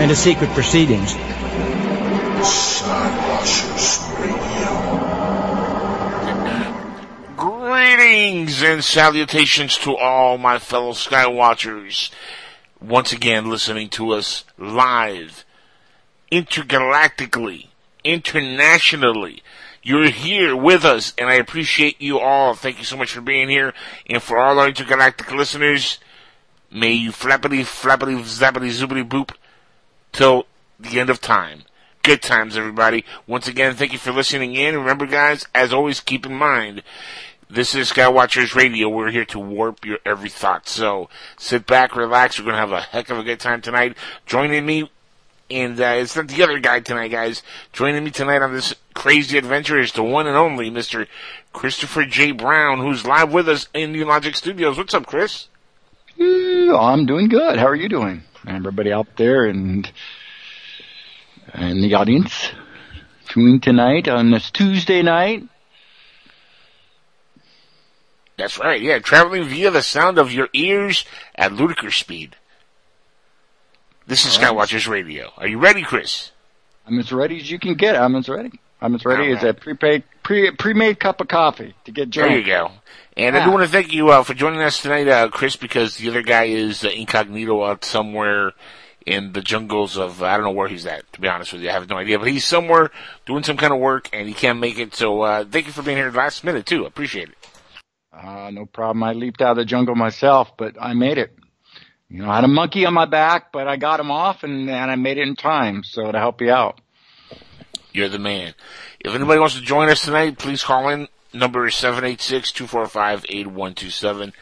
and to secret proceedings. Greetings and salutations to all my fellow Skywatchers. Once again, listening to us live, intergalactically, internationally. You're here with us, and I appreciate you all. Thank you so much for being here. And for all our intergalactic listeners, may you flappity, flappity, zappity, zoopity, boop till the end of time. Good times, everybody. Once again, thank you for listening in. Remember, guys, as always, keep in mind, this is Skywatchers Radio. We're here to warp your every thought. So sit back, relax. We're going to have a heck of a good time tonight. Joining me, and uh, it's not the other guy tonight, guys. Joining me tonight on this crazy adventure is the one and only Mr. Christopher J. Brown, who's live with us in the Logic Studios. What's up, Chris? I'm doing good. How are you doing? Everybody out there and in the audience tuning tonight on this Tuesday night. That's right, yeah, traveling via the sound of your ears at ludicrous speed. This is Skywatchers Radio. Are you ready, Chris? I'm as ready as you can get. I'm as ready. I'm as ready as a prepaid, pre, pre-made cup of coffee to get drunk. There you go. And I do want to thank you uh, for joining us tonight, uh, Chris, because the other guy is uh, incognito out somewhere in the jungles of, I don't know where he's at, to be honest with you. I have no idea. But he's somewhere doing some kind of work and he can't make it. So uh, thank you for being here last minute, too. Appreciate it. Uh, no problem. I leaped out of the jungle myself, but I made it. You know, I had a monkey on my back, but I got him off and, and I made it in time. So to help you out. You're the man. If anybody wants to join us tonight, please call in. Number is 786-245-8127.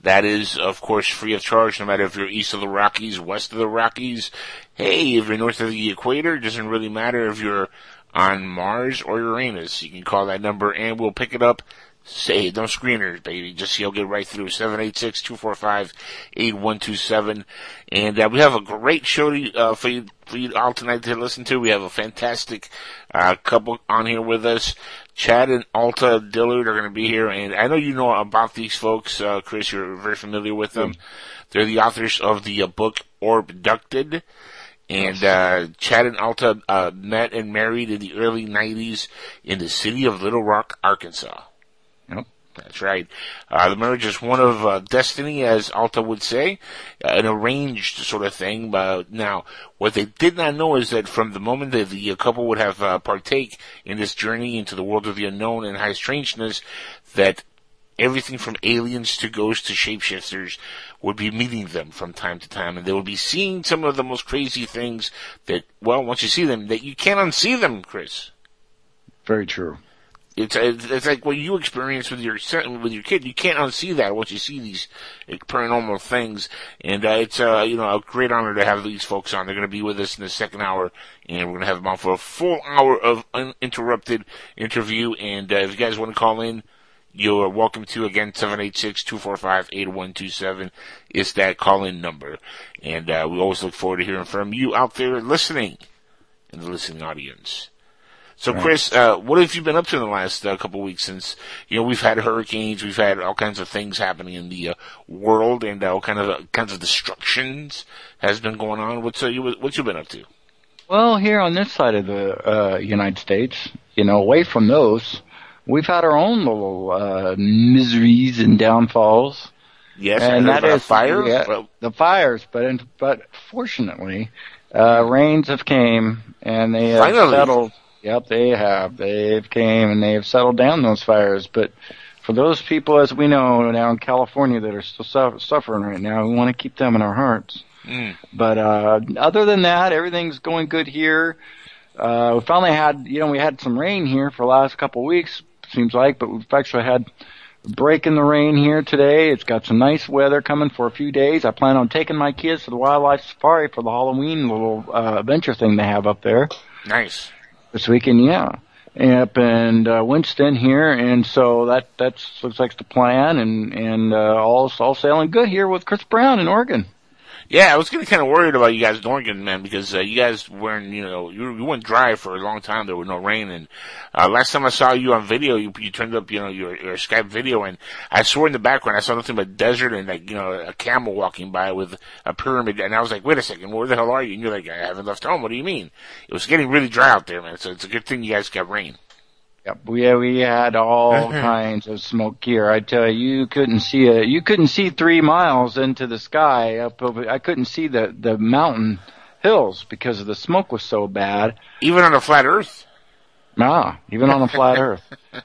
That is, of course, free of charge, no matter if you're east of the Rockies, west of the Rockies. Hey, if you're north of the equator, it doesn't really matter if you're on Mars or Uranus. You can call that number and we'll pick it up. Say no screeners, baby. Just you'll get right through 786-245-8127. And uh, we have a great show to, uh, for you for you all tonight to listen to. We have a fantastic uh, couple on here with us. Chad and Alta Dillard are going to be here, and I know you know about these folks, uh, Chris. You're very familiar with them. They're the authors of the uh, book Orbducted. And uh, Chad and Alta uh, met and married in the early '90s in the city of Little Rock, Arkansas. That's right. Uh, the marriage is one of uh, destiny, as Alta would say, uh, an arranged sort of thing. But now, what they did not know is that from the moment that the couple would have uh, partake in this journey into the world of the unknown and high strangeness, that everything from aliens to ghosts to shapeshifters would be meeting them from time to time, and they would be seeing some of the most crazy things that, well, once you see them, that you can't unsee them, Chris. Very true. It's it's like what you experience with your son, with your kid. You can't unsee that once you see these paranormal things, and uh, it's uh, you know a great honor to have these folks on. They're going to be with us in the second hour, and we're going to have them on for a full hour of uninterrupted interview. And uh, if you guys want to call in, you're welcome to again 786-245-8127 is that call in number and uh, we always look forward to hearing from you out there listening in the listening audience so Right. chris uh, what have you been up to in the last uh, couple of weeks since you know we've had hurricanes we've had all kinds of things happening in the uh, world and all kind of uh, kinds of destructions has been going on what's uh, you what you been up to Well, here on this side of the uh, United States, you know, away from those, we've had our own little uh, miseries and downfalls. yes and that fires yeah, Well, the fires. But in, but fortunately, uh, rains have came and they have Finally. settled. Yep, they have. They've came and they have settled down those fires. But for those people, as we know, now in California that are still su- suffering right now, we want to keep them in our hearts. Mm. But uh, other than that, everything's going good here. Uh, we finally had, you know, we had some rain here for the last couple of weeks, seems like, but we've actually had a break in the rain here today. It's got some nice weather coming for a few days. I plan on taking my kids to the wildlife safari for the Halloween little uh, adventure thing they have up there Nice. This weekend. Yeah, up in uh, Winston here, and so that that's looks like the plan, and and uh, all all sailing good here with Chris Brown in Oregon. Yeah, I was getting kind of worried about you guys in Oregon, man, because uh, you guys weren't, you know, you, you went dry for a long time. There was no rain, and uh, last time I saw you on video, you, you turned up, you know, your, your Skype video, and I swore in the background I saw nothing but desert and like, you know, a camel walking by with a pyramid, and I was like, wait a second, where the hell are you? And you're like, I haven't left home. What do you mean? It was getting really dry out there, man. So it's a good thing you guys got rain. Yep, we we had all kinds of smoke here. I tell you, you couldn't see a you couldn't see three miles into the sky up over. I couldn't see the the mountain hills because the smoke was so bad. Even on a flat Earth. Nah, even on a flat Earth.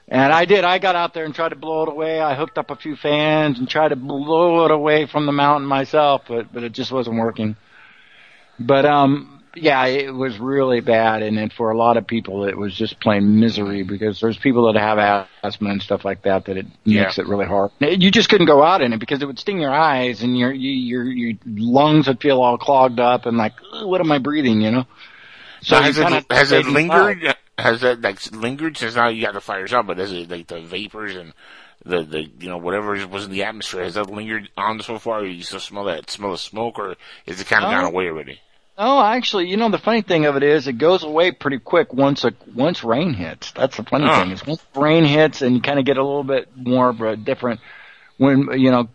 And I did. I got out there and tried to blow it away. I hooked up a few fans and tried to blow it away from the mountain myself, but but it just wasn't working. But um, yeah, it was really bad, and then for a lot of people, it was just plain misery because there's people that have asthma and stuff like that that it Yeah. makes it really hard. You just couldn't go out in it because it would sting your eyes and your your your lungs would feel all clogged up and like, what am I breathing? You know. So has it, has it lingered? Has it like lingered since now you got the fires out? But is it like the vapors and the the you know whatever was in the atmosphere has that lingered on so far? You still smell that smell of smoke, or is it kind of Oh. gone uh, away already? Oh, actually, you know the funny thing of it is it goes away pretty quick once a once rain hits. That's the funny Oh. thing is once rain hits and you kind of get a little bit more of a different when you know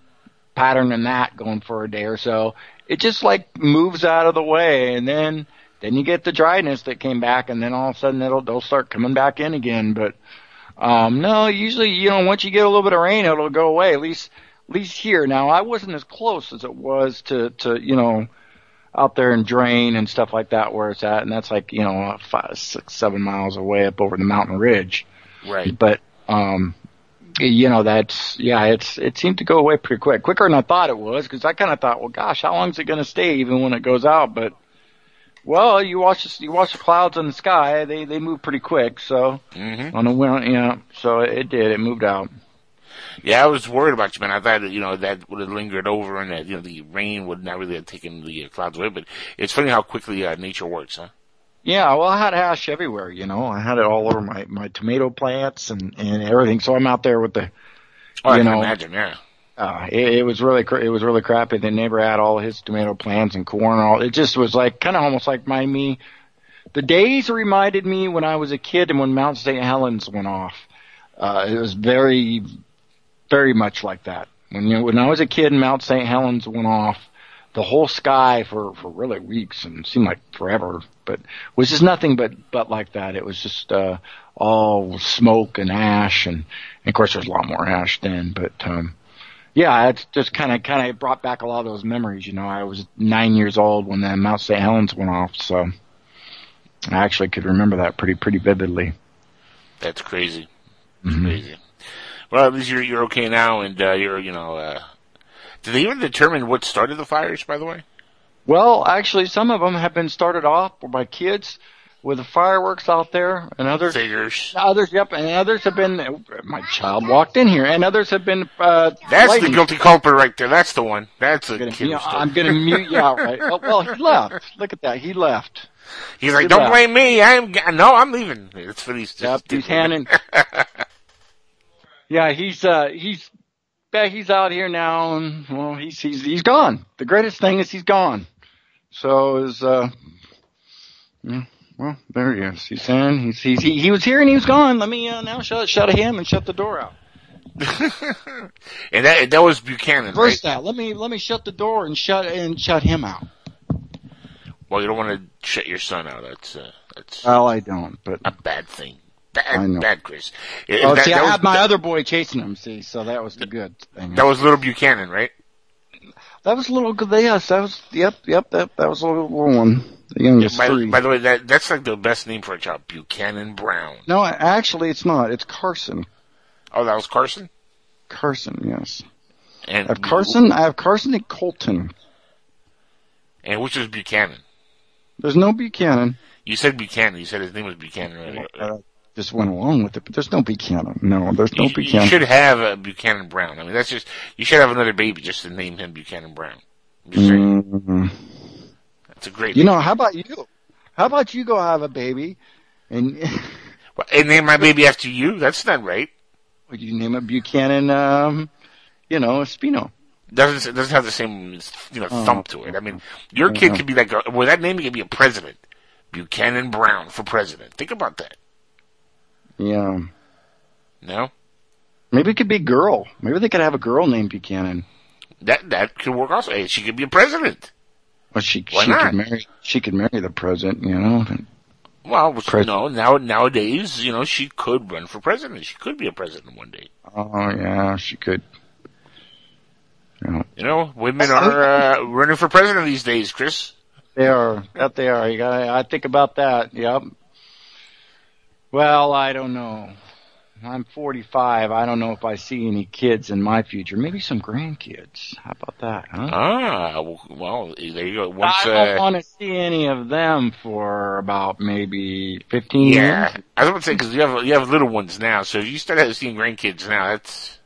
pattern than that going for a day or so. It just like moves out of the way and then then you get the dryness that came back and then all of a sudden it'll they'll start coming back in again. But um no, usually you know once you get a little bit of rain it'll go away. At least at least here. Now I wasn't as close as it was to to you know out there in Drain and stuff like that where it's at, and that's like you know five, six, seven miles away up over the mountain ridge. Right. But um, you know that's yeah, it's it seemed to go away pretty quick, quicker than I thought it was, because I kind of thought, well, gosh, how long is it going to stay even when it goes out? But well, you watch the, you watch the clouds in the sky, they they move pretty quick, so hmm on the wind, yeah, so it did, it moved out. Yeah, I was worried about you, man. I thought that, you know that would have lingered over and that you know the rain would not really have taken the uh, clouds away. But it's funny how quickly uh, nature works, huh? Yeah, well, I had ash everywhere, you know. I had it all over my my tomato plants and and everything. So I'm out there with the Oh, I You can know, imagine. Yeah. Uh, it, it was really, it was really crappy. The neighbor had all his tomato plants and corn. and All it just was like kind of almost like my me. The days reminded me when I was a kid and when Mount St. Helens went off. Uh, it was very, very much like that. When you when I was a kid Mount St. Helens went off, the whole sky for for really weeks and seemed like forever, but was just nothing but but like that. It was just uh, all smoke and ash, and, and of course there's a lot more ash then, but. um yeah, it's just kind of kind of brought back a lot of those memories. You know, I was nine years old when the Mount St. Helens went off, so I actually could remember that pretty pretty vividly. That's crazy. That's Mhm. crazy. Well, at least you're you're okay now, and uh, you're you know. Uh, did they even determine what started the fires? By the way. Well, actually, some of them have been started off by kids with the fireworks out there, and others Figures. others yep, and others have been. My child walked in here, and others have been. Uh, That's the guilty culprit right there. That's the one. That's a I'm gonna, kid. you know. I'm going to mute you out, right? Oh, well, he left. Look at that. He left. He's like, don't blame me. I'm no, I'm leaving. It's for these. Yep, he's handing. Yeah, he's uh he's yeah, he's out here now and well he's he's he's gone. The greatest thing is he's gone. So is uh yeah, well there he is. He's in. He's he's he, he was here and he was gone. Let me uh, now shut shut him and shut the door out. and that that was Buchanan, First right? that. Let me let me shut the door and shut and shut him out. Well, you don't want to shut your son out. That's uh, that's Well, I don't, but a bad thing. Bad, bad, Chris. Oh, that, see, that I was, had my other boy chasing him. See, so that was the good thing. that was little Buchanan, right? That was little. Yes, that was. Yep, yep. That that was a little, little one. The youngest by, three. by the way, that that's like the best name for a child, Buchanan Brown. no, actually, it's not. It's Carson. Oh, that was Carson. Carson, yes. And I have Carson. I have Carson and Colton. And which was Buchanan? There's no Buchanan. You said Buchanan. You said his name was Buchanan earlier. Just went along with it, but there's no Buchanan. No, there's no you, you should have a Buchanan Brown. I mean, that's just you should have another baby just to name him Buchanan Brown. I'm just saying, Mhm. that's a great. You name. know, how about you? How about you go have a baby, and Well, and name my baby after you? That's not right. would you name it Buchanan? Um, you know, Spino. Doesn't doesn't have the same you know thump to it. I mean, your kid could be like a, with that name, could be a president. Buchanan Brown for president. Think about that. Yeah, No, maybe it could be girl. Maybe they could have a girl named Buchanan. that that could work also. Hey, she could be a president. Well, she Why she not? could marry she could marry the president. You know. Well, Pres- no, now nowadays, you know, she could run for president. She could be a president one day. Oh yeah, she could. Yeah. You know, women are uh, running for president these days, Chris. They are. That they are. You got. I think about that. Yep. Well, I don't know. I'm 45. I don't know if I see any kids in my future. Maybe some grandkids. How about that? Huh? Ah, well, there you go. Once, I don't uh, want to see any of them for about maybe 15 yeah, years. I was going to say because you have you have little ones now, so if you start seeing grandkids now, that's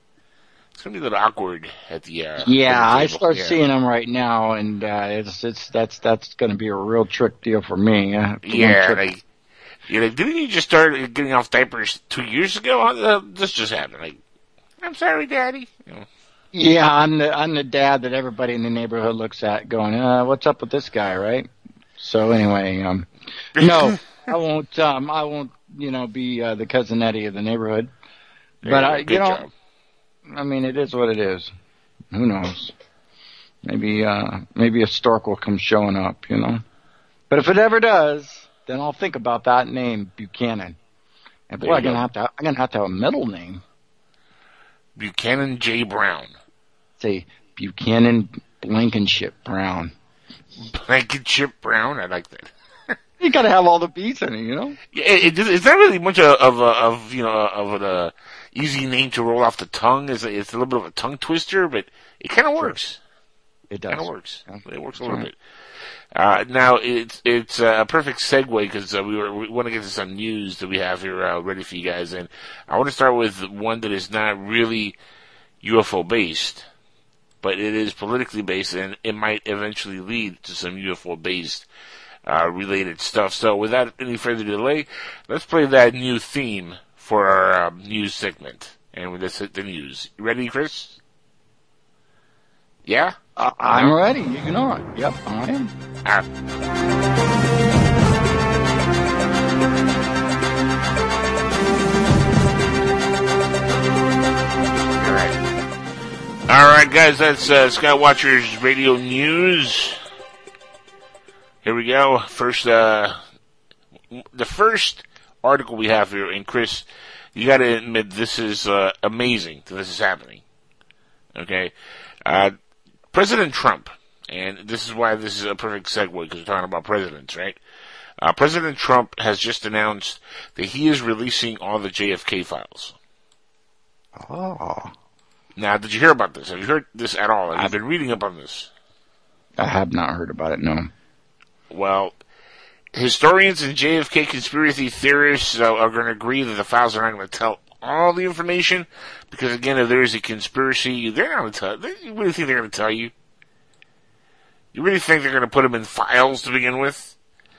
it's going to be a little awkward at the uh, Yeah, I start Yeah. seeing them right now, and uh, it's it's that's that's going to be a real trick deal for me. Uh, Yeah, like, you know, didn't you just start getting off diapers two years ago? This just happened? Like, I'm sorry, Daddy. You know, Yeah, I'm the I'm the dad that everybody in the neighborhood looks at, going, uh, "What's up with this guy?" Right? So anyway, um, no, I won't. Um, I won't. You know, be uh, the cousin Eddie of the neighborhood. There but. I, you know, job. I mean, it is what it is. Who knows? Maybe uh, maybe a stork will come showing up. You know. But if it ever does, then I'll think about that name, Buchanan. And boy, I'm gonna have to. I'm gonna have to have a middle name. Buchanan J. Brown. Say Buchanan Blankenship Brown. Blankenship Brown. I like that. You gotta have all the beats in it, you know? Yeah, it, it, it's not really much of, of, a- of you know of an uh, easy name to roll off the tongue. It's, a- it's a little bit of a tongue twister, but it kind of works. It does. Kind of works. Yeah. It works a little right. bit. Uh, now it's it's uh, a perfect segue because uh, we were, we want to get to some news that we have here uh, ready for you guys, and I want to start with one that is not really UFO based, but it is politically based, and it might eventually lead to some UFO based uh, related stuff. So without any further delay, let's play that new theme for our um, news segment, and let's hit the news. You ready, Chris? Yeah. I, I'm ready. You can it. Yep, I am. Ah. Alright. Alright, guys, that's uh, Skywatchers Radio News. Here we go. First, uh, the first article we have here, and Chris, you gotta admit this is uh, amazing that this is happening. Okay? Uh, President Trump, and this is why this is a perfect segue because we're talking about presidents, right? Uh, President Trump has just announced that he is releasing all the JFK files. Oh. Now, did you hear about this? Have you heard this at all? Have you been reading up on this? I have not heard about it, no. Well, historians and JFK conspiracy theorists uh, are going to agree that the files are not going to tell all the information because, again, if there is a conspiracy, they're not going to tell. They, you really think they're going to tell you? You really think they're going to put them in files to begin with?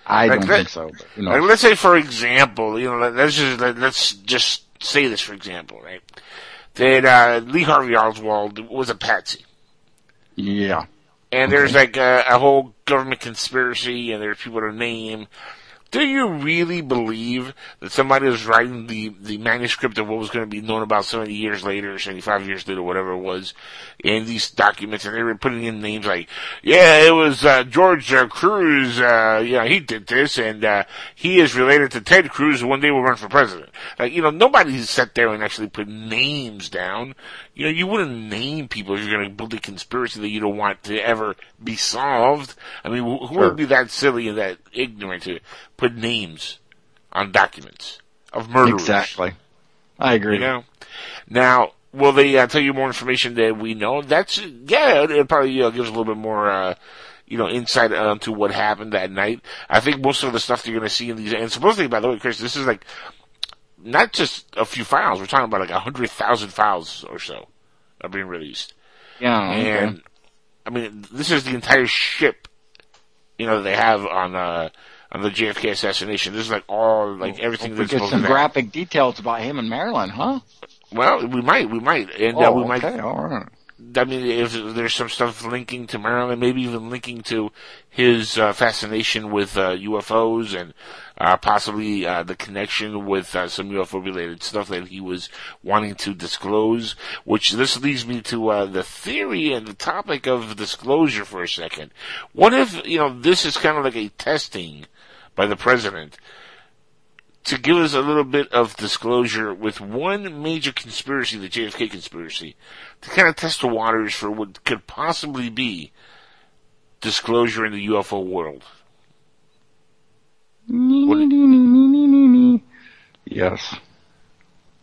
I Like don't that- think so. But, you know, Like, let's say, for example, you know, let- let's just let, let's just say this for example, right? That uh, Lee Harvey Oswald was a patsy, yeah. and there's like a, a whole government conspiracy, and there's people to name Do you really believe that somebody was writing the, the manuscript of what was going to be known about 70 years later, 75 years later, whatever it was, in these documents, and they were putting in names like, yeah, it was uh, George uh, Cruz, uh, you know, he did this, and uh, he is related to Ted Cruz, who one day will run for president. Like, you know, nobody sat there and actually put names down. You know, you wouldn't name people if you're going to build a conspiracy that you don't want to ever be solved. I mean, who Sure. would be that silly and that ignorant to put names on documents of murderers? Exactly. I agree. You know? Now, will they uh, tell you more information that we know? That's, yeah, it, probably you know, gives a little bit more, uh, you know, insight onto what happened that night. I think most of the stuff you're going to see in these, and supposedly, by the way, Chris, this is like, not just a few files, we're talking about like a hundred thousand files or so are being released. Yeah. okay. And, I mean, this is the entire ship, you know, that they have on, uh, on the JFK assassination. This is like all, like everything we get some graphic details about him and Marilyn, huh? Well, we might, we might, and uh, Oh, we might. okay, all right. I mean, if there's some stuff linking to Marilyn, maybe even linking to his uh, fascination with uh, UFOs and uh, possibly uh, the connection with uh, some UFO-related stuff that he was wanting to disclose. Which this leads me to uh, the theory and the topic of disclosure for a second. What if you know this is kind of like a testing by the president to give us a little bit of disclosure with one major conspiracy, the JFK conspiracy, to kind of test the waters for what could possibly be disclosure in the UFO world. Yes.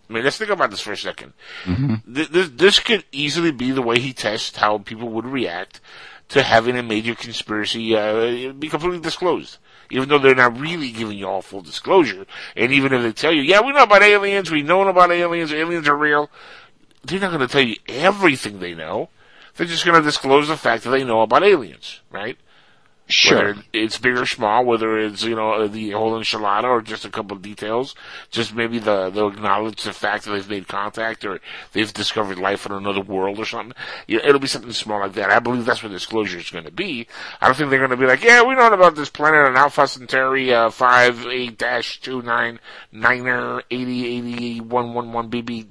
I mean, let's think about this for a 2nd Mm-hmm. This, this could easily be the way he tests how people would react to having a major conspiracy uh, be completely disclosed. Even though they're not really giving you all full disclosure, and even if they tell you, yeah, we know about aliens, we know about aliens, aliens are real, they're not going to tell you everything they know. They're just going to disclose the fact that they know about aliens, right? Sure. It's big or small, whether it's, you know, the whole enchilada or just a couple of details, just maybe the, they'll acknowledge the fact that they've made contact or they've discovered life on another world or something. Yeah, It'll be something small like that. I believe that's what disclosure is going to be. I don't think they're going to be like, yeah, we know about this planet on Alpha Centauri, uh, 58-29-Niner-80-80-111-BB, uh,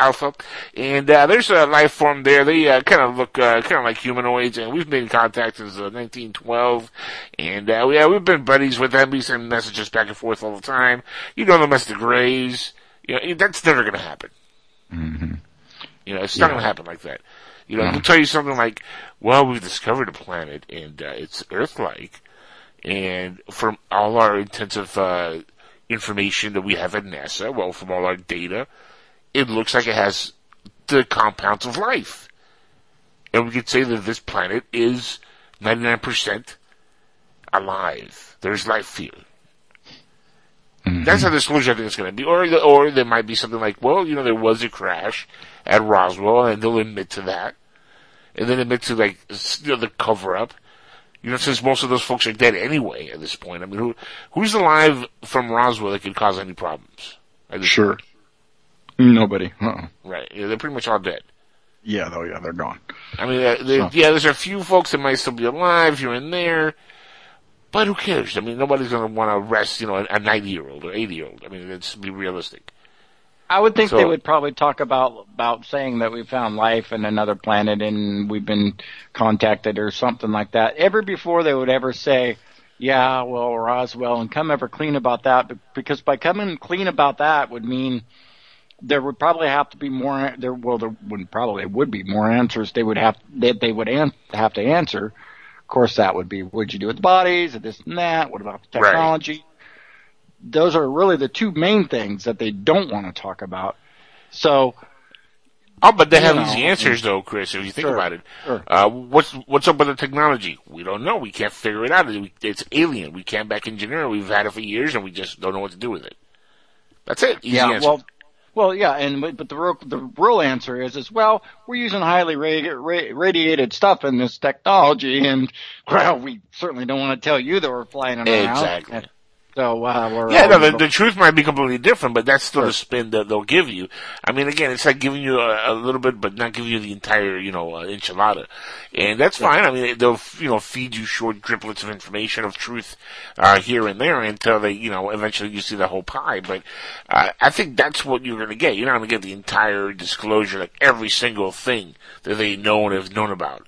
Alpha. And, uh, there's a life form there. They, uh, kind of look, uh, kind of like humanoids and we've been in contact since, uh, 1912. And, uh, yeah, we've been buddies with them. We send messages back and forth all the time. You know them as the Greys. You know, that's never going to happen. Mm-hmm. You know, it's not Yeah. going to happen like that. You know, Yeah. they'll tell you something like, well, we've discovered a planet and uh, it's Earth-like. And from all our intensive uh, information that we have at NASA, well, from all our data, it looks like it has the compounds of life. And we could say that this planet is 99% alive. There's life here. Mm-hmm. That's how the solution I think it's going to be. Or, the- or there might be something like, well, you know, there was a crash at Roswell, and they'll admit to that. And then admit to, like, you know, the cover up. You know, since most of those folks are dead anyway at this point. I mean, who, who's alive from Roswell that could cause any problems? Sure. Nobody. Uh-uh. Right. Yeah, they're pretty much all dead. Yeah, though, yeah, they're gone. I mean, uh, there, So- yeah, there's a few folks that might still be alive here and there, but who cares? I mean, nobody's going to want to arrest, you know, a 90 year old or 80 year old. I mean, let's be realistic. I would think So- they would probably talk about about saying that we found life in another planet and we've been contacted or something like that. Ever before they would ever say, "Yeah, well, Roswell," and come ever clean about that, because by coming clean about that would mean there would probably have to be more. There, well, there would probably would be more answers. They would have that they would an, have to answer. Of course, that would be what'd you do with the bodies, and this and that. What about the Right. technology? Those are really the two main things that they don't want to talk about. So, Oh, but they have know, easy answers though, Chris. If you think Sure, about it, sure. uh, what's what's up with the technology? We don't know. We can't figure it out. It's alien. We can't back engineer. it. We've had it for years, and we just don't know what to do with it. That's it. Easy yeah, answer. well, well, yeah, and but the real the real answer is is well, we're using highly radi- ra- radiated stuff in this technology, and well, we certainly don't want to tell you that we're flying it around. Exactly. So uh, we're Yeah, no, the, the truth might be completely different, but that's still the spin that they'll give you. I mean, again, it's like giving you a, a little bit, but not giving you the entire, you know, uh, enchilada. And that's fine. I mean, they'll, you know, feed you short driplets of information, of truth, uh, here and there until they, you know, eventually you see the whole pie. But, uh, I think that's what you're gonna get. You're not gonna get the entire disclosure, like every single thing that they know and have known about.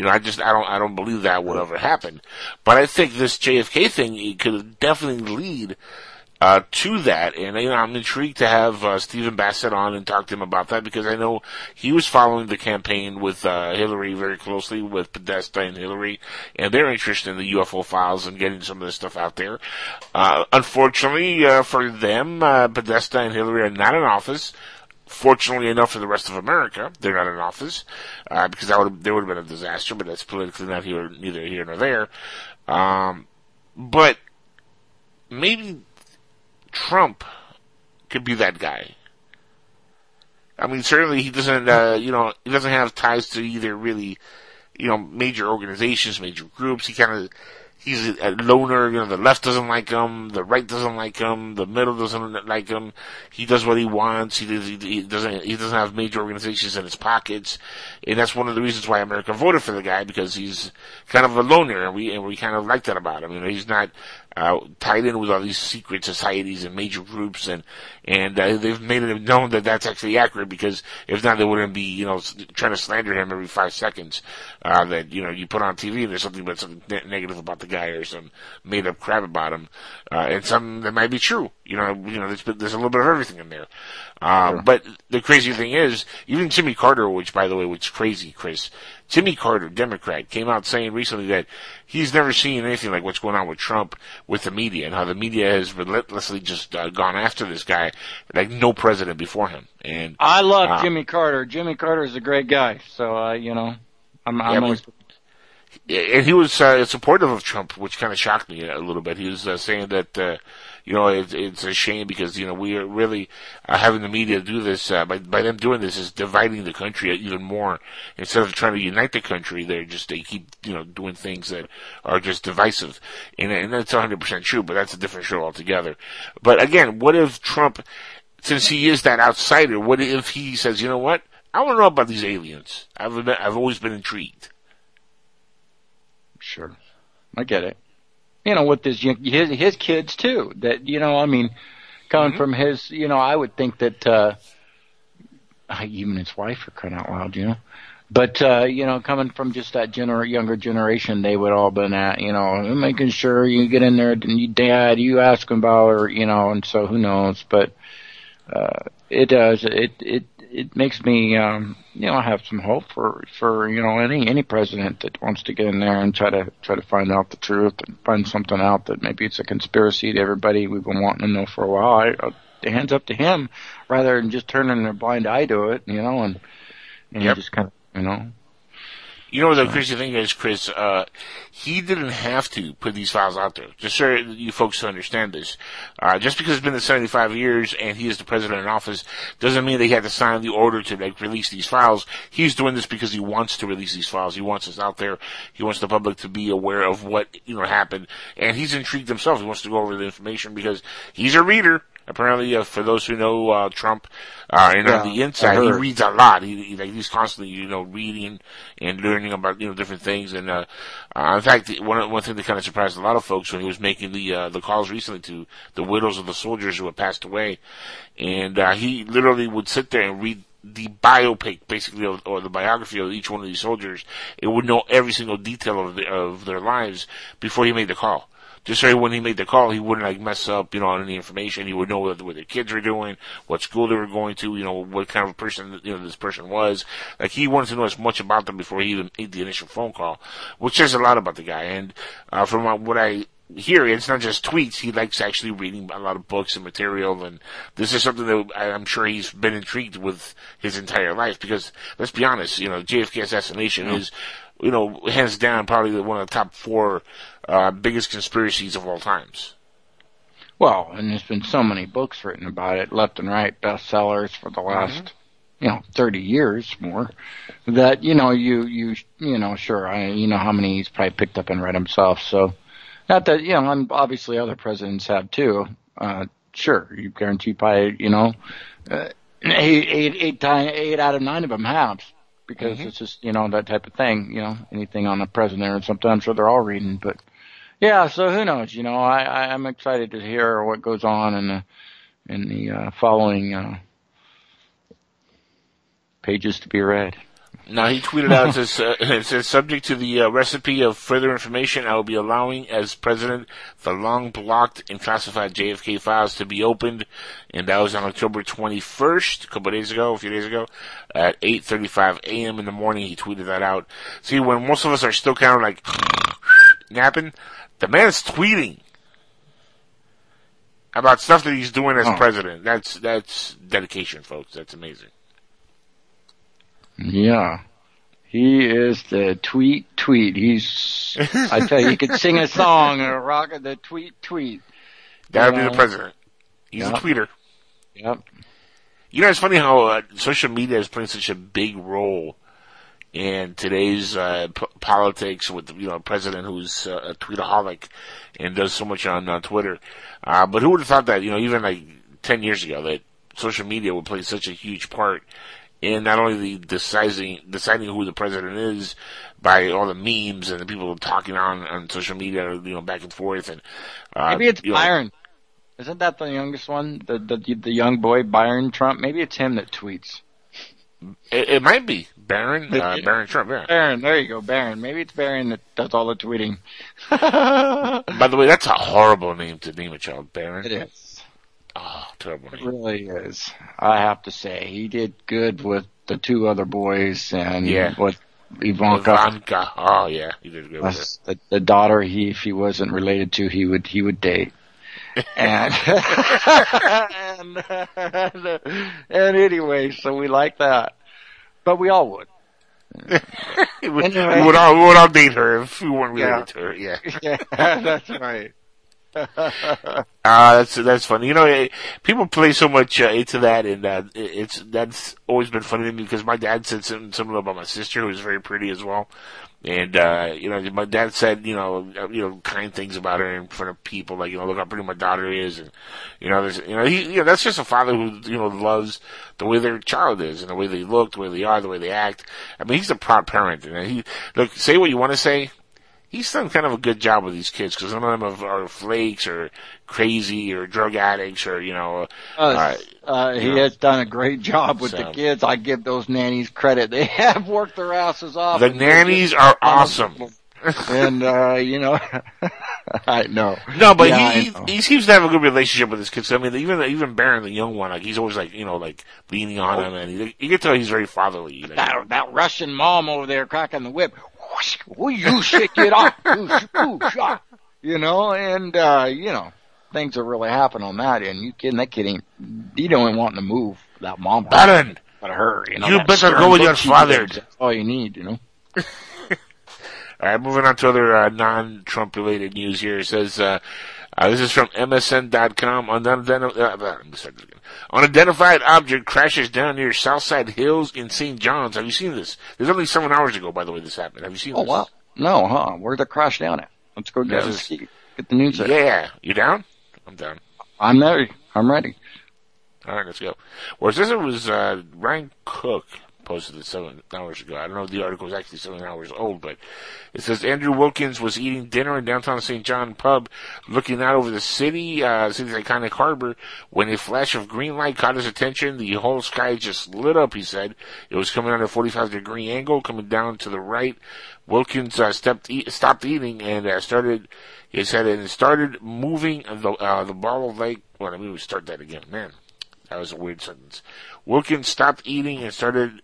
You know, I just I don't I don't believe that would ever happen. But I think this JFK thing it could definitely lead uh, to that, and you know, I'm intrigued to have uh, Stephen Bassett on and talk to him about that because I know he was following the campaign with uh, Hillary very closely with Podesta and Hillary, and they're interested in the UFO files and getting some of this stuff out there. Uh, unfortunately uh, for them, uh, Podesta and Hillary are not in office fortunately enough for the rest of America, they're not in office uh, because that would there would have been a disaster. But that's politically not here, neither here nor there. Um, but maybe Trump could be that guy. I mean, certainly he doesn't. Uh, you know, he doesn't have ties to either really, you know, major organizations, major groups. He kind of he's a, loner. You know, the left doesn't like him, the right doesn't like him, the middle doesn't like him. He does what he wants. He, does, he, he doesn't. He doesn't have major organizations in his pockets, and that's one of the reasons why America voted for the guy because he's kind of a loner, and we and we kind of like that about him. You know, he's not uh, tied in with all these secret societies and major groups, and and uh, they've made it known that that's actually accurate because if not, they wouldn't be you know trying to slander him every five seconds. Uh, that you know you put on TV and there's something but something ne- negative about the guy or some made up crap about him, uh, and some that might be true. You know, you know there's there's a little bit of everything in there. Uh, But the crazy thing is, even Jimmy Carter, which by the way, was crazy, Chris. Jimmy Carter, Democrat, came out saying recently that he's never seen anything like what's going on with Trump with the media and how the media has relentlessly just uh, gone after this guy like no president before him. And I love uh, Jimmy Carter. Jimmy Carter is a great guy. So uh, you know, I'm, Yeah, I'm but- and he was uh, supportive of Trump, which kind of shocked me a little bit. He was uh, saying that uh, you know it, it's a shame because you know we are really uh, having the media do this uh, by by them doing this is dividing the country even more instead of trying to unite the country. They're just they keep you know doing things that are just divisive, and and that's 100 percent true. But that's a different show altogether. But again, what if Trump, since he is that outsider, what if he says, you know what? I want to know about these aliens. I've been, I've always been intrigued. Sure, I get it. You know, with his his his kids too. That you know, I mean, coming from his, you know, I would think that uh even his wife for crying out loud, you know. But uh, you know, coming from just that gener- younger generation, they would all been at, you know, making sure you get in there, and you, dad, you ask him about, or you know, and so who knows? But uh, it does. It it it makes me, um, you know, have some hope for for you know any any president that wants to get in there and try to try to find out the truth and find something out that maybe it's a conspiracy to everybody we've been wanting to know for a while. I, uh, the hands up to him rather than just turning a blind eye to it, you know, and and Yep. just kind of, you know. You know what the crazy thing is, Chris, uh, he didn't have to put these files out there. Just so you folks understand this. Uh, just because it's been the 75 years and he is the president in office doesn't mean that he had to sign the order to like release these files. He's doing this because he wants to release these files. He wants us out there. He wants the public to be aware of what, you know, happened. And he's intrigued himself. He wants to go over the information because he's a reader. Apparently, uh, for those who know uh, Trump, uh, and on the inside, he reads a lot. He, he like he's constantly, you know, reading and learning about you know different things. And uh, uh, in fact, one one thing that kind of surprised a lot of folks when he was making the uh, the calls recently to the widows of the soldiers who had passed away, and uh, he literally would sit there and read the biopic, basically, of, or the biography of each one of these soldiers. It would know every single detail of the, of their lives before he made the call just so when he made the call, he wouldn't like mess up, you know, on any information. He would know what, what their kids were doing, what school they were going to, you know, what kind of person, you know, this person was. Like he wanted to know as much about them before he even made the initial phone call, which says a lot about the guy. And, uh, from what I hear, it's not just tweets. He likes actually reading a lot of books and material. And this is something that I'm sure he's been intrigued with his entire life because let's be honest, you know, JFK assassination is, you know, hands down probably the- one of the top four uh, biggest conspiracies of all times. Well, and there's been so many books written about it, left and right, bestsellers for the last, you know, 30 years more. That you know, you you you know, sure, I you know how many he's probably picked up and read himself. So, Not that you know, and obviously other presidents have too. Uh, sure, you guarantee probably you know, uh, eight, eight, eight, time, eight out of nine of them have because Mhm. it's just you know that type of thing. You know, anything on the president or something. I'm sure they're all reading, but yeah. So who knows? You know, I, I I'm excited to hear what goes on in the in the uh, following uh, pages to be read. Now he tweeted out, says, uh, it says, subject to the uh, recipe of further information, I will be allowing as president the long blocked and classified JFK files to be opened. And that was on October 21st, a couple days ago, a few days ago, at 8.35 a.m. in the morning. He tweeted that out. See, when most of us are still kind of like napping, the man's tweeting about stuff that he's doing as Oh. president. That's, that's dedication, folks. That's amazing. Yeah. He is the tweet tweet. He's, I tell you, he could sing a song or rock the tweet tweet. That would be the president. He's Yeah. a tweeter. Yep. You know, it's funny how uh, social media is playing such a big role in today's uh, p- politics with you know a president who's uh, a tweetaholic and does so much on uh, Twitter. Uh, but who would have thought that you know even like ten years ago that social media would play such a huge part in not only the deciding deciding who the president is by all the memes and the people talking on on social media, you know, back and forth and uh, Maybe it's you know, Byron. Isn't that the youngest one? The, the the young boy Byron Trump. Maybe it's him that tweets. It, it might be Barron, uh, Yeah. Barron Trump. Yeah. Barron. There you go, Barron. Maybe it's Barron that does all the tweeting. By the way, that's a horrible name to name a child, Barron. It is. Oh, terrible It really is. I have to say, he did good with the two other boys and Yeah. with Ivanka. Ivanka. Oh yeah, he did good with it. The, the daughter he if he wasn't related to he would he would date. and, and, and anyway, so we like that. But we all would. we, would, Anyway. we would all we would all date her if we weren't related Yeah. to her. Yeah. Yeah, that's right. Ah, that's that's funny. You know, eh, people play so much uh, into that, and uh, it- it's that's always been funny to me because my dad said something similar about my sister, who's very pretty as well. And uh, you know, my dad said, you know, you know, kind things about her in front of people, like you know, look how pretty my daughter is, and you know, there's, you know, he, you know, that's just a father who you know loves the way their child is, and the way they look, the way they are, the way they act. I mean, he's a proud parent, and he look, say what you want to say, he's done kind of a good job with these kids because none of them are, are flakes or crazy or drug addicts or you know. Uh, uh, he yeah. has done a great job with So- the kids. I give those nannies credit. They have worked their asses off. the nannies are awesome. and uh, you know, I know. No, but Yeah, he, he he seems to have a good relationship with his kids. I mean, even even Barron, the young one, like he's always like you know like leaning on him, and he, you can tell he's very fatherly. Like, that that Russian mom over there cracking the whip. Will you shake it off? Ah. You know, and uh, you know, things are really happening on that end. You kidding? That kid ain't. He don't even want to move. That mom. Barron, But her, you know. You better go with your father. That's all you need, you know. All right, moving on to other uh, non-Trump related news here. It says, uh, uh, this is from MSN.com. Uh, let me start this again. Unidentified object crashes down near Southside Hills in St. John's. Have you seen this? There's only seven hours ago, by the way, this happened. Have you seen Oh this? wow. No, huh? Where'd the crash down at? Let's go get, This is- get the news. Yeah. You down? I'm down. I'm ready. I'm ready. All right, let's go. Well, it says it was uh, Ryan Cook posted it seven hours ago. I don't know if the article is actually seven hours old, but it says Andrew Wilkins was eating dinner in downtown St. John pub, looking out over the city, uh, city's iconic harbor, when a flash of green light caught his attention. The whole sky just lit up, he said. It was coming at a 45 degree angle, coming down to the right. Wilkins uh, stepped, e- stopped eating and uh, started, he said, and started moving the, uh, the ball of light. Well, let me start that again, man. That was a weird sentence. Wilkins stopped eating and started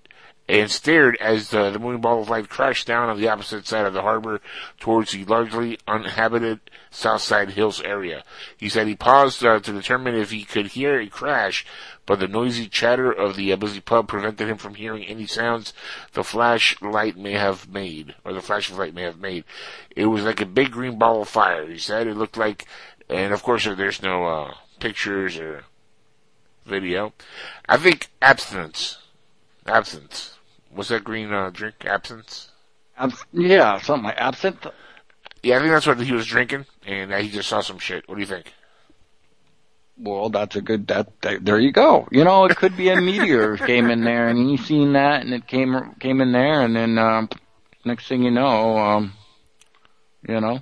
and stared as the, the moving ball of light crashed down on the opposite side of the harbor towards the largely uninhabited Southside Hills area. He said he paused uh, to determine if he could hear a crash, but the noisy chatter of the uh, busy pub prevented him from hearing any sounds the flashlight may have made, or the flash of light may have made. It was like a big green ball of fire. He said it looked like, and of course there's no uh, pictures or video. I think abstinence. Absence. What's that green uh, drink? Absinthe. Abs- yeah, something like absinthe. Yeah, I think that's what he was drinking. and he just saw some shit. What do you think? Well, that's a good. That, that there you go. You know, it could be a meteor came in there, and he seen that, and it came came in there, and then um, next thing you know, um, you know,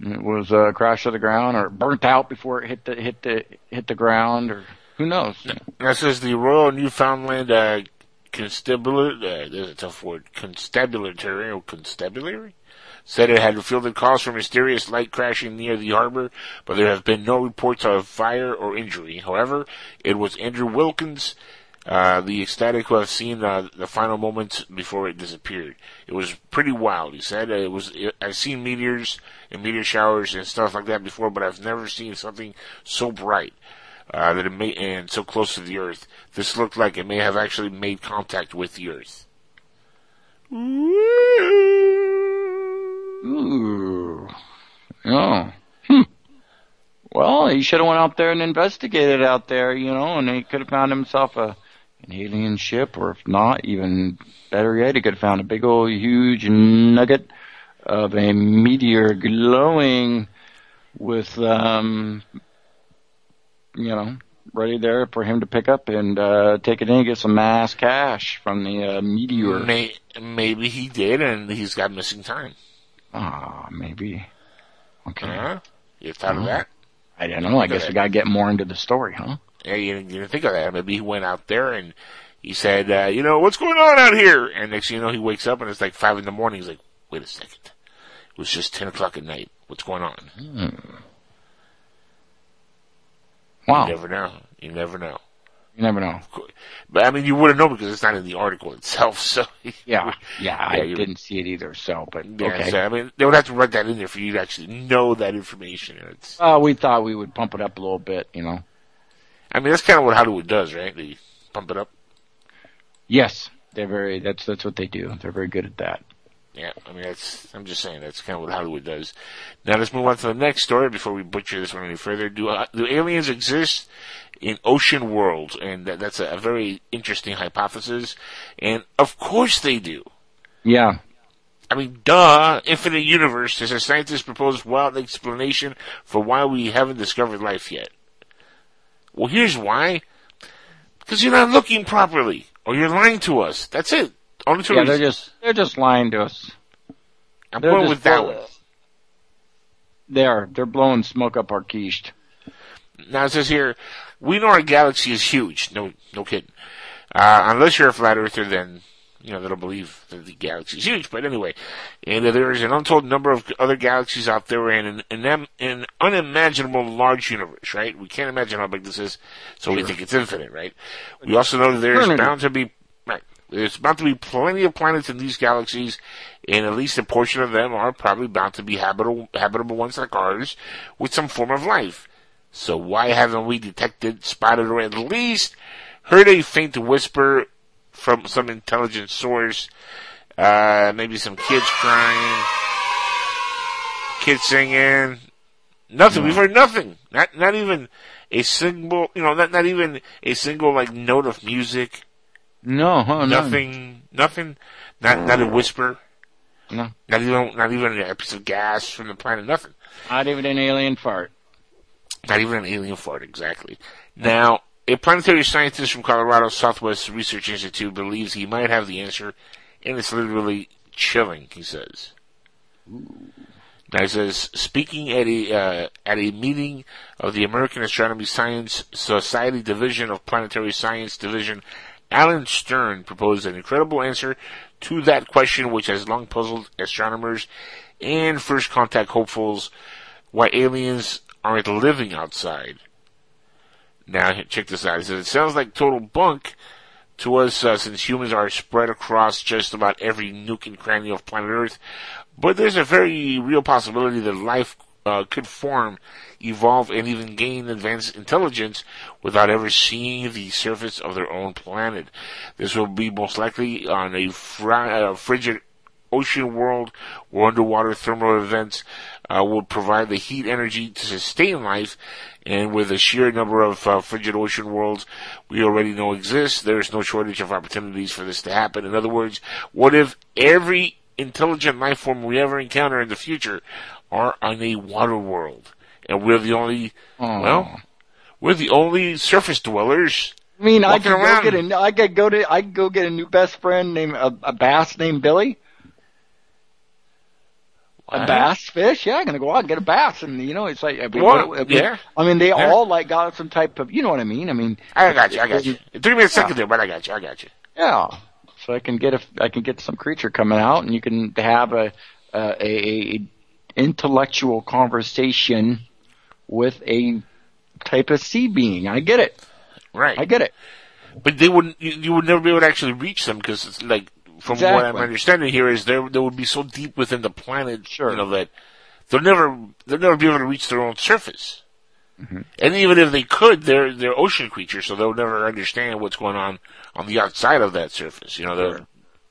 it was a crash to the ground, or burnt out before it hit the hit the hit the ground, or who knows? That says the Royal Newfoundland uh, Constabulary, uh, there's a tough word, constabulary, or constabulary, said it had fielded calls for mysterious light crashing near the harbor, but there have been no reports of fire or injury. However, it was Andrew Wilkins, uh, the ecstatic who have seen uh, the final moments before it disappeared. It was pretty wild, he said. It was, it, I've seen meteors and meteor showers and stuff like that before, but I've never seen something so bright. Uh, that it may, and so close to the earth. This looked like it may have actually made contact with the earth. Ooh. Oh. Hmm. Well, he should have went out there and investigated out there, you know, and he could have found himself a an alien ship, or if not, even better yet, he could have found a big old huge nugget of a meteor glowing with, um, you know, ready there for him to pick up and uh, take it in and get some mass cash from the uh, meteor. May, maybe he did, and he's got missing time. Ah, maybe. Okay. Uh-huh. You thought of Mhm. that? I don't know. I guess we gotta get more into the story, huh? Yeah, you didn't, you didn't think of that. Maybe he went out there and he said, uh, you know, what's going on out here? And next thing you know, he wakes up and it's like five in the morning. He's like, wait a second. It was just 10 o'clock at night. What's going on? Hmm. Wow. You never know. You never know. You never know. But I mean, you wouldn't know because it's not in the article itself. So Yeah, yeah, I didn't see it either. So, but Yeah, okay. so, I mean, they would have to write that in there for you to actually know that information. It's, Uh, we thought we would pump it up a little bit, you know. I mean, that's kind of what Hollywood does, right? They pump it up. Yes, they're very. That's that's what they do. They're very good at that. Yeah, I mean, that's, I'm just saying, that's kind of what Hollywood does. Now let's move on to the next story before we butcher this one any further. Do, uh, do aliens exist in ocean worlds? And that, that's a, a very interesting hypothesis. And of course they do. Yeah. I mean, duh, infinite universe. There's a scientist proposed wild explanation for why we haven't discovered life yet. Well, here's why. Because you're not looking properly, or you're lying to us. That's it. Only two Yeah, they're just they're just lying to us. I'm they're going just with that one. They are. They're blowing smoke up our quiche. Now it says here, we know our galaxy is huge. No, no kidding. Uh, unless you're a flat earther, then, you know, don't believe that the galaxy is huge. But anyway, and uh, there is an untold number of other galaxies out there and an, an, an unimaginable large universe, right? We can't imagine how big this is, so we think it's infinite, right? We also know that there's bound to be, there's bound to be plenty of planets in these galaxies, and at least a portion of them are probably bound to be habitable, habitable ones like ours, with some form of life. So why haven't we detected, spotted, or at least heard a faint whisper from some intelligent source? Uh, maybe some kids crying, kids singing. Nothing. We've heard nothing. Not not even a single, you know, not not even a single like note of music. No, huh, none. nothing. Nothing. Not not a whisper. No. Not even not even a piece of gas from the planet. Nothing. Not even an alien fart. Not even an alien fart, exactly. Now, a planetary scientist from Colorado Southwest Research Institute believes he might have the answer, and it's literally chilling, he says. Now he says, speaking at a uh, at a meeting of the American Astronomy Science Society Division of Planetary Science Division, Alan Stern proposed an incredible answer to that question, which has long puzzled astronomers and first contact hopefuls: why aliens aren't living outside. Now, check this out. He says, it sounds like total bunk to us uh, since humans are spread across just about every nook and cranny of planet Earth, but there's a very real possibility that life uh, could form, evolve, and even gain advanced intelligence without ever seeing the surface of their own planet. This will be most likely on a fri- uh, frigid ocean world where underwater thermal events uh, would provide the heat energy to sustain life. And with the sheer number of uh, frigid ocean worlds we already know exist, there is no shortage of opportunities for this to happen. In other words, what if every intelligent life form we ever encounter in the future are on a water world, and we're the only. Oh. Well, we're the only surface dwellers. I mean, I could go get a, I could go to, I could go get a new best friend named a, a bass named Billy. A bass fish? Yeah, I'm gonna go out and get a bass, and you know, it's like, I mean, What? what- Yeah. I mean, they Yeah. all like got some type of, you know what I mean? I mean, I got you. I got you. It took me a second there, but I got you. I got you. yeah. So I can get a, I can get some creature coming out, and you can have a, a, a, a intellectual conversation with a type of sea being. I get it. Right. I get it. But they wouldn't. You, you would never be able to actually reach them because it's like, from what I'm understanding here, is they they would be so deep within the planet, Sure. you know, that they'll never they'll never be able to reach their own surface. Mm-hmm. And even if they could, they're they're ocean creatures, so they'll never understand what's going on on the outside of that surface. You know, they're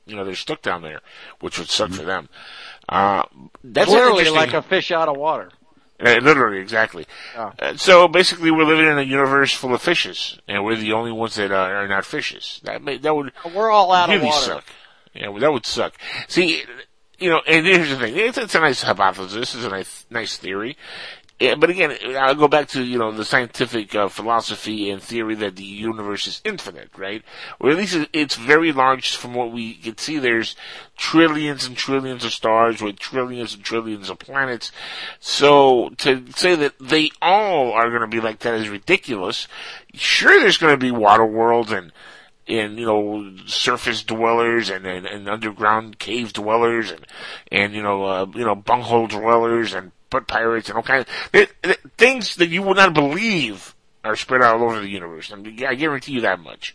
you know they're stuck down there, which would suck for them. Uh, that's Literally like a fish out of water. Uh, literally, exactly. Uh, so basically, we're living in a universe full of fishes, and we're the only ones that are, are not fishes. That may, that would We're all out really of water. suck. Yeah, well, that would suck. See, you know, and here's the thing: it's, it's a nice hypothesis, it's a nice, nice theory. Yeah, but again, I'll go back to you know the scientific uh, philosophy and theory that the universe is infinite, right? Or at least it's very large from what we can see. There's trillions and trillions of stars with trillions and trillions of planets. So to say that they all are going to be like that is ridiculous. Sure, there's going to be water worlds and and you know surface dwellers and, and, and underground cave dwellers and and you know uh, you know bunghole dwellers and butt pirates and all kinds of th- th- things that you would not believe are spread out all over the universe. I, mean, I guarantee you that much.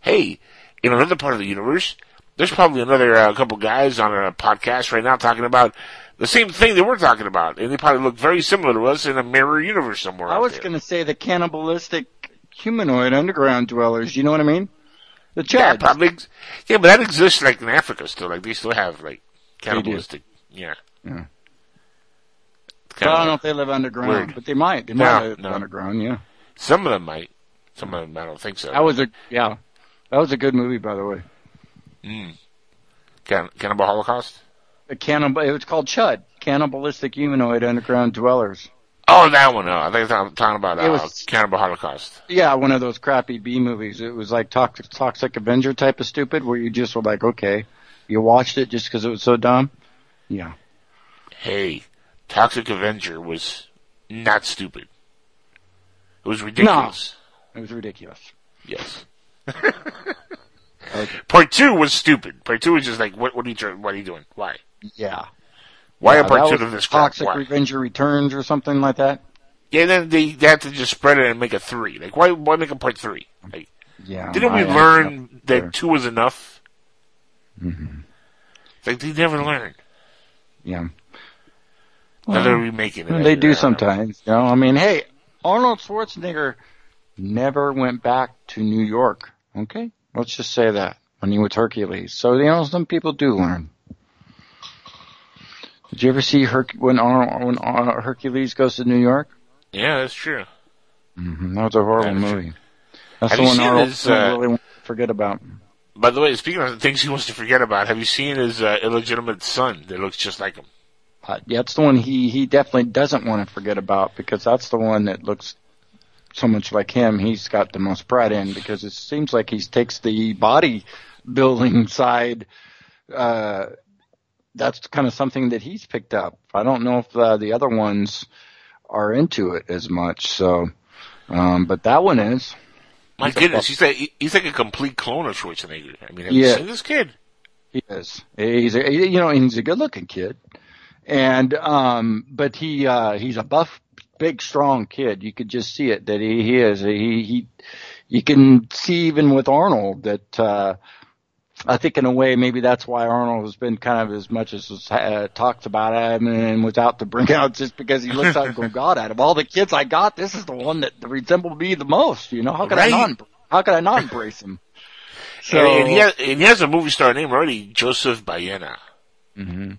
Hey, in another part of the universe, there's probably another uh, couple guys on a podcast right now talking about the same thing that we're talking about, and they probably look very similar to us in a mirror universe somewhere. I was going to say the cannibalistic humanoid underground dwellers. You know what I mean? The Yeah, Chuds. probably. Yeah, but that exists like in Africa still. Like they still have like cannibalistic. Yeah. Yeah. Kinda I don't know if they live underground, weird. but they might. They No, might live no. underground. Yeah. Some of them might. Some of them I don't think so. That was a yeah. That was a good movie, by the way. Mm. Can- Cannibal Holocaust. A cannibal. It was called Chud. Cannibalistic humanoid underground dwellers. Oh, that one. No, I think I'm talking about uh, It was- Cannibal Holocaust. Yeah, one of those crappy B movies. It was like Toxic, Toxic Avenger type of stupid, where you just were like, okay, you watched it just because it was so dumb. Yeah. Hey, Toxic Avenger was not stupid. It was ridiculous. It was ridiculous. Yes. Okay. Part two was stupid. Part two was just like, what, what are you trying, what are you doing? Why? Yeah. Why Yeah, a part two of this crap? Toxic Why? Revenger Returns or something like that. Yeah, then they, they had to just spread it and make a three. Like, why, why make a part three? Like, Yeah. didn't we I- learn that two was enough? Mhm. Like, they never learned. Yeah. Now they're remaking it. They do sometimes. You know, I mean, hey, Arnold Schwarzenegger never went back to New York. Okay, let's just say that when he was Hercules. So you know, some people do learn. Did you ever see Herc- when Arnold, when uh, Hercules goes to New York? Yeah, that's true. Mm-hmm. That was a horrible That's- movie. That's Have the one Arnold his, uh, really want to forget about. By the way, speaking of things he wants to forget about, have you seen his uh, illegitimate son that looks just like him? Uh, yeah, that's the one he he definitely doesn't want to forget about because that's the one that looks so much like him. He's got the most pride in because it seems like he takes the body building side. Uh, that's kind of something that he's picked up. I don't know if uh, the other ones are into it as much. So, um, but that one is. My goodness, he's like he's like a complete clone of Schwarzenegger. I mean, have Yeah. you seen this kid? He is. He's a, you know, he's a good looking kid. And, um, but he, uh, he's a buff, big, strong kid. You could just see it that he, he is. He, he, you can see even with Arnold that, uh, I think in a way maybe that's why Arnold has been kind of as much as was, uh, talked about him and was out to bring out just because he looks like going, God, out of all the kids I got, this is the one that resembled me the most. You know, how could Right. I not, how could I not embrace him? So, and, and he has, and he has a movie star name already, Joseph Baena. hmm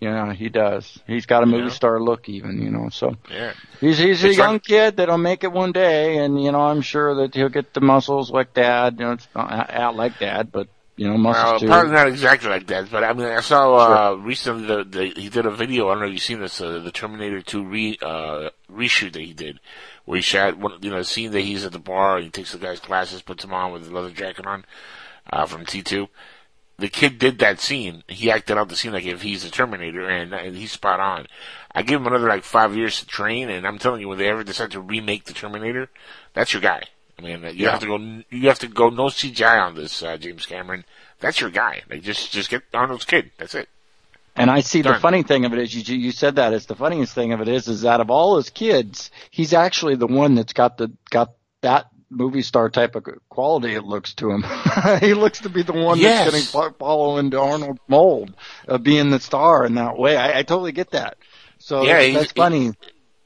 Yeah, he does. He's got a movie Yeah. star look, even you know. So Yeah. he's he's a It's young like- kid that'll make it one day, and you know I'm sure that he'll get the muscles like Dad. You know, it's not out like Dad, but you know, muscles Well, too. probably not exactly like that, but I mean, I saw uh, recently the, the he did a video. I don't know if you've seen this, uh, the Terminator Two re uh, reshoot that he did, where he shot one, you know, a scene that he's at the bar and he takes the guy's glasses, puts them on with a leather jacket on, uh, from T two. The kid did that scene. He acted out the scene like if he's the Terminator, and, and he's spot on. I give him another like five years to train, and I'm telling you, when they ever decide to remake the Terminator, that's your guy. I mean, you Yeah. have to go. You have to go no CGI on this, uh, James Cameron. That's your guy. Like just just get Arnold's kid. That's it. And I see the funny thing of it is, you, you said that is the funniest thing of it is, is out of all his kids, he's actually the one that's got the got that movie star type of quality. It looks to him. he looks to be the one Yes. that's going to follow into Arnold's mold of being the star in that way. I, I totally get that. So Yeah, that's, that's funny.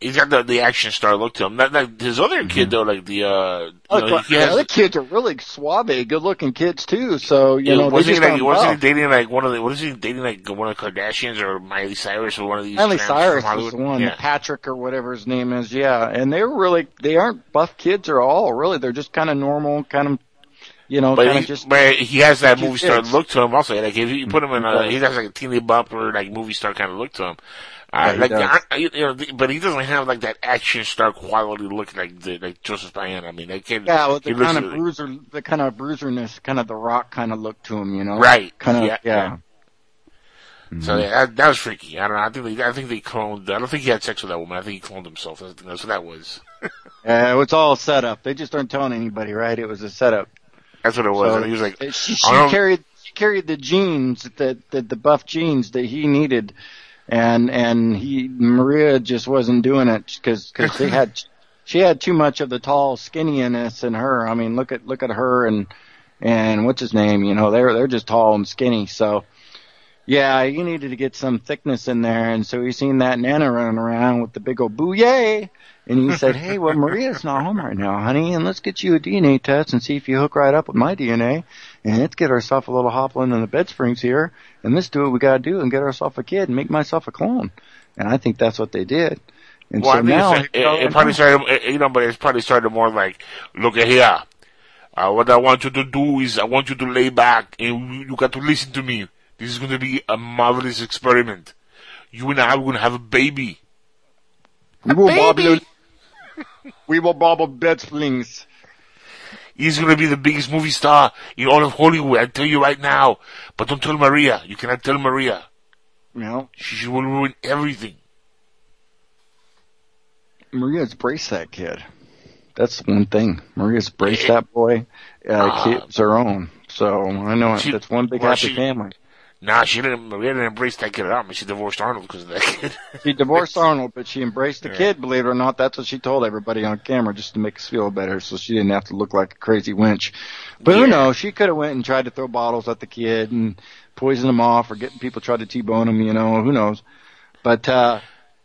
He's got the the action star look to him. Not like his other kid though, like the uh, you Oh, know, he the has. other kids are really suave, good looking kids too. So you know, they wasn't he like aren't wasn't he dating like one of the what is he dating like one of the Kardashians or Miley Cyrus or one of these Miley Cyrus Hollywood? was the one, Yeah. Patrick or whatever his name is, yeah. And they're really, they aren't buff kids at all, really. They're just kind of normal, kind of, you know, But kind he, of just. but he has that movie star kids. look to him also. Like if you put him in a, he has like a teeny bopper like movie star kind of look to him. Yeah, Uh, he like, does. I, you know, but he doesn't have like that action star quality look like the, like Joseph Diane. I mean, that kid. Yeah, he the kind of bruiser, the kind of bruiserness, kind of the rock kind of look to him, you know? Right. Kind of, Yeah, yeah. yeah. So yeah, that, that was freaky. I don't know. I think they, I think they cloned. I don't think he had sex with that woman. I think he cloned himself. That's, what that was. Yeah, it was all set up. They just aren't telling anybody, right? It was a setup. That's what it was. So, and he was like, She, she carried she carried the genes that, that the buff genes that he needed, and and he Maria just wasn't doing it because because she had she had too much of the tall skinniness in her. I mean, look at look at her and and what's his name? You know, they're they're just tall and skinny. So yeah, he needed to get some thickness in there, and so he seen that Nana running around with the big old booyah. And he said, "Hey, well, Maria's not home right now, honey, and let's get you a DNA test and see if you hook right up with my DNA, and let's get ourselves a little hoplin in the bed springs here, and let's do what we gotta do and get ourselves a kid and make myself a clone." And I think that's what they did. And well, so I think now, it's, it, it probably started, it- you know, but it's probably started more like, look at here. Uh, what I want you to do is I want you to lay back and you, you got to listen to me. This is going to be a marvelous experiment. You and I are going to have a baby. we will baby. bobble, we will bobble bed springs. He's going to be the biggest movie star in all of Hollywood. I tell you right now. But don't tell Maria. You cannot tell Maria. You know, She, she will ruin everything. Maria's braced that kid. That's one thing. Maria's braced that boy. Uh, Ah. kid's her own. So I know. She- that's one big well, happy she- family. Nah, she didn't, We didn't embrace that kid at all. I mean, she divorced Arnold because of that kid. She divorced Arnold, but she embraced the Yeah. kid. Believe it or not, that's what she told everybody on camera, just to make us feel better, so she didn't have to look like a crazy wench. But Yeah. who knows? She could have went and tried to throw bottles at the kid and poison him off, or getting people tried to t-bone him. You know, who knows? But uh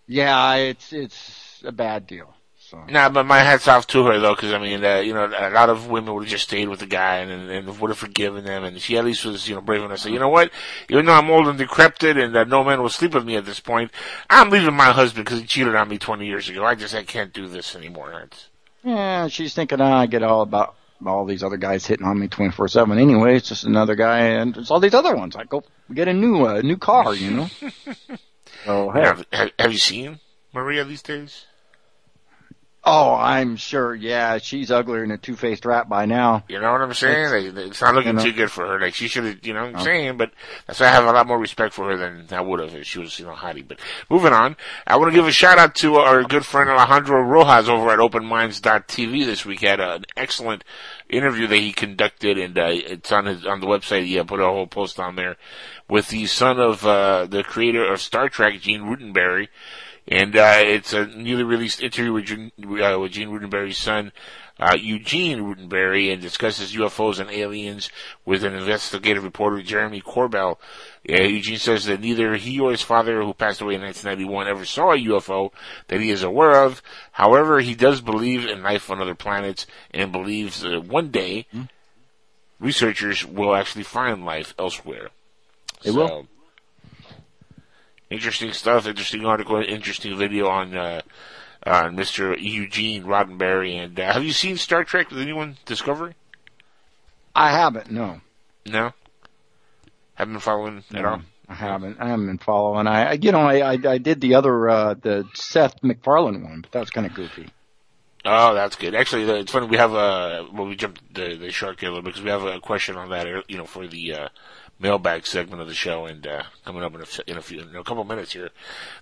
yeah, it's it's a bad deal. So Nah, but my hat's off to her though, because I mean, uh, you know, a lot of women would have just stayed with the guy and, and, and would have forgiven them, and she at least was, you know, brave enough to say, you know what, even though I'm old and decrepit and that no man will sleep with me at this point, I'm leaving my husband because he cheated on me 20 years ago. I just I can't do this anymore. It's, yeah, she's thinking, ah, I get all about all these other guys hitting on me 24/7 anyway. It's just another guy, and it's all these other ones. I go get a new uh, new car, you know. so hey. have, have, have you seen Maria these days? Oh, I'm sure. Yeah, she's uglier than a two-faced rat by now. You know what I'm saying? Like, it's not looking you know. too good for her. Like she should have, you know what I'm No. saying? But that's why I have a lot more respect for her than I would have if she was, you know, hottie. But moving on, I want to give a shout out to our good friend Alejandro Rojas over at OpenMinds.tv this week. Had an excellent interview that he conducted, and uh, it's on his on the website. He uh, put a whole post on there with the son of uh, the creator of Star Trek, Gene Roddenberry. And uh, it's a newly released interview with Gene, uh, with Gene Roddenberry's son, uh, Eugene Roddenberry, and discusses UFOs and aliens with an investigative reporter, Jeremy Corbell. Uh, Eugene says that neither he or his father, who passed away in 1991, ever saw a UFO that he is aware of. However, he does believe in life on other planets and believes that one day researchers will actually find life elsewhere. They will. Interesting stuff. Interesting article. Interesting video on uh, on Mr. Eugene Roddenberry. And uh, have you seen Star Trek with anyone? Discovery? I haven't. No. No. Haven't been following at all. I haven't. I haven't been following. I, you know, I, I, I did the other, uh, the Seth MacFarlane one, but that was kind of goofy. Oh, that's good. Actually, it's funny. We have a well, we jumped the, the shark a little bit because we have a question on that, you know, for the uh, mailbag segment of the show, and uh, coming up in a, in a few, in a couple minutes here,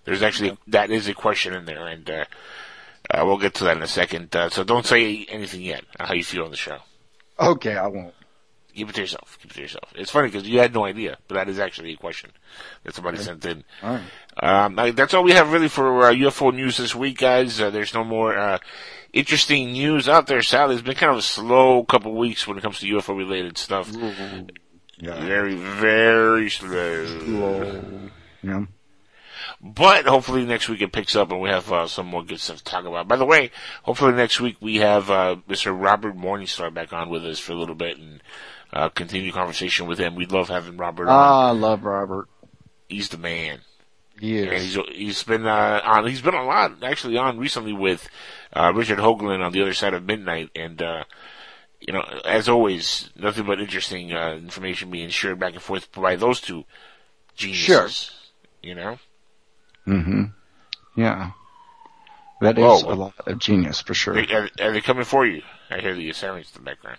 there's actually that is a question in there, and uh, uh, we'll get to that in a second. Uh, so don't say anything yet how you feel on the show. Okay, I won't. Keep it to yourself. Keep it to yourself. It's funny because you had no idea, but that is actually a question that somebody sent in. All right. Um, I- that's all we have really for uh, UFO news this week, guys. Uh, there's no more uh, interesting news out there. Sadly, it's been kind of a slow couple weeks when it comes to UFO related stuff. Very, very slow. Yeah. But hopefully next week it picks up and we have uh, some more good stuff to talk about. By the way, hopefully next week we have uh, Mr. Robert Morningstar back on with us for a little bit and uh, continue conversation with him. We'd love having Robert on. Ah, I love Robert. He's the man. He And he's he's been uh, on. He's been a lot actually on recently with uh, Richard Hoagland on the other side of midnight, and uh, you know, as always, nothing but interesting uh, information being shared back and forth by those two geniuses. Sure. You know, Mm-hmm. Yeah. That Whoa. is a lot of genius for sure. They- are, are they coming for you? I hear the sirens in the background.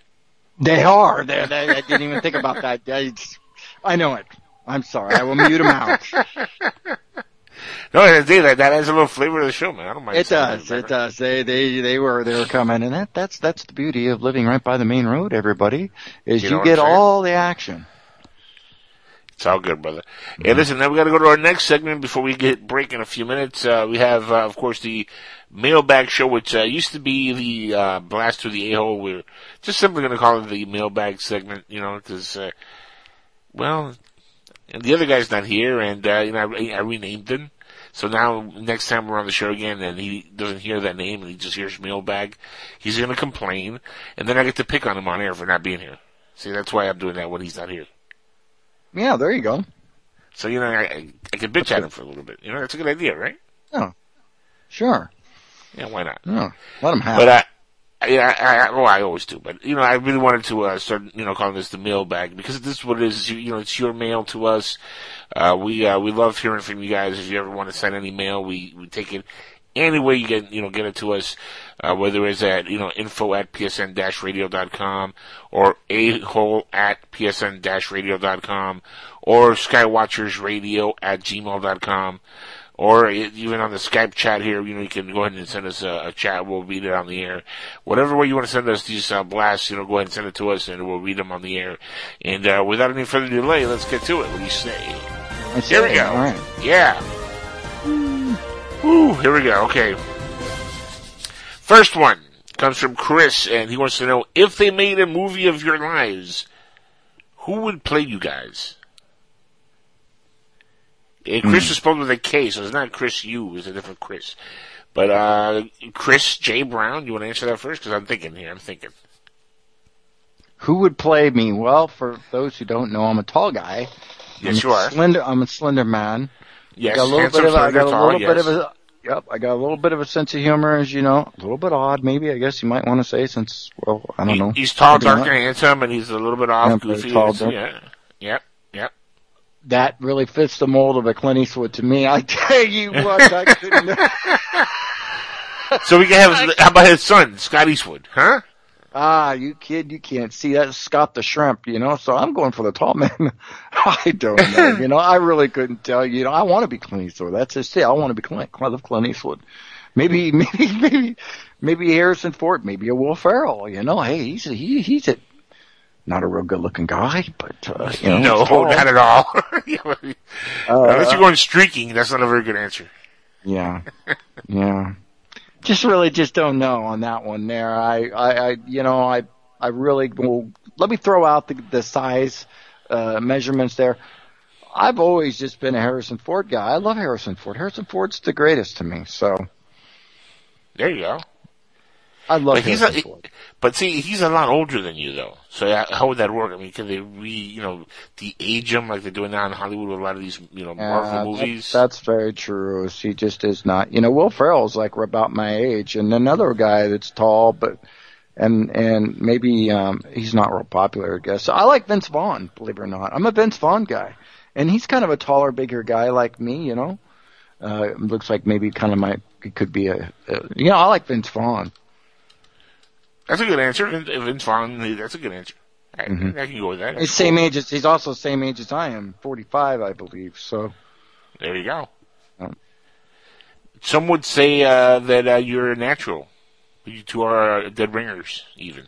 They are. They, they, I didn't even think about that. I, I know it. I'm sorry. I will mute them out. No, that, that that adds a little flavor to the show, man. I don't mind. It does. It does. They they they were they were coming, and that that's that's the beauty of living right by the main road. Everybody is You you, know get all the action. It's all good, brother. Mm-hmm. Hey, listen, now we got to go to our next segment before we get break in a few minutes. Uh, we have, uh, of course, the mailbag show, which uh, used to be the uh, blast through the a-hole. We're just simply going to call it the mailbag segment, you know, because, uh, well, the other guy's not here, and uh, you know, I, I renamed him. So now, next time we're on the show again, and he doesn't hear that name, and he just hears mailbag, he's going to complain, and then I get to pick on him on air for not being here. See, that's why I'm doing that when he's not here. Yeah, there you go. So, you know, I, I, could bitch at him for a little bit. You know, that's a good idea, right? Oh. Sure. Yeah, why not? Yeah. Let him have But, it. uh, yeah, I, I, well, I always do. But, you know, I really wanted to, uh, start, you know, calling this the mailbag because this is what it is. You, know, it's your mail to us. Uh, we, uh, we love hearing from you guys. If you ever want to send any mail, we, we take it any way you get, you know, get it to us, uh, whether it's at, you know, info at psn-radio.com or a-hole at psn-radio.com or skywatchersradio at gmail.com or even on the Skype chat here, you know, you can go ahead and send us a, a chat. We'll read it on the air. Whatever way you want to send us these uh, blasts, you know, go ahead and send it to us and we'll read them on the air. And, uh, without any further delay, let's get to it. What do you say? I Here we go. Right. Yeah. Woo, here we go. Okay. First one comes from Chris, and he wants to know if they made a movie of your lives, who would play you guys? And Chris was spelled with a K, so it's not Chris U, it's a different Chris. But, uh, Chris J. Brown, you want to answer that first? Because I'm thinking here, I'm thinking. Who would play me? Well, for those who don't know, I'm a tall guy. Yes, I'm you are. Slender. I'm a slender man. Yes, I got a little bit of a, I got a tall, little bit yes. of a yep, I got a little bit of a sense of humor, as you know, a little bit odd, maybe. I guess you might want to say, since well, I don't He- know. He's tall, dark, and handsome, and he's a little bit off, Yeah, goofy. tall, dark. yeah, yep, yep. That really fits the mold of a Clint Eastwood to me. I tell you what, I couldn't. So we can have, his, how about his son, Scott Eastwood, huh? ah, you kid, you can't see that Scott the Shrimp, you know. So I'm going for the tall man. I don't know, you know. I really couldn't tell you. You know, I want to be Clint Eastwood. That's just it. I want to be Clint. I love Clint Eastwood. Maybe, maybe, maybe, maybe Harrison Ford. Maybe a Will Ferrell. You know, hey, he's a, he, he's a not a real good looking guy, but uh, you know, no, not at all. Uh, Unless you're going streaking, that's not a very good answer. Yeah. Yeah. Just really just don't know on that one there. I, I, I you know, I, I really will, let me throw out the, the size, uh, measurements there. I've always just been a Harrison Ford guy. I love Harrison Ford. Harrison Ford's the greatest to me. So There you go. I love But he's a, Ford. but see, he's a lot older than you though. So how- how would that work? I mean, can they re, you know, de-age him like they're doing now in Hollywood with a lot of these, you know, Marvel Yeah, that- movies? that's very true. He just is not. You know, Will Ferrell's like about my age, and another guy that's tall, but and and maybe um, he's not real popular, I guess. So I like Vince Vaughn, believe it or not. I'm a Vince Vaughn guy, and he's kind of a taller, bigger guy like me, you know. Uh, looks like maybe kind of my he could be a, a you know I like Vince Vaughn. That's a good answer. Vin- Vince Vaughn, that's a good answer. I, Mhm. I can go with that. He's same age as he's also the same age as I am, 45, I believe. So There you go. Um, Some would say uh, that uh, you're a natural. You two are uh, dead ringers, even.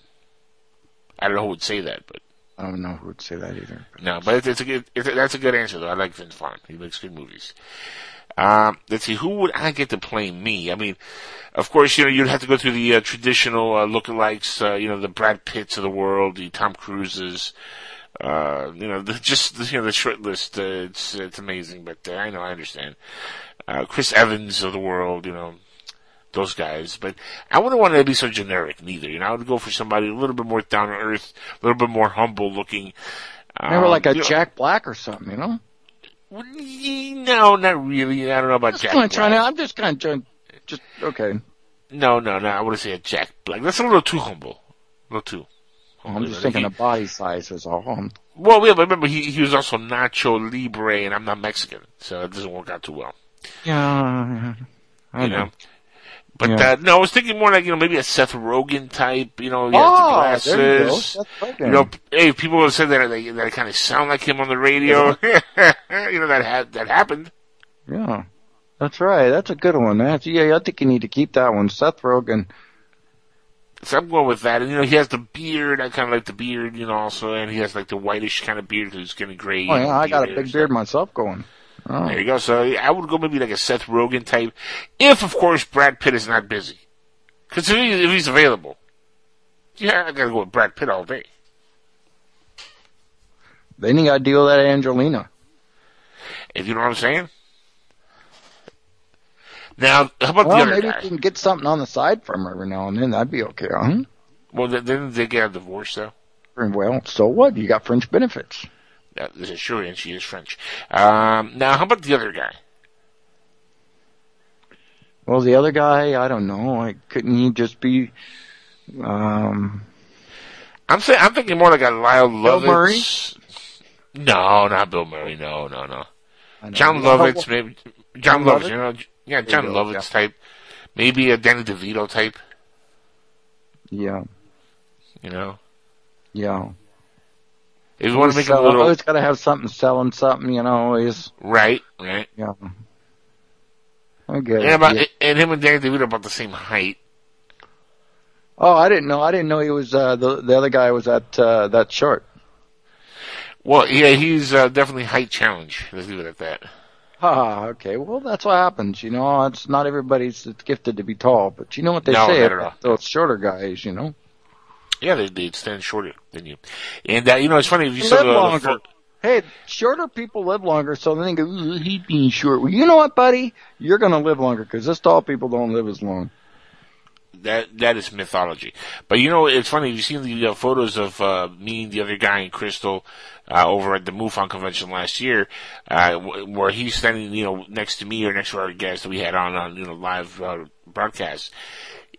I don't know who would say that, but I don't know who would say that either. no. But it's, it's a good. It's a, that's a good answer, though. I like Vince Vaughn. He makes good movies. Um, let's see. Who would I get to play me? I mean, of course, you know you'd have to go through the uh, traditional uh, lookalikes. Uh, you know, the Brad Pitts of the world, the Tom Cruises. Uh, you know, the, just the, you know the short list. Uh, it's it's amazing, but uh, I know I understand. Uh, Chris Evans of the world, you know, those guys. But I wouldn't want to be so generic neither. You know, I would go for somebody a little bit more down to earth, a little bit more humble looking. Maybe Um, like a Jack Black or something, you know. No, not really. I don't know about Just Jack. kinda trying to. I'm just kind of trying, just okay. No, no, no. I wouldn't say a Jack Black. That's a little too humble. A little too. I'm just thinking of body size as all. Um, Well, yeah, but remember he he was also Nacho Libre, and I'm not Mexican, so it doesn't work out too well. yeah, I you know. know. But Yeah. uh, no, I was thinking more like you know maybe a Seth Rogen type. You know, he Oh, the you go. glasses. Seth Rogen. You know, hey, people have said that they that kind of sound like him on the radio. you know that had that happened. Yeah, that's right. That's a good one. That's yeah. I think you need to keep that one. Seth Rogen. So I'm going with that. And you know, he has the beard. I kind of like the beard. You know, also, and he has like the whitish kind of beard who's getting gray. Oh yeah, I got a big beard myself going. Oh. There you go. So I would go maybe like a Seth Rogen type, if of course Brad Pitt is not busy. Because if, if he's available, yeah, I gotta go with Brad Pitt all day. Then you got to deal with that Angelina. If you know what I'm saying. Now, how about well, the other maybe guy? you can get something on the side from her every now and then. That'd be okay, huh? Well, then, then they get a divorce though. Well, so what? You got French benefits. Yeah, this is sure, and she is French. Um, now, how about the other guy? Well, the other guy, I don't know. Like, couldn't he just be? Um, I'm saying I'm thinking more like a Lyle Bill Lovitz. Murray? No, not Bill Murray. No, no, no. I. Jon Lovitz, maybe. John Jon Lovitz, Lovitz? you know, yeah, Jon Lovitz yeah. type. Maybe a Danny DeVito type. Yeah, You know, yeah. If you want to make it a little always got to have something selling something, you know. Is right, right. yeah. I get And, it. about, yeah. and him and Danny DeVito are about the same height. Oh, I didn't know. I didn't know he was uh, the the other guy was that uh, that short. Well, yeah, he's uh, definitely height challenge. Let's leave it at that. Ah, okay. Well, that's what happens. You know, it's not everybody's gifted to be tall, but you know what they No, say about those shorter guys. You know, Yeah, they they stand shorter than you. And uh, you know, it's funny if you saw the. Hey, shorter people live longer, so then they go, "Ooh, he's being short. Well, you know what, buddy? You're gonna live longer because this tall people don't live as long. that that is mythology. But you know, it's funny. You've seen the uh, photos of uh, me and the other guy and Crystal uh, over at the MUFON convention last year, uh, w- where he's standing, you know, next to me or next to our guest that we had on on you know live uh, broadcast.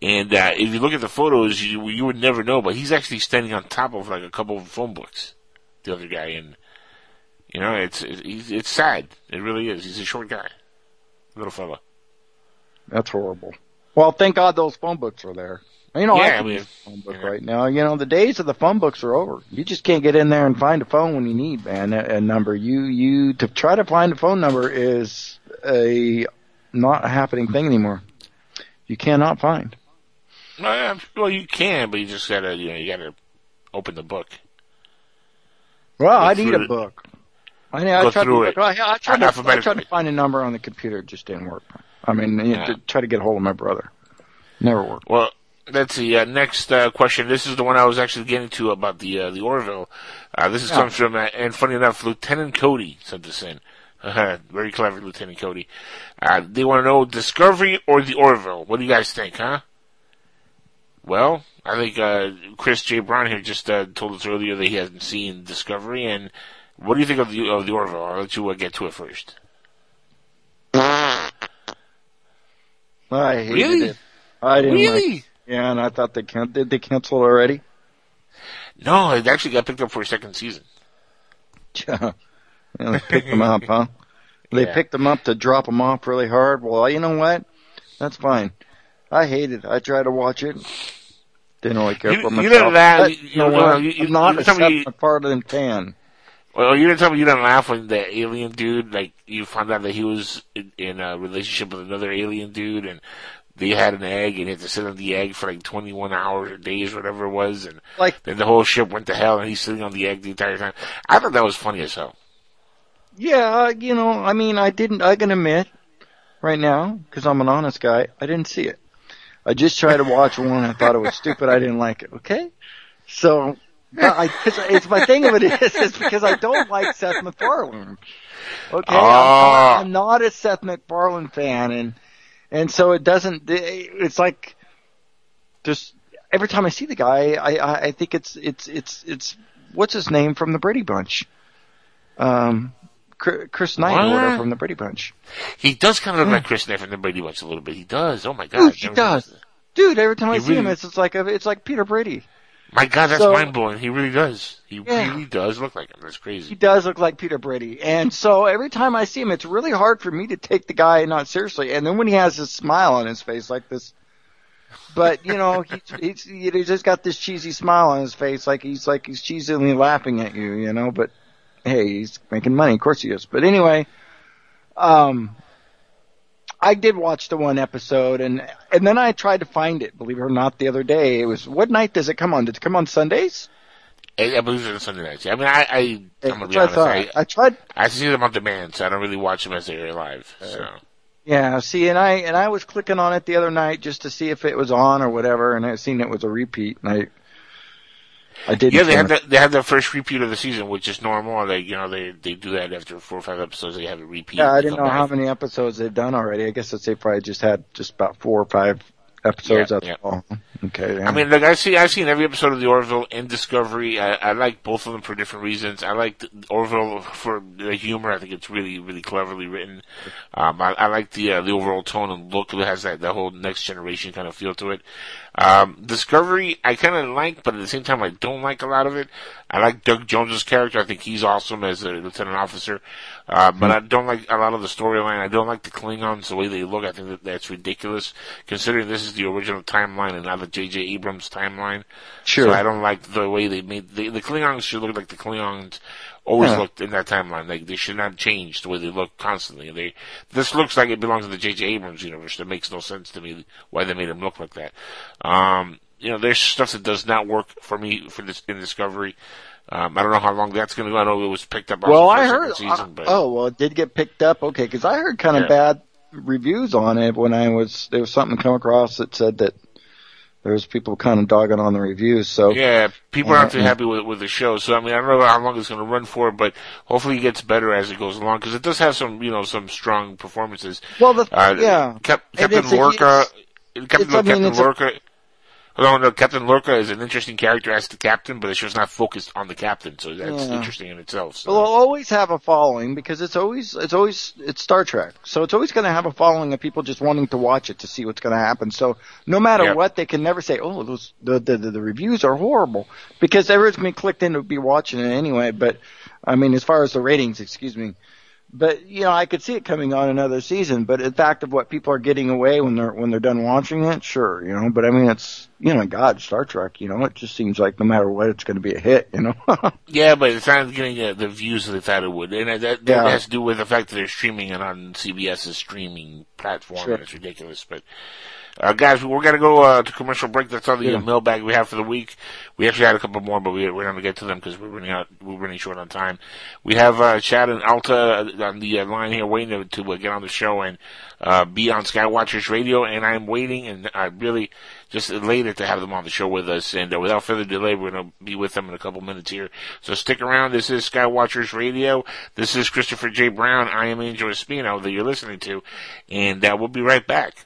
And uh, if you look at the photos, you you would never know, but he's actually standing on top of like a couple of phone books. The other guy, and you know, it's it's, it's sad. It really is. He's a short guy, little fella. That's horrible. Well, thank God those phone books are there. You know, Yeah, I I can mean, use a phone book right now. You know, the days of the phone books are over. You just can't get in there and find a phone when you need, man, a, a number. You, you, to try to find a phone number is a not a happening thing anymore. You cannot find. Well, you can, but you just gotta, you know, you gotta open the book. Well, Go I need a it. book. I, I Go tried to, it. I, I, tried to, I tried to find a number on the computer. It just didn't work. I mean, you Yeah. to try to get a hold of my brother. Never worked. Well, let's see. Uh, next uh, question. This is the one I was actually getting to about the uh, the Orville. Uh, this is Yeah. comes from, uh, and funny enough, Lieutenant Cody sent this in. Very clever, Lieutenant Cody. Uh, they want to know Discovery or the Orville. What do you guys think, huh? Well, I think uh, Chris J. Brown here just uh, told us earlier that he hasn't seen Discovery, and what do you think of the of the Orville? I'll let you uh, get to it first. I hated Really? it. I didn't Really? like. Yeah, and I thought they can did they cancel it already? No, it actually got picked up for a second season. Yeah, yeah they picked them up, huh? They Yeah. picked them up to drop them off really hard. Well, you know what? That's fine. I hate it. I tried to watch it. Didn't really care You- for you didn't laugh- you- you know you- what? you- you- I'm not you a tell Seth me- MacFarlane. Well, you didn't tell me you didn't laugh when the alien dude, like, you found out that he was in, in a relationship with another alien dude, and they had an egg, and he had to sit on the egg for like 21 hours or days, whatever it was, and Like- then the whole ship went to hell, and he's sitting on the egg the entire time. I thought that was funny as hell. Yeah, uh, you know, I mean, I didn't. I can admit, right now, because I'm an honest guy, I didn't see it. I just tried to watch one. I thought it was stupid. I didn't like it. Okay, so but I, it's, it's my thing of it is, is because I don't like Seth MacFarlane. Okay, Ah. I'm, I'm not a Seth MacFarlane fan, and and so it doesn't. It's like just every time I see the guy, I I, I think it's it's it's it's what's his name from the Brady Bunch, um, Chris Knight or whatever from the Brady Bunch. He does kind of look hmm. like Chris Knight from the Brady Bunch a little bit. He does. Oh my god. Dude, he does. Dude, every time I He see him, it's, it's like a, it's like Peter Brady. My god, that's So- mind blowing. He really does. He Yeah. really does look like him. That's crazy. He does look like Peter Brady, and so every time I see him, it's really hard for me to take the guy not seriously. And then when he has this smile on his face like this, but you know, he, he's he's just got this cheesy smile on his face, like he's like he's cheesily laughing at you, you know. But hey, he's making money, of course he is. But anyway, um, I did watch the one episode, and and then I tried to find it. Believe it or not, the other day it was. What night does it come on? Does it come on Sundays? I, I believe it's on Sunday nights. I mean, I, I, I'm gonna be I honest. I, I tried. I see them on demand, so I don't really watch them as they are live. So Yeah, see, and I and I was clicking on it the other night just to see if it was on or whatever, and I seen it was a repeat, and I I didn't. yeah, they had finish. the, they had their first repeat of the season, which is normal. They you know they they do that after four or five episodes. They have a repeat. Yeah, I didn't know how many episodes they've done already. I guess that say probably just had just about four or five episodes. Yeah, yeah. all. Okay. Yeah. I mean, like I see, I've seen every episode of the Orville and Discovery. I, I like both of them for different reasons. I like the Orville for the humor. I think it's really, really cleverly written. Um, I, I like the uh, the overall tone and look. It has that the whole next generation kind of feel to it. Um, Discovery, I kind of like, but at the same time, I don't like a lot of it. I like Doug Jones's character. I think he's awesome as a lieutenant officer. Uh, but I don't like a lot of the storyline. I don't like the Klingons, the way they look. I think that that's ridiculous, considering this is the original timeline and not the J.J. Abrams timeline. Sure. So I don't like the way they made the, the Klingons should look like the Klingons always Yeah. looked in that timeline. Like they should not change the way they look constantly. They this looks like it belongs to the J.J. Abrams universe. That makes no sense to me why they made him look like that. Um, you know, there's stuff that does not work for me for this in Discovery. Um, I don't know how long that's going to go. I know it was picked up. well, I heard. Season, but oh, well, it did get picked up. Okay, because I heard kind of Yeah. bad reviews on it when I was there was something come across that said that there was people kind of dogging on the reviews. So Yeah, people aren't too happy with with the show. So I mean, I don't know how long it's going to run for, but hopefully it gets better as it goes along because it does have some, you know, some strong performances. Well, the Uh, yeah, Cap- Captain Lorca, Captain, it's- I mean, Captain it's Lorca. no, Captain Lorca is an interesting character as the captain, but it's just not focused on the captain, so that's Yeah. interesting in itself. So. Well, it'll always have a following because it's always it's always it's Star Trek, so it's always going to have a following of people just wanting to watch it to see what's going to happen. So no matter Yeah. what, they can never say, "Oh, those the the, the, the reviews are horrible," because everyone's going to be clicked in to be watching it anyway. But I mean, as far as the ratings, excuse me. But you know, I could see it coming on another season. But the fact of what people are getting away when they're when they're done watching it, sure, you know. But I mean, it's you know, God, Star Trek, you know, it just seems like no matter what, it's going to be a hit, you know. Yeah, but it's not getting uh, the views that they thought it would, and that, that Yeah. has to do with the fact that they're streaming it on CBS's streaming platform, Sure. and it's ridiculous. But uh, guys, we're gonna go uh, to commercial break. That's all the Yeah. uh, mailbag we have for the week. We actually had a couple more, but we, we're gonna get to them because we're running out. We're running short on time. We have uh, Chad and Alta on the uh, line here, waiting to, to uh, get on the show and uh, be on Skywatchers Radio, and I'm waiting, and I really just elated to have them on the show with us. And uh, without further delay, we're going to be with them in a couple minutes here. So stick around. This is Skywatchers Radio. This is Christopher J. Brown. I am Angel Espino that you're listening to, and uh, we'll be right back.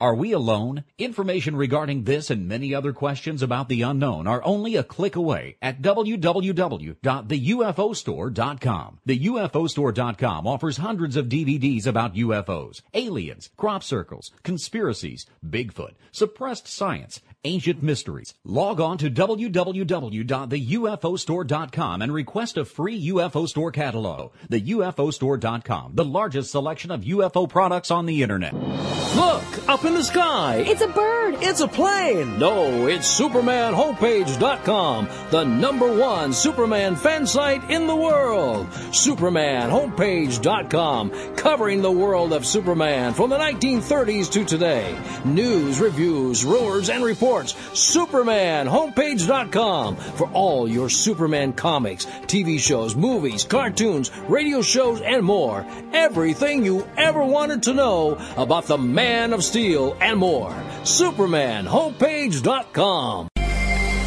Are we alone? Information regarding this and many other questions about the unknown are only a click away at www.theufostore.com. The UFOstore.com offers hundreds of DVDs about UFOs, aliens, crop circles, conspiracies, Bigfoot, suppressed science, ancient mysteries. Log on to www.theufostore.com and request a free UFO store catalog. The UFOstore.com, the largest selection of UFO products on the internet. Look, up in the sky. It's a bird. It's a plane. No, it's SupermanHomepage.com, the number one Superman fan site in the world. SupermanHomepage.com, covering the world of Superman from the 1930s to today. News, reviews, rumors, and reports. SupermanHomepage.com for all your Superman comics, TV shows, movies, cartoons, radio shows, and more. Everything you ever wanted to know about the Man of Steel and more. SupermanHomepage.com.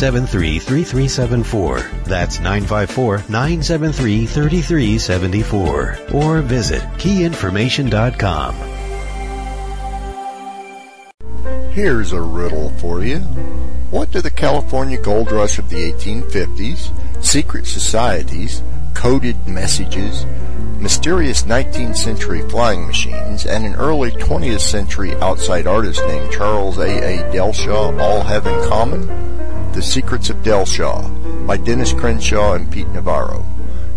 973 3374. That's 954 973 3374. Or visit keyinformation.com. Here's a riddle for you. What do the California gold rush of the 1850s, secret societies, coded messages, mysterious 19th century flying machines, and an early 20th century outside artist named Charles A. A. Dellschau all have in common? The Secrets of Dellschau by Dennis Crenshaw and Pete Navarro.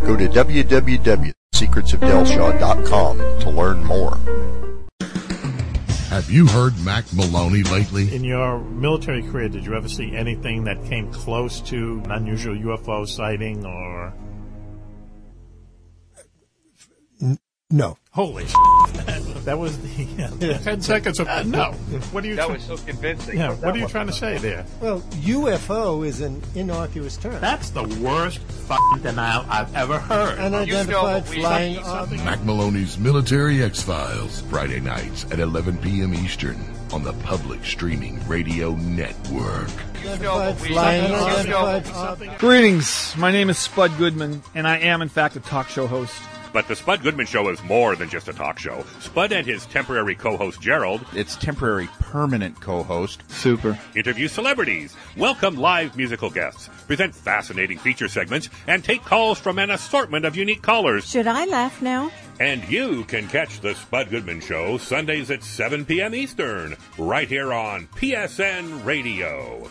Go to www.secretsofdelshaw.com to learn more. Have you heard Mac Maloney lately? In your military career, did you ever see anything that came close to an unusual UFO sighting or? No. Holy that was the uh, ten seconds of no. What are you? That try- was so convincing. Yeah, what are you trying to say there? Well, UFO is an innocuous term. That's the worst fucking denial I've ever heard. Unidentified flying object. Mac Maloney's Military X Files, Friday nights at 11 p.m. Eastern on the public streaming radio network. Unidentified flying unidentified object. Greetings. My name is Spud Goodman, and I am, in fact, a talk show host. But the Spud Goodman Show is more than just a talk show. Spud and his temporary co-host Gerald, its temporary permanent co-host, Super, interview celebrities, welcome live musical guests, present fascinating feature segments, and take calls from an assortment of unique callers. Should I laugh now? And you can catch the Spud Goodman Show Sundays at 7 p.m. Eastern, right here on PSN Radio.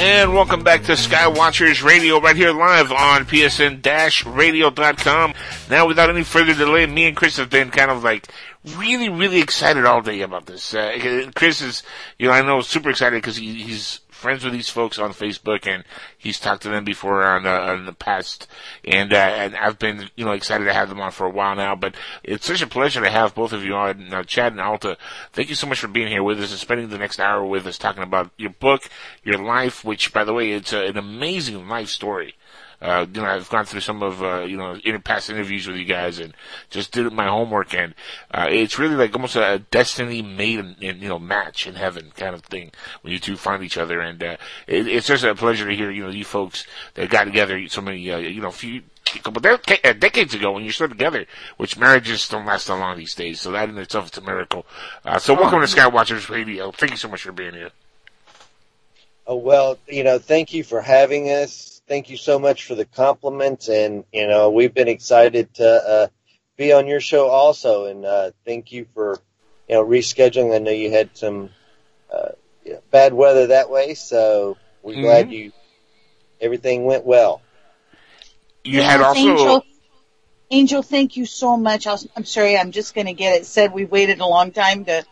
And welcome back to Skywatchers Radio right here live on PSN-radio.com. Now without any further delay, me and Chris have been kind of like really, really excited all day about this. Uh, Chris is, you know, I know super excited because he, he's friends with these folks on Facebook and he's talked to them before on, uh, in the past. And, uh, and I've been, you know, excited to have them on for a while now, but it's such a pleasure to have both of you on, uh, Chad and Alta. Thank you so much for being here with us and spending the next hour with us talking about your book, your life, which by the way, it's uh, an amazing life story. Uh, you know, I've gone through some of, uh, you know, in past interviews with you guys and just did my homework and, uh, it's really like almost a destiny made in, in, you know, match in heaven kind of thing when you two find each other and, uh, it, it's just a pleasure to hear, you know, you folks that got together so many, uh, you know, few, a couple de- decades ago when you're still together, which marriages don't last that long these days. So that in itself is a miracle. Uh, so welcome to Skywatchers Radio. Thank you so much for being here. Oh, well, you know, thank you for having us. Thank you so much for the compliments. And, you know, we've been excited to uh, be on your show also. And uh, thank you for you know, rescheduling. I know you had some uh, you know, bad weather that way, so we're Mhm. glad you everything went well. You had also Angel, Angel, thank you so much. I was, I'm sorry, I'm just going to get it said. We waited a long time to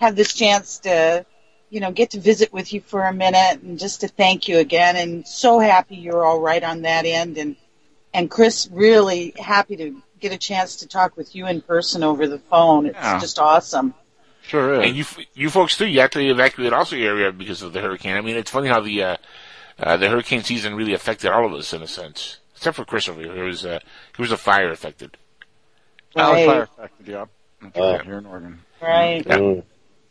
have this chance to, you know, get to visit with you for a minute and just to thank you again. And so happy you're all right on that end. And and Chris, really happy to get a chance to talk with you in person over the phone. It's Yeah. just awesome. Sure is. And you, you folks too, you have to evacuate also your area because of the hurricane. I mean, it's funny how the, uh, uh, the hurricane season really affected all of us in a sense. Except for Chris over here, who was, uh, he was a fire affected. I was fire affected, yep. That's Uh, right, here in Oregon. Right. Yeah.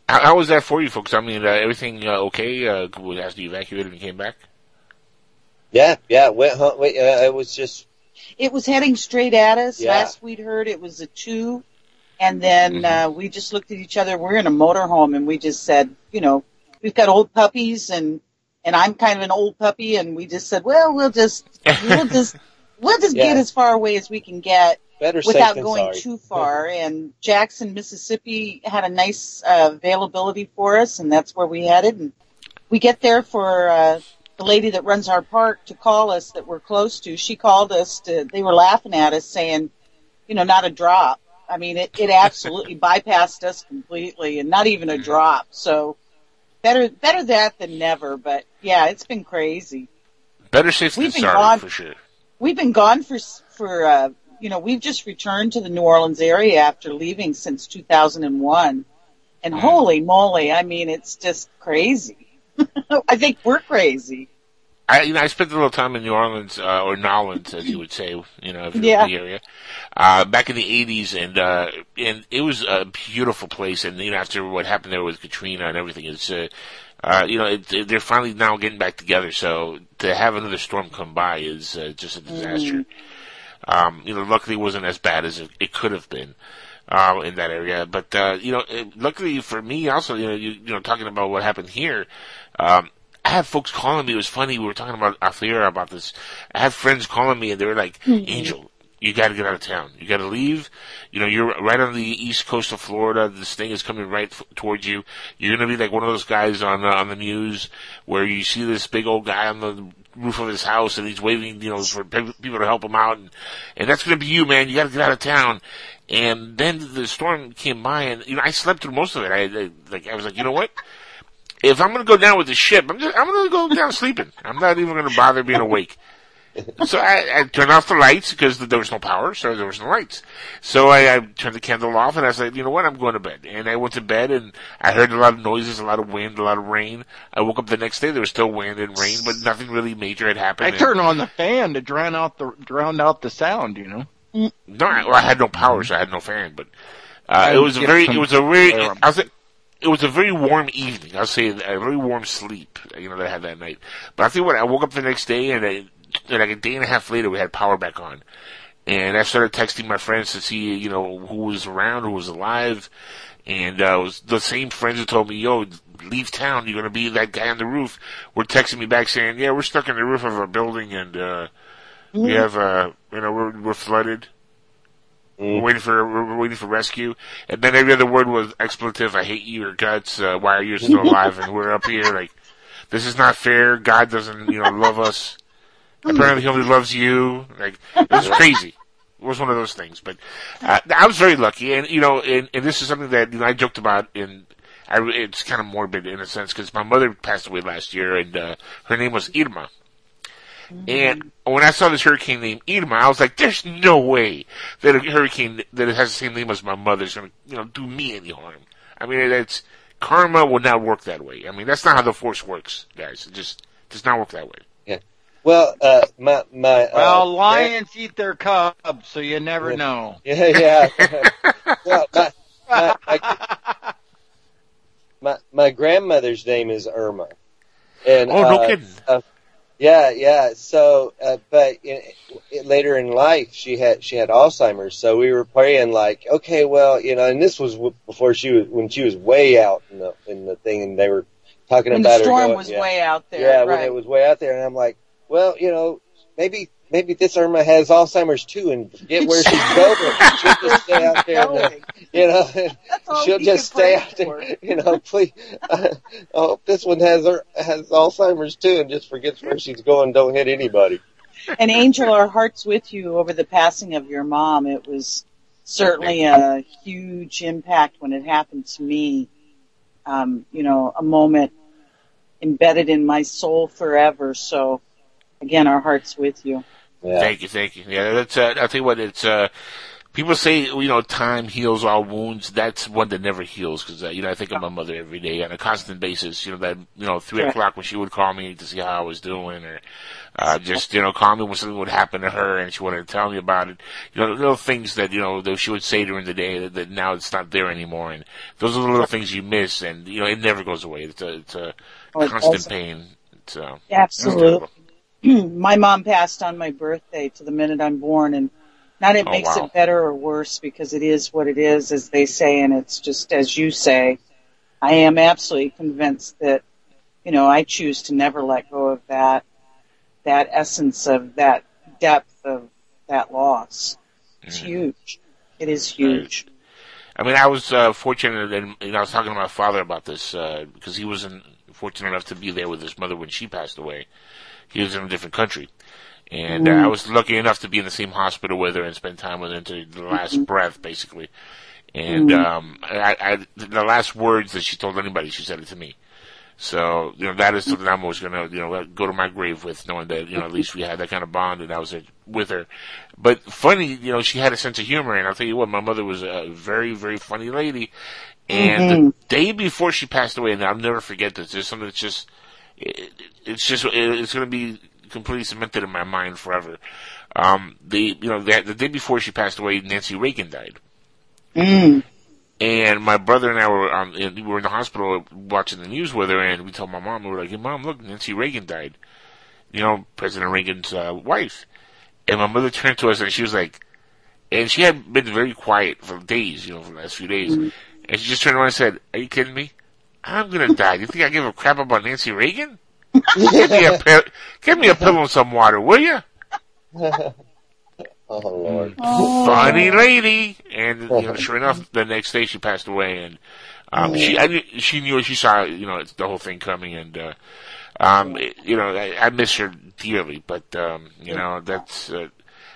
How, how was that for you folks? I mean, uh, everything, uh, okay, uh, as you evacuated and came back? Yeah, yeah, went home. Wait, uh, it was just It was heading straight at us. Yeah. Last we'd heard it was a two. And then uh, we just looked at each other. We're in a motorhome and we just said, you know, we've got old puppies and and I'm kind of an old puppy and we just said, well, we'll just we'll just we'll just Yeah. get as far away as we can get better without than going sorry. too far. And Jackson, Mississippi had a nice uh, availability for us, and that's where we headed. And we get there for uh, the lady that runs our park to call us that we're close to. She called us to. They were laughing at us, saying, you know, not a drop. I mean, it, it absolutely bypassed us completely, and not even a drop. So better better that than never. But yeah, it's been crazy. Better safe than We've been sorry, gone- for sure. We've been gone for for uh, you know we've just returned to the New Orleans area after leaving since 2001, and holy moly, I mean it's just crazy. I think we're crazy. I, you know, I spent a little time in New Orleans, uh, or Nolens, as you would say, you know, if you're Yeah. in the area, uh, back in the 80s, and, uh, and it was a beautiful place, and, you know, after what happened there with Katrina and everything, it's, uh, uh, you know, it, they're finally now getting back together, so to have another storm come by is, uh, just a disaster. Um, you know, luckily it wasn't as bad as it, it could have been. Uh, in that area, but uh, you know, it, luckily for me, also, you know, you, you know, talking about what happened here, um, I had folks calling me. It was funny. We were talking about off the air about this. I had friends calling me, and they were like, Mhm. "Angel, you got to get out of town. You got to leave. You know, you're right on the east coast of Florida. This thing is coming right f- towards you. You're gonna be like one of those guys on uh, on the news where you see this big old guy on the roof of his house, and he's waving, you know, for people to help him out, and and that's gonna be you, man. You got to get out of town." And then the storm came by, and you know, I slept through most of it. I, I like, I was like, you know what? if I'm going to go down with the ship, I'm just, I'm going to go down sleeping. I'm not even going to bother being awake. So I, I turned off the lights because there was no power, so there was no lights. So I, I turned the candle off and I said, you know what, I'm going to bed. And I went to bed and I heard a lot of noises, a lot of wind, a lot of rain. I woke up the next day, there was still wind and rain, but nothing really major had happened. I And- turned on the fan to drown out the drown out the sound. You know. No, I, well, I had no power, so I had no fan. But uh, it was a very, it was a very. I was, it was a very warm evening. I'll say a very warm sleep. You know that I had that night. But I think what I woke up the next day, and, I, like a day and a half later, we had power back on, and I started texting my friends to see, you know, who was around, who was alive, and uh, was the same friends who told me, "Yo, leave town. You're gonna be that guy on the roof." Were texting me back saying, "Yeah, we're stuck in the roof of a building, and uh, we Mhm. have, uh, you know, we're, we're flooded." We're waiting for we're waiting for rescue, and then every other word was expletive. I hate you or guts. Uh, why are you still alive? and we're up here like this is not fair. God doesn't you know love us. Apparently, he only loves you. Like it was crazy. It was one of those things. But uh, I was very lucky, and you know, and, and this is something that you know I joked about in. I, it's kind of morbid in a sense because my mother passed away last year, and uh, her name was Irma. And when I saw this hurricane named Irma, I was like, "There's no way that a hurricane that has the same name as my mother is going to, you know, do me any harm." I mean, it's karma will not work that way. I mean, that's not how the force works, guys. It just does not work that way. Yeah. Well, uh, my my. Uh, Well, lions eat their cubs, so you never Yeah. know. Yeah, yeah. well, my, my, my, my, my grandmother's name is Irma. And, Oh, no uh, kidding. Uh, yeah, yeah. So, uh, but in, in, later in life, she had she had Alzheimer's. So we were praying like, okay, well, you know, and this was w- before she was when she was way out in the in the thing, and they were talking When about the her storm going- was yeah. way out there, Yeah, when it was way out there, and I'm like, well, you know, maybe maybe this Irma has Alzheimer's too, and forget where she's going. She'll just stay out there. And, uh, you know, she'll just stay pray out there. You know, please. Uh, oh, this one has her has Alzheimer's too, and just forgets where she's going. Don't hit anybody. And Angel, our hearts with you over the passing of your mom. It was certainly a huge impact when it happened to me. Um, you know, a moment embedded in my soul forever. So, again, our hearts with you. Thank you, thank you. Yeah, that's. Uh, I'll tell you what. It's. Uh, people say you know time heals all wounds. That's one that never heals because uh, you know I think of my mother every day on a constant basis. You know that you know three Right. o'clock when she would call me to see how I was doing, or uh, just you know call me when something would happen to her and she wanted to tell me about it. You know little things that you know that she would say during the day that, that now it's not there anymore, and those are the little things you miss, and you know it never goes away. It's a it's a Oh, constant doesn't. pain. It's, uh, Absolutely. my mom passed on my birthday to the minute I'm born, and not it Oh, makes wow. it better or worse because it is what it is, as they say, and it's just as you say. I am absolutely convinced that, you know, I choose to never let go of that, that essence of that depth of that loss. It's Mm-hmm. huge. It is huge. I mean, I was uh, fortunate, and you know, I was talking to my father about this uh, because he wasn't fortunate enough to be there with his mother when she passed away. He was in a different country, and uh. I was lucky enough to be in the same hospital with her and spend time with her until the last breath, basically. And um, I, I, the last words that she told anybody, she said it to me. So you know that is something I'm always gonna you know go to my grave with, knowing that you know at least we had that kind of bond and I was there with her. But funny, you know, she had a sense of humor, and I'll tell you what, my mother was a very very funny lady. And Mhm. the day before she passed away, and I'll never forget this. There's something that's just it, it's just it's gonna be completely cemented in my mind forever. Um, the you know the, the day before she passed away, Nancy Reagan died. Mm. And my brother and I were um, we were in the hospital watching the news with her, and we told my mom, we were like, "Hey, mom, look, Nancy Reagan died." You know, President Reagan's uh, wife. And my mother turned to us, and she was like, and she had been very quiet for days, you know, for the last few days. And she just turned around and said, "Are you kidding me? I'm gonna die. Do you think I give a crap about Nancy Reagan? give me a pi- give me a pillow and some water, will you?" oh Lord. funny lady. And you know, sure enough, the next day she passed away, and um, she I, knew- she knew she saw you know the whole thing coming, and uh, um, it- you know I, I miss her dearly, but um, you know that's. Uh,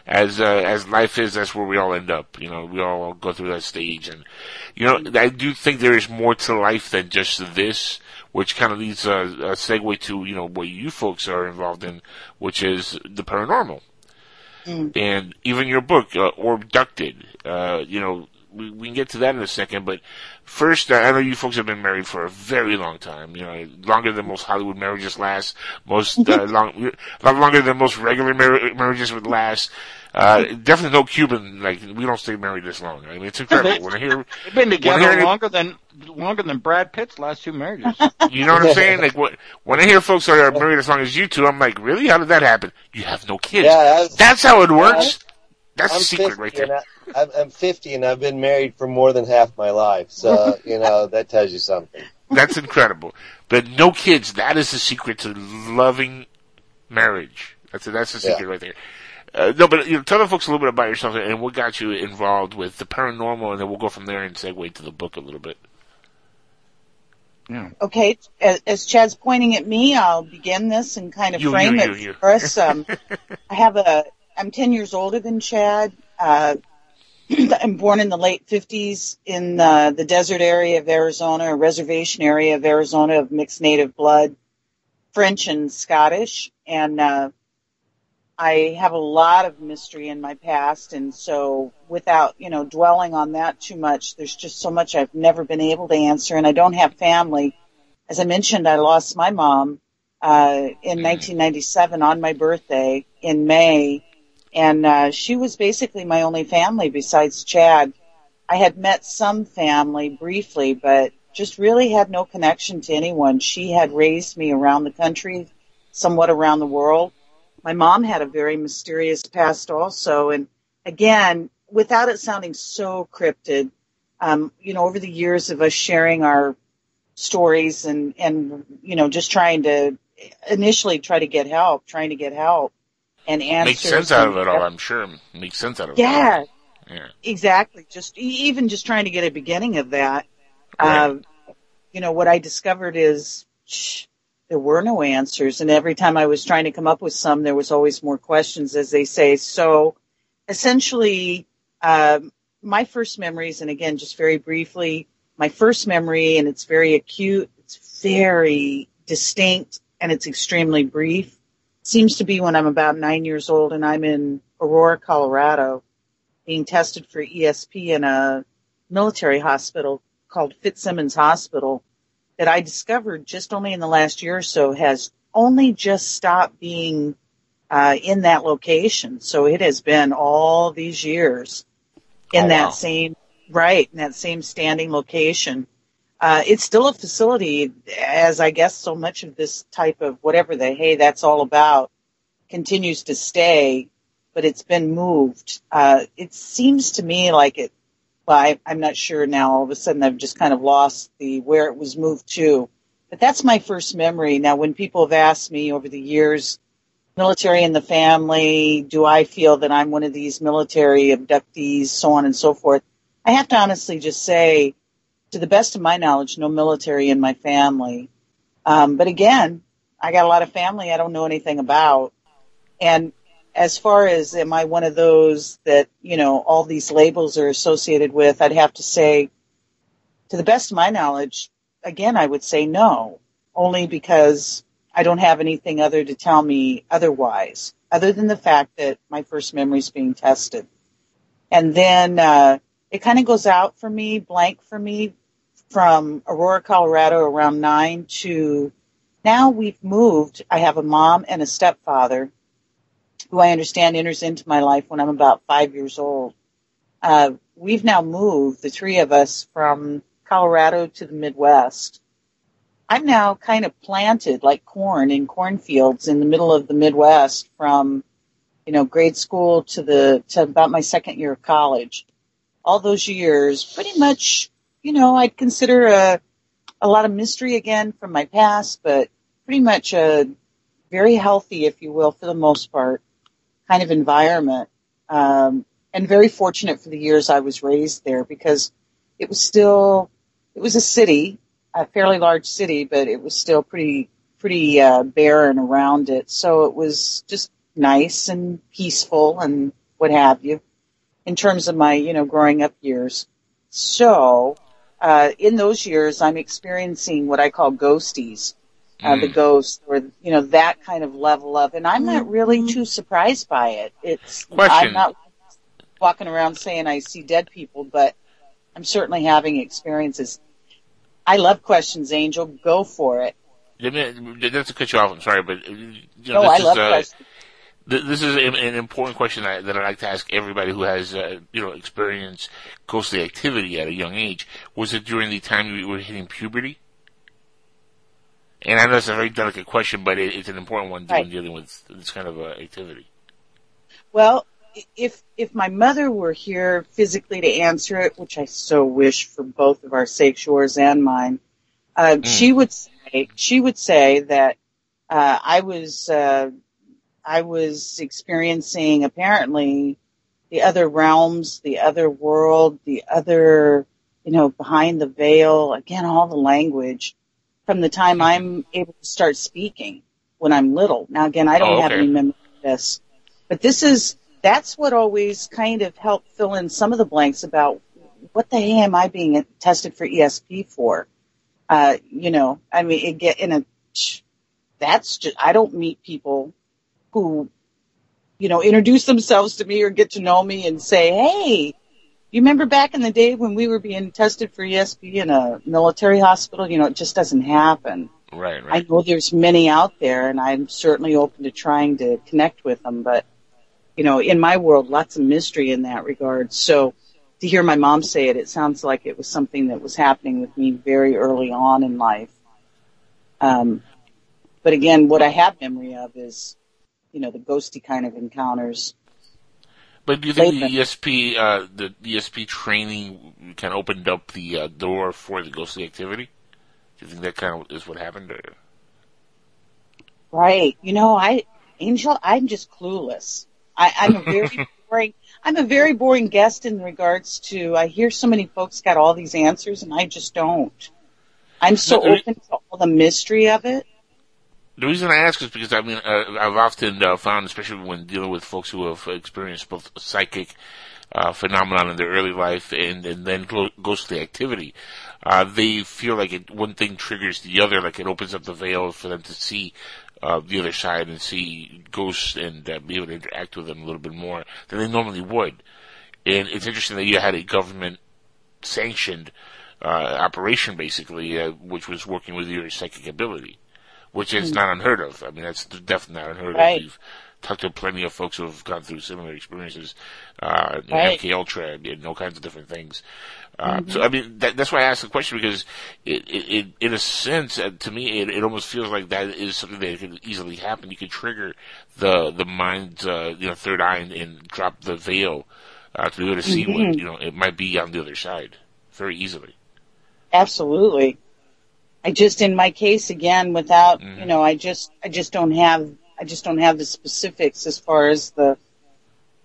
as uh, as life is, that's where we all end up. You know, we all go through that stage, and you know, I do think there is more to life than just this, which kind of leads a, a segue to you know what you folks are involved in, which is the paranormal and even your book, uh, abducted. Uh, you know, we, we can get to that in a second, but first, uh, I know you folks have been married for a very long time. You know, longer than most Hollywood marriages last. Most uh, long, a lot longer than most regular mar- marriages would last. Uh, definitely no Cuban. Like we don't stay married this long. I mean, it's incredible when I hear. They've been together hear longer than longer than Brad Pitt's last two marriages. You know what I'm saying? Like what, when I hear folks that are married as long as you two, I'm like, really? How did that happen? You have no kids. Yeah, that's- That's how it works. That's I'm the secret 50 right there. I, I'm, I'm 50 and I've been married for more than half my life. So, you know, that tells you something. That's incredible. But no kids, that is the secret to loving marriage. That's a, that's the Yeah. secret right there. Uh, no, but you know, tell the folks a little bit about yourself and what got you involved with the paranormal, and then we'll go from there and segue to the book a little bit. Yeah. Okay, as, as Chad's pointing at me, I'll begin this and kind of You, frame you, it you, you. for us. Um, I have a, I'm 10 years older than Chad. Uh, I'm born in the late 50s in uh, the desert area of Arizona, a reservation area of Arizona of mixed native blood, French and Scottish. And uh, I have a lot of mystery in my past. And so without, you know, dwelling on that too much, there's just so much I've never been able to answer. And I don't have family. As I mentioned, I lost my mom uh, in 1997 on my birthday in May and uh, she was basically my only family besides Chad. I had met some family briefly, but just really had no connection to anyone. She had raised me around the country, somewhat around the world. My mom had a very mysterious past also, and again, without it sounding so cryptid, um, you know, over the years of us sharing our stories and and you know just trying to initially try to get help, trying to get help and answers. Makes sense out of it all, I'm sure. Makes sense out of Yeah, it. Yeah. exactly. Just even just trying to get a beginning of that. Uh, you know, what I discovered is shh, there were no answers, and every time I was trying to come up with some, there was always more questions, as they say. So, essentially, um, my first memories, and again, just very briefly, my first memory, and it's very acute, it's very distinct, and it's extremely brief. Seems to be when I'm about nine years old, and I'm in Aurora, Colorado, being tested for ESP in a military hospital called Fitzsimons Hospital that I discovered just only in the last year or so has only just stopped being uh, in that location. So it has been all these years in Oh, that wow. same right in that same standing location. Uh, it's still a facility, as I guess so much of this type of whatever the hey that's all about continues to stay, but it's been moved. Uh, it seems to me like it. I, I'm not sure now. All of a sudden, I've just kind of lost the where it was moved to. But that's my first memory. Now, when people have asked me over the years, military in the family, do I feel that I'm one of these military abductees, so on and so forth? I have to honestly just say, to the best of my knowledge, no military in my family. Um, but again, I got a lot of family I don't know anything about. And as far as am I one of those that, you know, all these labels are associated with, I'd have to say, to the best of my knowledge, again, I would say no, only because I don't have anything other to tell me otherwise, other than the fact that my first memory is being tested. And then, uh, it kind of goes out for me, blank for me, from Aurora, Colorado around nine to now we've moved. I have a mom and a stepfather who I understand enters into my life when I'm about five years old. Uh, we've now moved, the three of us, from Colorado to the Midwest. I'm now kind of planted like corn in cornfields in the middle of the Midwest from, you know, grade school to the, to about my second year of college. All those years, pretty much, you know, I'd consider a, a lot of mystery again from my past, but pretty much a very healthy, if you will, for the most part, kind of environment. Um, and very fortunate for the years I was raised there because it was still, it was a city, a fairly large city, but it was still pretty, pretty, uh, barren around it. So it was just nice and peaceful and what have you in terms of my, you know, growing up years. So, uh, in those years, I'm experiencing what I call ghosties, uh, the ghost or, you know, that kind of level of, and I'm not really too surprised by it. It's, Question. I'm not walking around saying I see dead people, but I'm certainly having experiences. I love questions, Angel. Go for it. Let me, not to cut you off, I'm sorry, but uh, you know, No, this I is, love uh, questions. this is an, an important question that, that I like to ask everybody who has, uh, you know, experienced ghostly activity at a young age. Was it during the time you were hitting puberty? And I know it's a very delicate question, but it, it's an important one when dealing with this kind of uh, activity. Well, if if my mother were here physically to answer it, which I so wish for both of our sakes, yours and mine, uh, she would say she would say that uh, I was uh, I was experiencing apparently the other realms, the other world, the other you know behind the veil. Again, all the language from the time I'm able to start speaking when I'm little. Now, again, I don't Oh, have any memory of this, but this is that's what always kind of helped fill in some of the blanks about what the hey am I being tested for ESP for? Uh, you know, I mean, it get in a that's just I don't meet people who you know introduce themselves to me or get to know me and say, hey. You remember back in the day when we were being tested for ESP in a military hospital? You know, it just doesn't happen. Right, right. I know there's many out there, and I'm certainly open to trying to connect with them. But you know, in my world, lots of mystery in that regard. So to hear my mom say it, it sounds like it was something that was happening with me very early on in life. Um, but again, what I have memory of is, you know, the ghosty kind of encounters. But do you think the ESP, uh, the ESP training kind of opened up the uh, door for the ghostly activity? Do you think that kind of is what happened? Or? Right. You know, I Angel, I'm just clueless. I, I'm a very boring. I'm a very boring guest in regards to. I hear so many folks got all these answers, and I just don't. I'm so No, open to all the mystery of it. The reason I ask is because I mean uh, I've often uh, found, especially when dealing with folks who have experienced both psychic uh, phenomenon in their early life and and then ghostly activity, uh, they feel like it one thing triggers the other, like it opens up the veil for them to see uh, the other side and see ghosts and uh, be able to interact with them a little bit more than they normally would. And it's interesting that you had a government sanctioned operation, basically, which was working with your psychic ability, which is Mm. not unheard of. I mean, that's definitely not unheard Right. of. We've talked to plenty of folks who have gone through similar experiences, uh, Right. MK Ultra and all kinds of different things. Uh, Mhm. So, I mean, that, that's why I asked the question because it, it, it in a sense, uh, to me, it, it almost feels like that is something that could easily happen. You could trigger the the mind's uh, you know third eye and, and drop the veil uh, to be able to see what Mhm. you know it might be on the other side very easily. Absolutely. I just, in my case, again, without, Mm-hmm. you know, I just, I just don't have, I just don't have the specifics as far as the,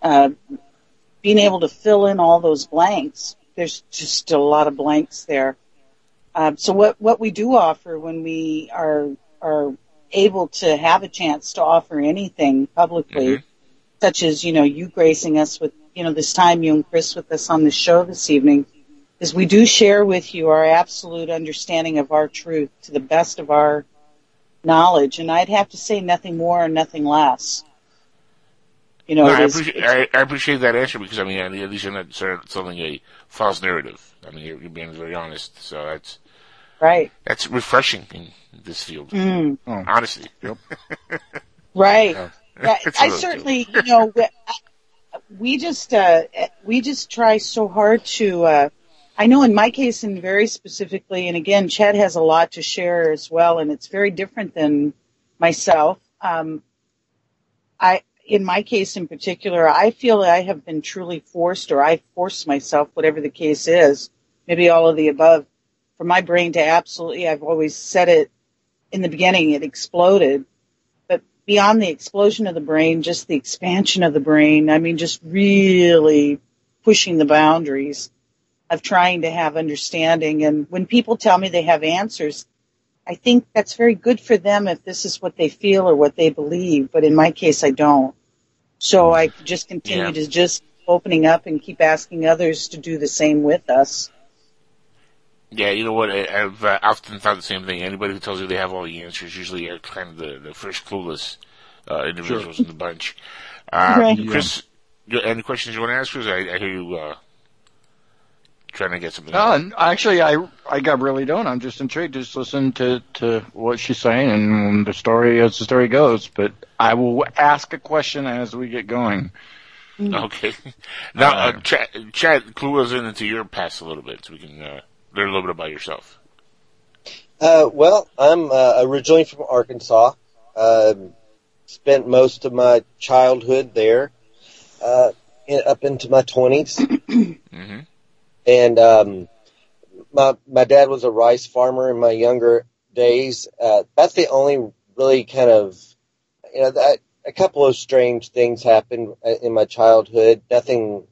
uh, being able to fill in all those blanks. There's just a lot of blanks there. Um, so what, what we do offer when we are, are able to have a chance to offer anything publicly, such as, you know, you gracing us with, you know, this time, you and Chris with us on the show this evening, is we do share with you our absolute understanding of our truth to the best of our knowledge. And I'd have to say nothing more and nothing less. You know, No, I is- appreciate I, I appreciate that answer because I mean at least you're not sort of selling a false narrative. I mean you're, you're being very honest, so that's right. that's refreshing in this field. Mm. Honestly, yep. Right. Yeah. Yeah, I certainly, you know, we- we just uh, we just try so hard to. Uh, I know in my case, and very specifically, and again, Chad has a lot to share as well, and it's very different than myself. Um, I, in my case in particular, I feel that I have been truly forced, or I forced myself, whatever the case is, maybe all of the above, for my brain to absolutely. I've always said it in the beginning; it exploded but beyond the explosion of the brain, just the expansion of the brain, I mean, just really pushing the boundaries of trying to have understanding. And when people tell me they have answers, I think that's very good for them if this is what they feel or what they believe. But in my case, I don't. So I just continue Yeah. to just opening up and keep asking others to do the same with us. Yeah, you know what? I, I've uh, often thought the same thing. Anybody who tells you they have all the answers usually are kind of the, the first clueless uh, individuals in the bunch. Uh, Right. Chris, you- any questions you want to ask? Chris? I, I hear you uh, trying to get something. No, n- actually, I I got really don't. I'm just intrigued. Just listen to to what she's saying and the story as the story goes. But I will ask a question as we get going. Okay. Now, uh, Chad, Chad, clue us in into your past a little bit so we can uh, learn a little bit about yourself. Uh, well, I'm uh, originally from Arkansas. Um spent most of my childhood there, uh, in, up into my 20s. Mm-hmm. And um, my my dad was a rice farmer in my younger days. Uh, that's the only really kind of you know that a couple of strange things happened uh, in my childhood. Nothing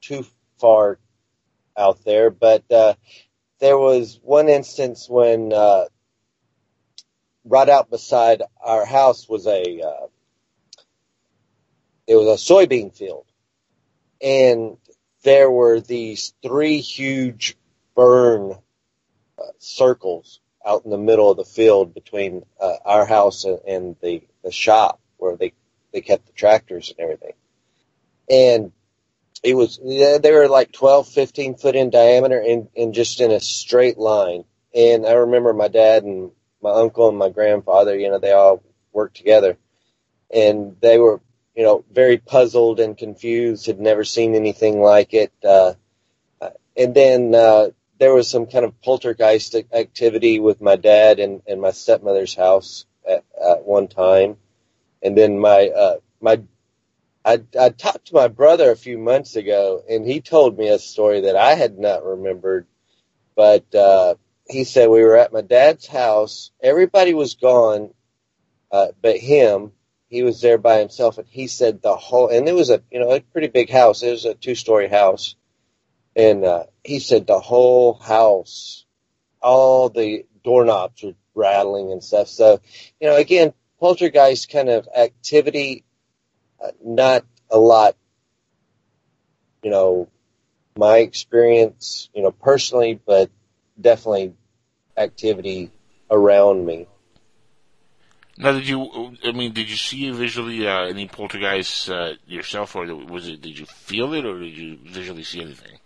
too far out there, but uh, there was one instance when uh, right out beside our house was a uh, it was a soybean field, and there were these three huge burn uh, circles out in the middle of the field between uh, our house and, the, the shop where they, they kept the tractors and everything. And it was, they were like 12, 15 foot in diameter and, and just in a straight line. And I remember my dad and my uncle and my grandfather, you know, they all worked together and they were, you know, very puzzled and confused, had never seen anything like it. Uh, uh, and then, uh, there was some kind of poltergeist activity with my dad and, and my stepmother's house at, at one time. And then my, uh, my, I, I talked to my brother a few months ago and he told me a story that I had not remembered, but, uh, he said we were at my dad's house. Everybody was gone, uh, but him he was there by himself, and he said the whole, and it was a you know a pretty big house. It was a two story house, and uh, he said the whole house, all the doorknobs were rattling and stuff. So, you know, again, poltergeist kind of activity, uh, not a lot. You know, my experience, you know, personally, but definitely activity around me. Now, did you? I mean, did you see visually uh, any poltergeists uh, yourself, or was it? Did you feel it, or did you visually see anything?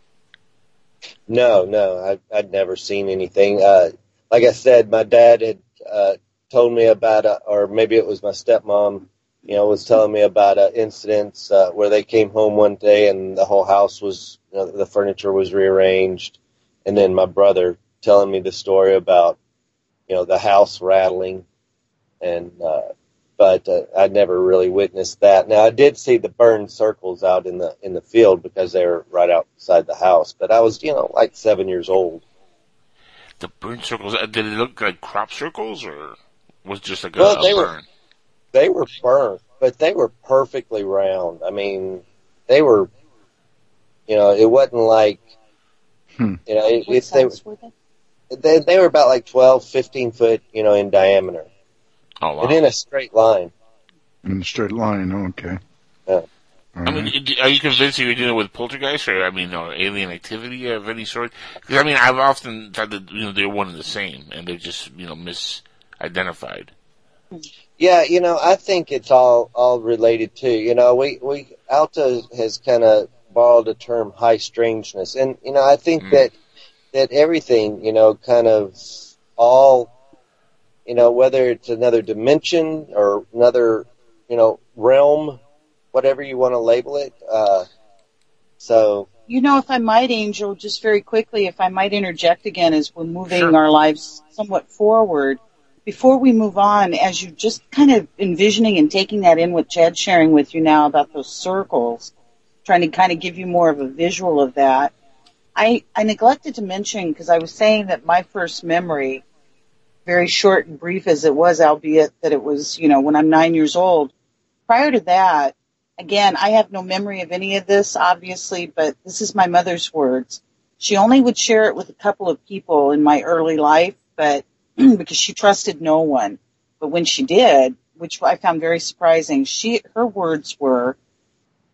No, no, I, I'd never seen anything. Uh, like I said, my dad had uh, told me about, uh, or maybe it was my stepmom, you know, was telling me about uh, incidents uh, where they came home one day and the whole house was, you know, the furniture was rearranged, and then my brother telling me the story about, you know, the house rattling and uh, but uh, I never really witnessed that. Now I did see the burned circles out in the in the field because they were right outside the house, but I was you know like seven years old. The burned circles uh, did it look like crop circles or was it just like well, a, they a were burn? they were burnt, but they were perfectly round. I mean, they were you know it wasn't like Hmm. you know it, What it's they, were they? they they were about like 12, 15 foot you know in diameter Oh wow! and in a straight line. In a straight line. Okay. Yeah. All I mean, are you convinced you're dealing with poltergeist or I mean, or alien activity of any sort? Because I mean, I've often thought that you know they're one and the same, and they're just you know misidentified. Yeah, you know, I think it's all all related too. You know, we we Alta has kind of borrowed the term high strangeness, and you know, I think Mm. that that everything, you know, kind of all, you know, whether it's another dimension or another, you know, realm, whatever you want to label it. Uh, so You know, if I might, Angel, just very quickly, if I might interject again as we're moving Sure. our lives somewhat forward, before we move on, as you're just kind of envisioning and taking that in what Chad's sharing with you now about those circles, trying to kind of give you more of a visual of that, I, I neglected to mention, because I was saying that my first memory, very short and brief as it was, albeit that it was, you know, when I'm nine years old, prior to that, again, I have no memory of any of this, obviously, but this is my mother's words. She only would share it with a couple of people in my early life, but because she trusted no one. But when she did, which I found very surprising, she her words were,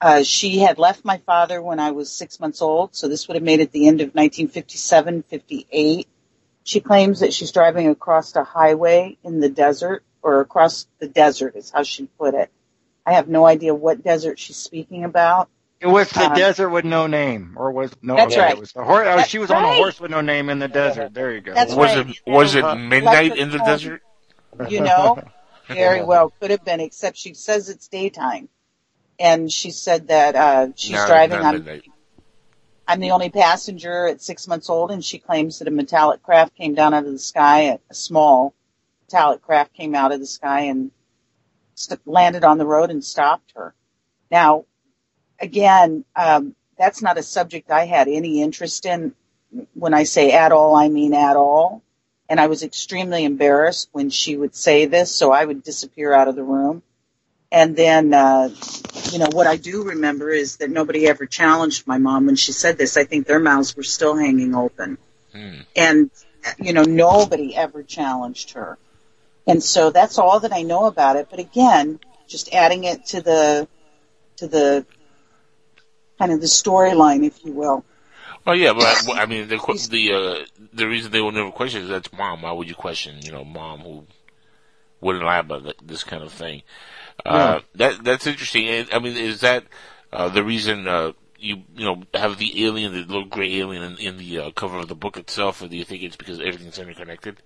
uh, she had left my father when I was six months old, so this would have made it the end of 1957, 58. She claims that she's driving across a highway in the desert, or across the desert is how she put it. I have no idea what desert she's speaking about. It was the Um, desert with no name, or was no? That's okay, right. It was the horse. Oh, she was on a horse with no name in the desert. There you go. That's was right. it was it midnight in the home. desert? you know very well could have been except she says it's daytime and she said that uh she's No, driving not I'm, midnight. I'm the only passenger at six months old and she claims that a metallic craft came down out of the sky a small metallic craft came out of the sky and landed on the road and stopped her. Now again um that's not a subject i had any interest in. When i say at all i mean at all. And I was extremely embarrassed when she would say this, so I would disappear out of the room. And then, uh, you know, what I do remember is that nobody ever challenged my mom when she said this. I think their mouths were still hanging open. Hmm. And, you know, nobody ever challenged her. And so that's all that I know about it. But again, just adding it to the, to the, kind of the storyline, if you will. Oh yeah, but I, I mean the the uh, the reason they will never question is that's mom. Why would you question you know mom who wouldn't lie about this kind of thing? Uh, that that's interesting. And, I mean, is that uh, the reason uh, you you know have the alien, the little gray alien in, in the uh, cover of the book itself, or do you think it's because everything's interconnected?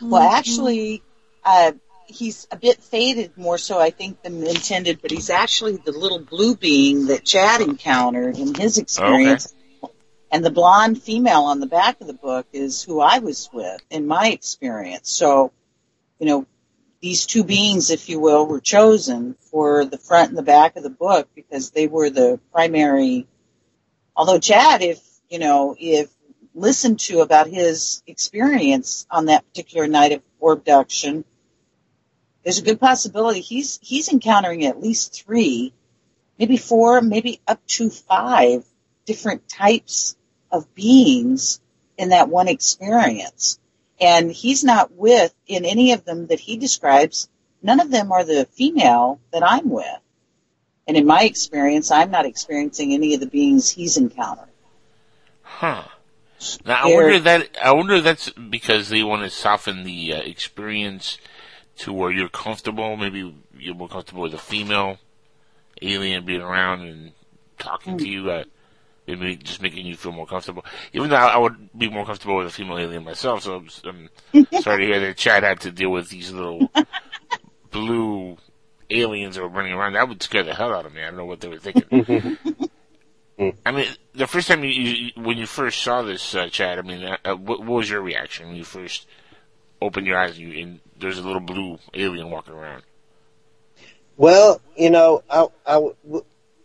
Well, actually, uh, he's a bit faded more so, I think, than intended, but he's actually the little blue being that Chad encountered in his experience. And the blonde female on the back of the book is who I was with in my experience. So, you know, these two beings, if you will, were chosen for the front and the back of the book because they were the primary. Although Chad, if, you know, if listened to about his experience on that particular night of abduction, there's a good possibility he's he's encountering at least three, maybe four, maybe up to five different types of beings in that one experience. And he's not with in any of them that he describes. None of them are the female that I'm with. And in my experience, I'm not experiencing any of the beings he's encountered. Huh. Now I wonder that I wonder if that's because they want to soften the uh, experience to where you're comfortable. Maybe you're more comfortable with a female alien being around and talking to you. Uh, maybe just making you feel more comfortable. Even though I would be more comfortable with a female alien myself, so I'm, I'm sorry to hear that Chad had to deal with these little blue aliens that were running around. That would scare the hell out of me. I don't know what they were thinking. I mean, the first time you, you when you first saw this, uh, Chad. I mean, uh, uh, what, what was your reaction when you first opened your eyes and, you, and there's a little blue alien walking around? Well, you know, I, I,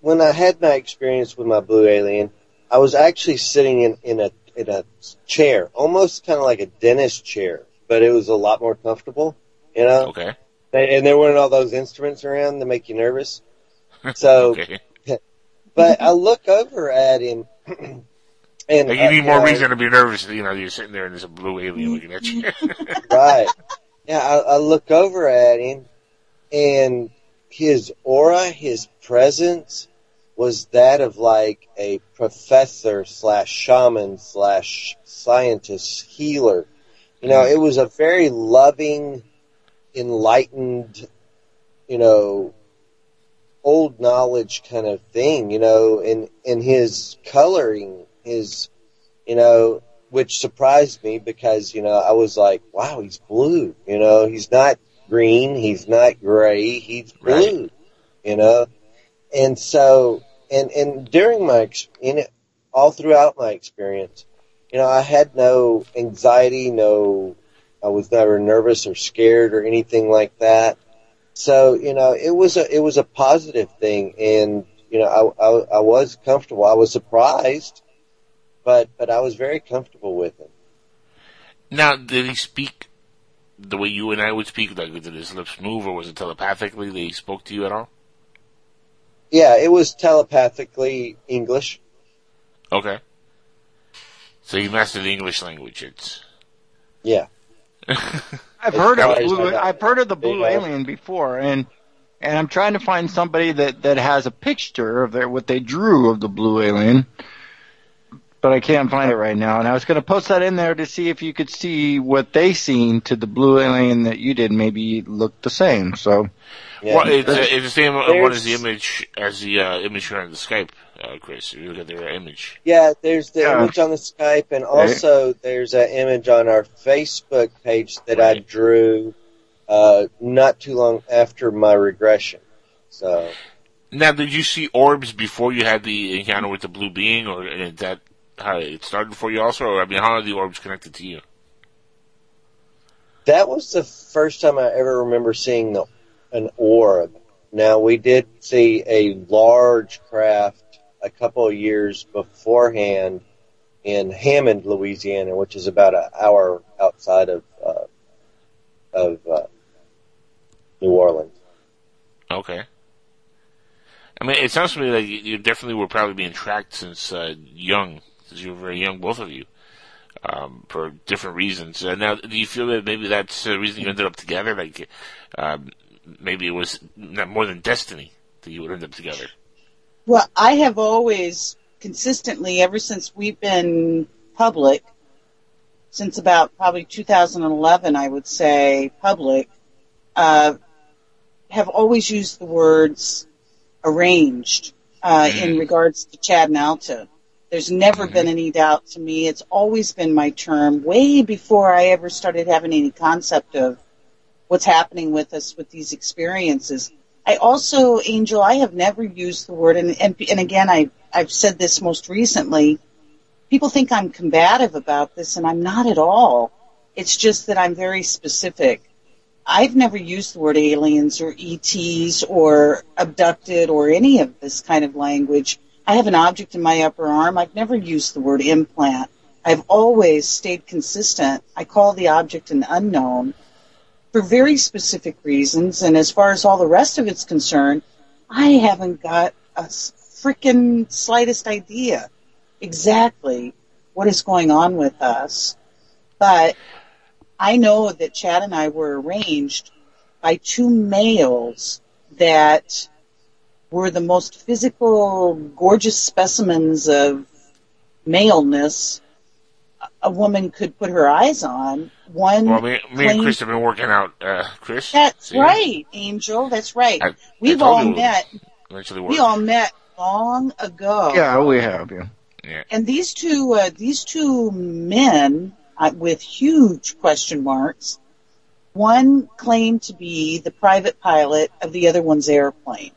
when I had my experience with my blue alien, I was actually sitting in, in a in a chair, almost kind of like a dentist chair, but it was a lot more comfortable. You know. Okay. And, and there weren't all those instruments around to make you nervous. So, okay. but I look over at him, and Like, you need more know, reason to be nervous. You know, you're sitting there and there's a blue alien looking at you. right. Yeah, I, I look over at him, and his aura, his presence, was that of like a professor slash shaman slash scientist healer. You know, hmm. it was a very loving, enlightened, you know, old knowledge kind of thing. You know, in in his coloring, his, you know, which surprised me because you know I was like, wow, he's blue. You know, he's not green, he's not gray, he's blue. You know, and so and and during my ex- in it, all throughout my experience, you know, I had no anxiety, no, I was never nervous or scared or anything like that. So you know, it was a it was a positive thing, and you know, I I, I was comfortable. I was surprised, but but I was very comfortable with him. now, did he speak the way you and I would speak? Like, did his lips move, or was it telepathically that he spoke to you at all? Yeah, it was telepathically English. Okay. So you mastered the English language. It's Yeah. I've heard of blue, I've heard of the blue Yeah. alien before, and and I'm trying to find somebody that that has a picture of their what they drew of the blue alien, but I can't find it right now. And I was going to post that in there to see if you could see what they seen to the blue alien that you did. Maybe look the same. So, well, it's, uh, it's the same uh, one as the image as the uh, image here on the Skype, uh, Chris. If you look at their image. Yeah, there's the Yeah. image on the Skype, and also there's an image on our Facebook page that I drew uh, not too long after my regression. So Now, did you see orbs before you had the encounter with the blue being, or is that how it started for you also? Or I mean, how are the orbs connected to you? that was the first time I ever remember seeing the, an orb. Now we did see a large craft a couple of years beforehand in Hammond, Louisiana, which is about an hour outside of uh, of uh, New Orleans. Okay. I mean, it sounds to me like you- definitely were probably being tracked since uh, young, since you were very young, both of you, um, for different reasons. Uh, now, do you feel that maybe that's the reason you ended up together? Like, um, maybe it was not more than destiny that you would end up together. Well, I have always consistently, ever since we've been public, since about probably 2011, I would say public, uh, have always used the words arranged uh, in regards to Chad and Alta. There's never been any doubt to me. It's always been my term, way before I ever started having any concept of what's happening with us with these experiences. I also, Angel, I have never used the word, and, and, and again, I, I've said this most recently. People think I'm combative about this, and I'm not at all. It's just that I'm very specific. I've never used the word aliens or ETs or abducted or any of this kind of language. I have an object in my upper arm. I've never used the word implant. I've always stayed consistent. I call the object an unknown. for very specific reasons. And as far as all the rest of it's concerned, I haven't got a freaking slightest idea exactly what is going on with us. But I know that Chad and I were arranged by two males that were the most physical, gorgeous specimens of maleness a woman could put her eyes on. One Well, me, me and Chris have been working out. Uh, Chris, That's See? right, Angel. That's right. I- I We've told all met. Eventually, We all met long ago. Yeah, we have. Yeah. Yeah. And these two, uh, these two men uh, with huge question marks. One claimed to be the private pilot of the other one's airplane,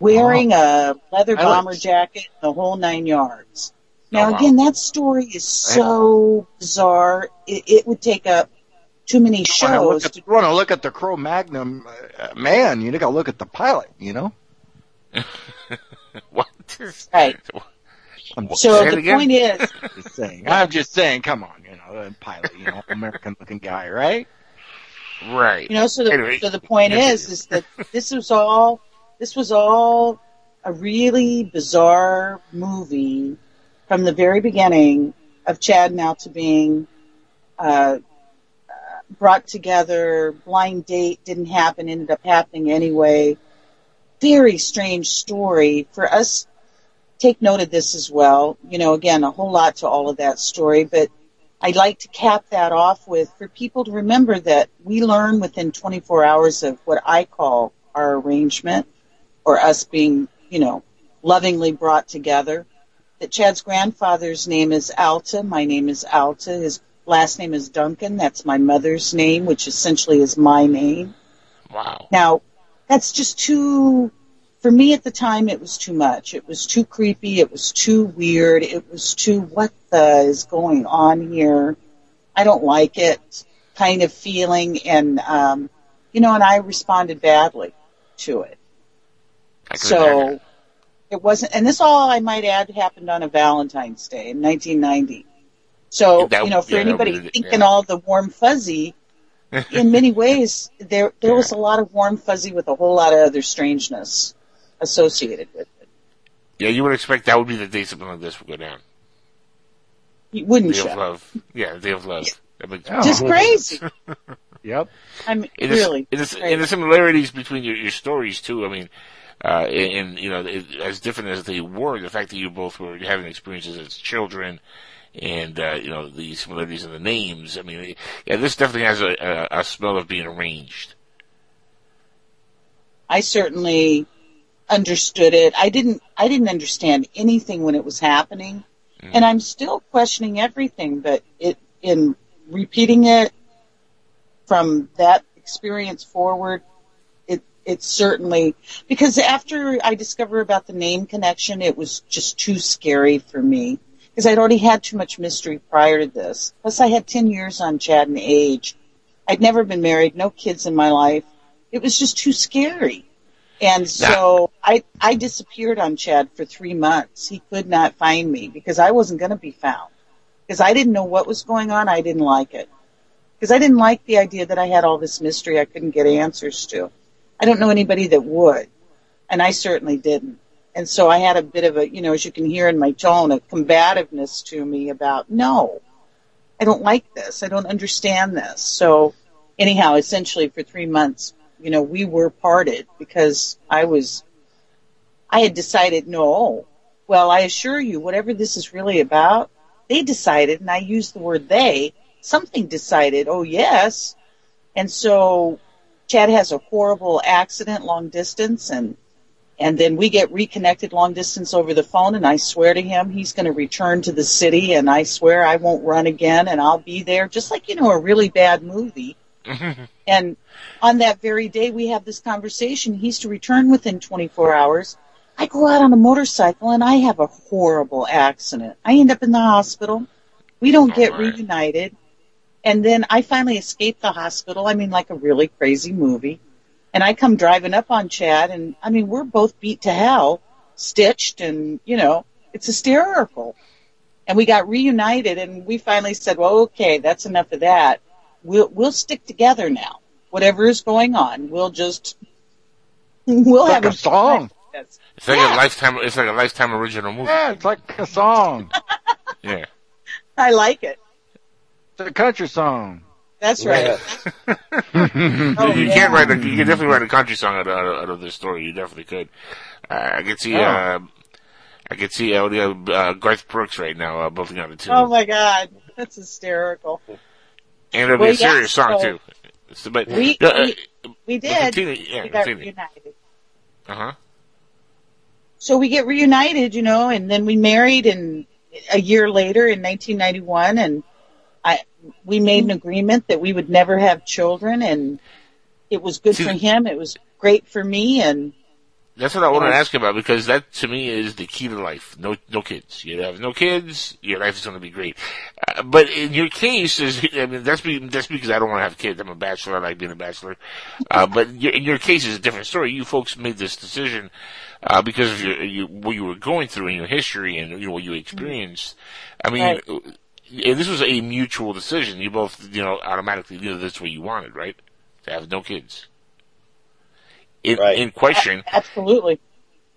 wearing a leather I like- bomber jacket, the whole nine yards. Now, Oh, wow. again, that story is so bizarre. It, it would take up too many shows. want to you want to look at the Cro Magnum uh, man. You got to look at the pilot. You know. what? Right. I'm So the again? point is, Just saying. I'm just saying. Come on, you know, the pilot. You know, American looking guy, right? Right. You know, so the, Anyway, so the point is, is that this was all, this was all a really bizarre movie from the very beginning of Chad now to being, uh, uh, brought together, blind date didn't happen, ended up happening anyway. Very strange story for us. Take note of this as well. You know, again, a whole lot to all of that story, but I'd like to cap that off with for people to remember that we learn within 24 hours of what I call our arrangement or us being, you know, lovingly brought together. That Chad's grandfather's name is Alta. My name is Alta. His last name is Duncan. That's my mother's name, which essentially is my name. Wow. Now, that's just too, for me at the time, it was too much. It was too creepy. It was too weird. It was too, what the is going on here? I don't like it kind of feeling. And, um, you know, and I responded badly to it. I can So it wasn't, and this all I might add happened on a Valentine's Day in 1990. So, That- you know, for yeah, anybody would thinking yeah. all the warm fuzzy, in many ways, there there was a lot of warm fuzzy with a whole lot of other strangeness associated with it. Yeah, you would expect that would be the day something like this would go down. You wouldn't Day shut of love. Yeah, day of love. That makes- oh. Just crazy. Yep. I mean, And really. and the, and the similarities between your, your stories too. I mean, uh, and, and you know, as different as they were, the fact that you both were having experiences as children, and uh, you know the similarities in the names. I mean, yeah, this definitely has a, a, a smell of being arranged. I certainly understood it. I didn't I didn't understand anything when it was happening. And I'm still questioning everything, but it in repeating it from that experience forward, it certainly because after I discovered about the name connection, it was just too scary for me because I'd already had too much mystery prior to this. Plus, I had ten years on Chad and age. I'd never been married, no kids in my life. It was just too scary. And so I, I disappeared on Chad for three months. He could not find me because I wasn't going to be found. Because I didn't know what was going on. I didn't like it. Because I didn't like the idea that I had all this mystery I couldn't get answers to. I don't know anybody that would. And I certainly didn't. And so I had a bit of a, you know, as you can hear in my tone, a combativeness to me about, no, I don't like this. I don't understand this. So anyhow, essentially for three months, you know, we were parted because I was, I had decided, no, well, I assure you, whatever this is really about, they decided, and I use the word they, something decided, oh yes. And so Chad has a horrible accident long distance and and then we get reconnected long distance over the phone and I swear to him he's going to return to the city and I swear I won't run again and I'll be there just like you know a really bad movie. And on that very day we have this conversation. He's to return within 24 hours. I go out on a motorcycle and I have a horrible accident. I end up in the hospital. We don't get reunited. And then I finally escape the hospital. I mean, like a really crazy movie. And I come driving up on Chad and I mean, we're both beat to hell, stitched and, you know, it's hysterical. And we got reunited and we finally said, well, okay, that's enough of that. We'll, we'll stick together now. whatever is going on. We'll just we'll It's have like a song. It's like a lifetime. It's like a lifetime original movie. Yeah, it's like a song. Yeah. I like it. It's a country song. That's right. you you can't write. A, you can definitely write a country song out of, out of, this story. You definitely could. Uh, I could see. Oh. Uh, I could see uh, uh, Garth Brooks right now uh, building on it too, Oh my God, that's hysterical. and it'll be a serious yeah, song so too. It's- but We uh, uh, we, we did. continue, yeah, we got continue. reunited. uh huh. So we get reunited, you know, and then we married, and a year later in 1991, and I we made an agreement that we would never have children, and it was good See, for him. It was great for me, and That's what I want to ask about because that to me is the key to life. No, no kids. You have no kids, your life is going to be great. Uh, but in your case, is I mean that's be, that's because I don't want to have kids. I'm a bachelor. I like being a bachelor. Uh, but in your case, it's a different story. You folks made this decision uh, because of your, your what you were going through in your history and you know what you experienced. I mean. Right. And this was a mutual decision. You both, you know, automatically knew that's what you wanted, right? To have no kids. In, in question, absolutely.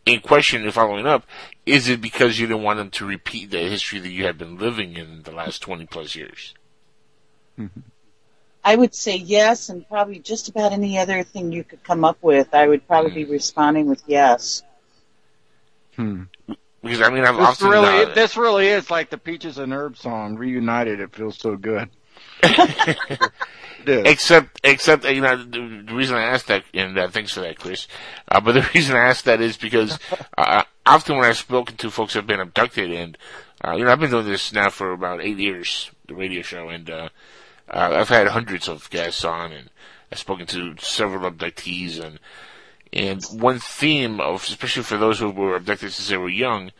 in question, following up, is it because you didn't want them to repeat the history that you had been living in the last 20 plus years? I would say yes, and probably just about any other thing you could come up with. I would probably be responding with yes. Hmm. Because, I mean, I've This often, really, this really is like the Peaches and Herb song, reunited. It feels so good. Except, except, you know, the, the reason I asked that, and uh, thanks for that, Chris, uh, but the reason I asked that is because, uh, often when I've spoken to folks who have been abducted, and, uh, you know, I've been doing this now for about eight years, the radio show, and, uh, uh, I've had hundreds of guests on, and I've spoken to several abductees, and, and one theme of, especially for those who were abducted since they were young,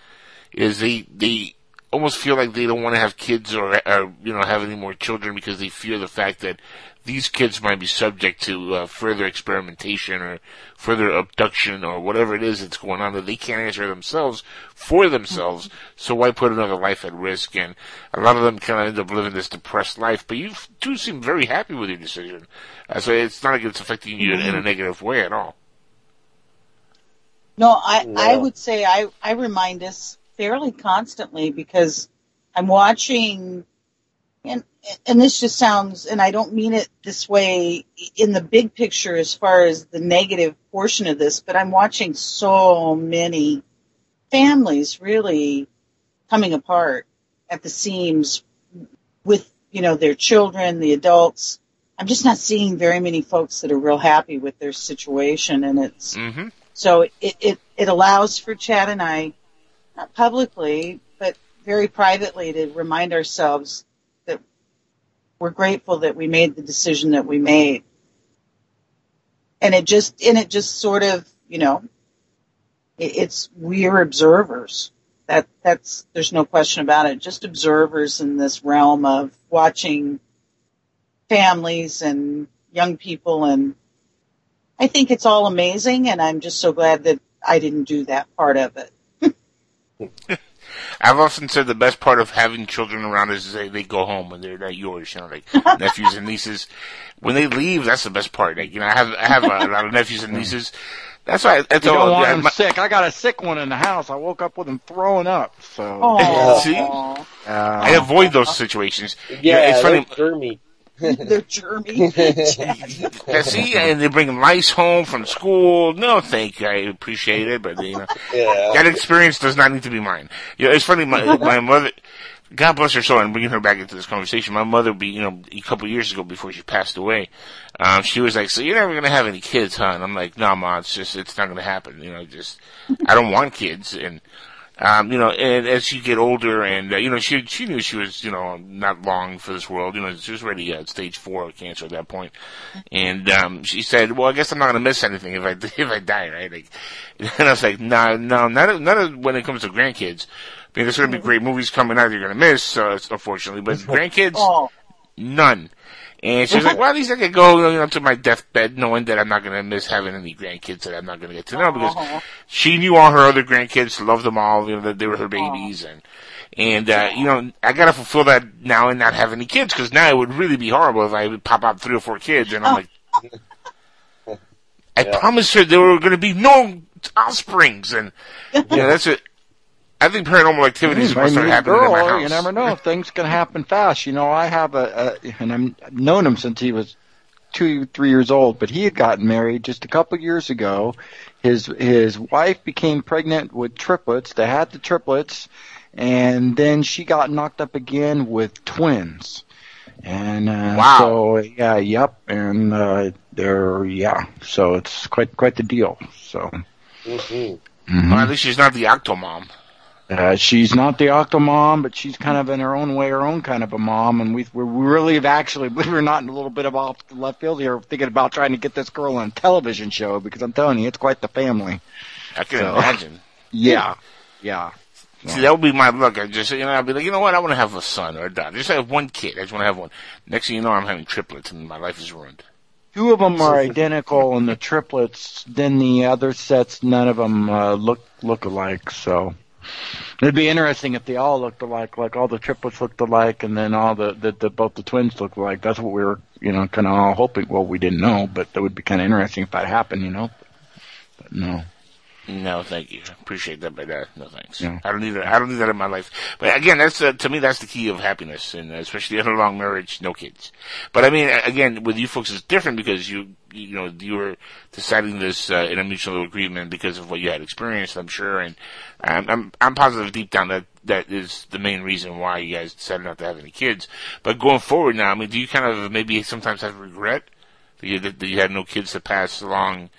is they, they almost feel like they don't want to have kids or, or, you know, have any more children because they fear the fact that these kids might be subject to uh, further experimentation or further abduction or whatever it is that's going on that they can't answer themselves for themselves. So why put another life at risk? And a lot of them kind of end up living this depressed life. But you do seem very happy with your decision. Uh, so it's not like it's affecting you in, in a negative way at all. No, I, No. I would say I, I remind us fairly constantly because I'm watching, and and this just sounds, and I don't mean it this way in the big picture as far as the negative portion of this, but I'm watching so many families really coming apart at the seams with you know their children, the adults. I'm just not seeing very many folks that are real happy with their situation, and it's Mm-hmm. So it, it, it allows for Chad and I, not publicly, but very privately to remind ourselves that we're grateful that we made the decision that we made. And it just, and it just sort of, you know, it, it's, we're observers. That, that's, there's no question about it. Just observers in this realm of watching families and young people and I think it's all amazing, and I'm just so glad that I didn't do that part of it. I've often said the best part of having children around is they, they go home when they're not yours, you know, like nephews and nieces. When they leave, that's the best part. Like, you know, I have, I have a, lot of nephews and nieces. That's why I, I You told don't want yeah, him my- sick. I got a sick one in the house. I woke up with him throwing up. So. See? Uh, I avoid those situations. Yeah, You know, it's funny. germy. They're germy. Yeah, see, and they bring lice home from school. No, thank you. I appreciate it, but you know, Yeah. that experience does not need to be mine. You know, it's funny. My my mother, God bless her soul, and bringing her back into this conversation. My mother, be you know, a couple of years ago before she passed away, um, she was like, "So you're never gonna have any kids, huh?" And I'm like, "No, ma, it's just it's not gonna happen. You know, just I don't want kids." And um, you know, and as she get older, and uh, you know, she she knew she was, you know, not long for this world. You know, she was already at stage four of cancer at that point, and um, she said, "Well, I guess I'm not gonna miss anything if I if I die, right?" Like, and I was like, "No, no, not not when it comes to grandkids, because there's gonna be great movies coming out you're gonna miss, uh, unfortunately, but grandkids, Oh. none." And she's like, well, at least I could go, you know, to my deathbed knowing that I'm not going to miss having any grandkids that I'm not going to get to know because she knew all her other grandkids, loved them all, you know, that they were her babies and, and, uh, you know, I gotta fulfill that now and not have any kids because now it would really be horrible if I would pop out three or four kids and I'm like, I promised her there were going to be no offsprings, and you know that's it. I think paranormal activities Hmm, must I start mean, happening girl, in my house. You never know; things can happen fast. You know, I have a, a and I'm, I've known him since he was two, three years old. But he had gotten married just a couple years ago. His his wife became pregnant with triplets. They had the triplets, and then she got knocked up again with twins. And uh, Wow. so yeah, yep, and uh, they're yeah, so it's quite quite the deal. So. Mm-hmm. Well, at least she's not the octomom. Uh, she's not the octomom, but she's kind of in her own way, her own kind of a mom. And we we really have actually, believe it or not, in a little bit of off the left field here, thinking about trying to get this girl on a television show because I'm telling you, it's quite the family. I can So- imagine. Yeah, yeah. See, that would be my luck. I just, you know, I'd be like, you know what? I want to have a son or a daughter. Just have one kid. I just want to have one. Next thing you know, I'm having triplets, and my life is ruined. Two of them are identical, and the triplets. Then the other sets, none of them uh, look look alike. So it'd be interesting if they all looked alike, like all the triplets looked alike, and then all the the, the both the twins looked alike. That's what we were, you know, kind of all hoping. Well, we didn't know, but that would be kind of interesting if that happened, you know. But no. No, thank you. Appreciate that, but uh, no thanks. Yeah. I don't need that. I don't need that in my life. But again, that's uh, to me that's the key of happiness, and especially in a long marriage, no kids. But I mean, again, with you folks, it's different because you, you know, you were deciding this uh, in a mutual agreement because of what you had experienced, I'm sure, and I'm I'm, I'm positive deep down that that is the main reason why you guys decided not to have any kids. But going forward now, I mean, do you kind of maybe sometimes have regret that you that you had no kids to pass along?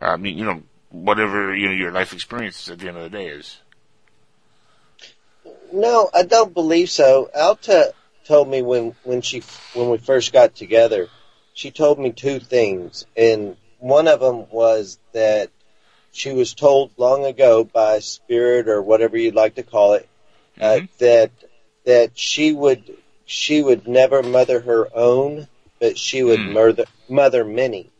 uh, I mean, you know, whatever you know your life experience at the end of the day is. No, I don't believe so. Alta told me when when she when we first got together, she told me two things, and one of them was that she was told long ago by spirit or whatever you'd like to call it uh, that that she would she would never mother her own, but she would mother mother many.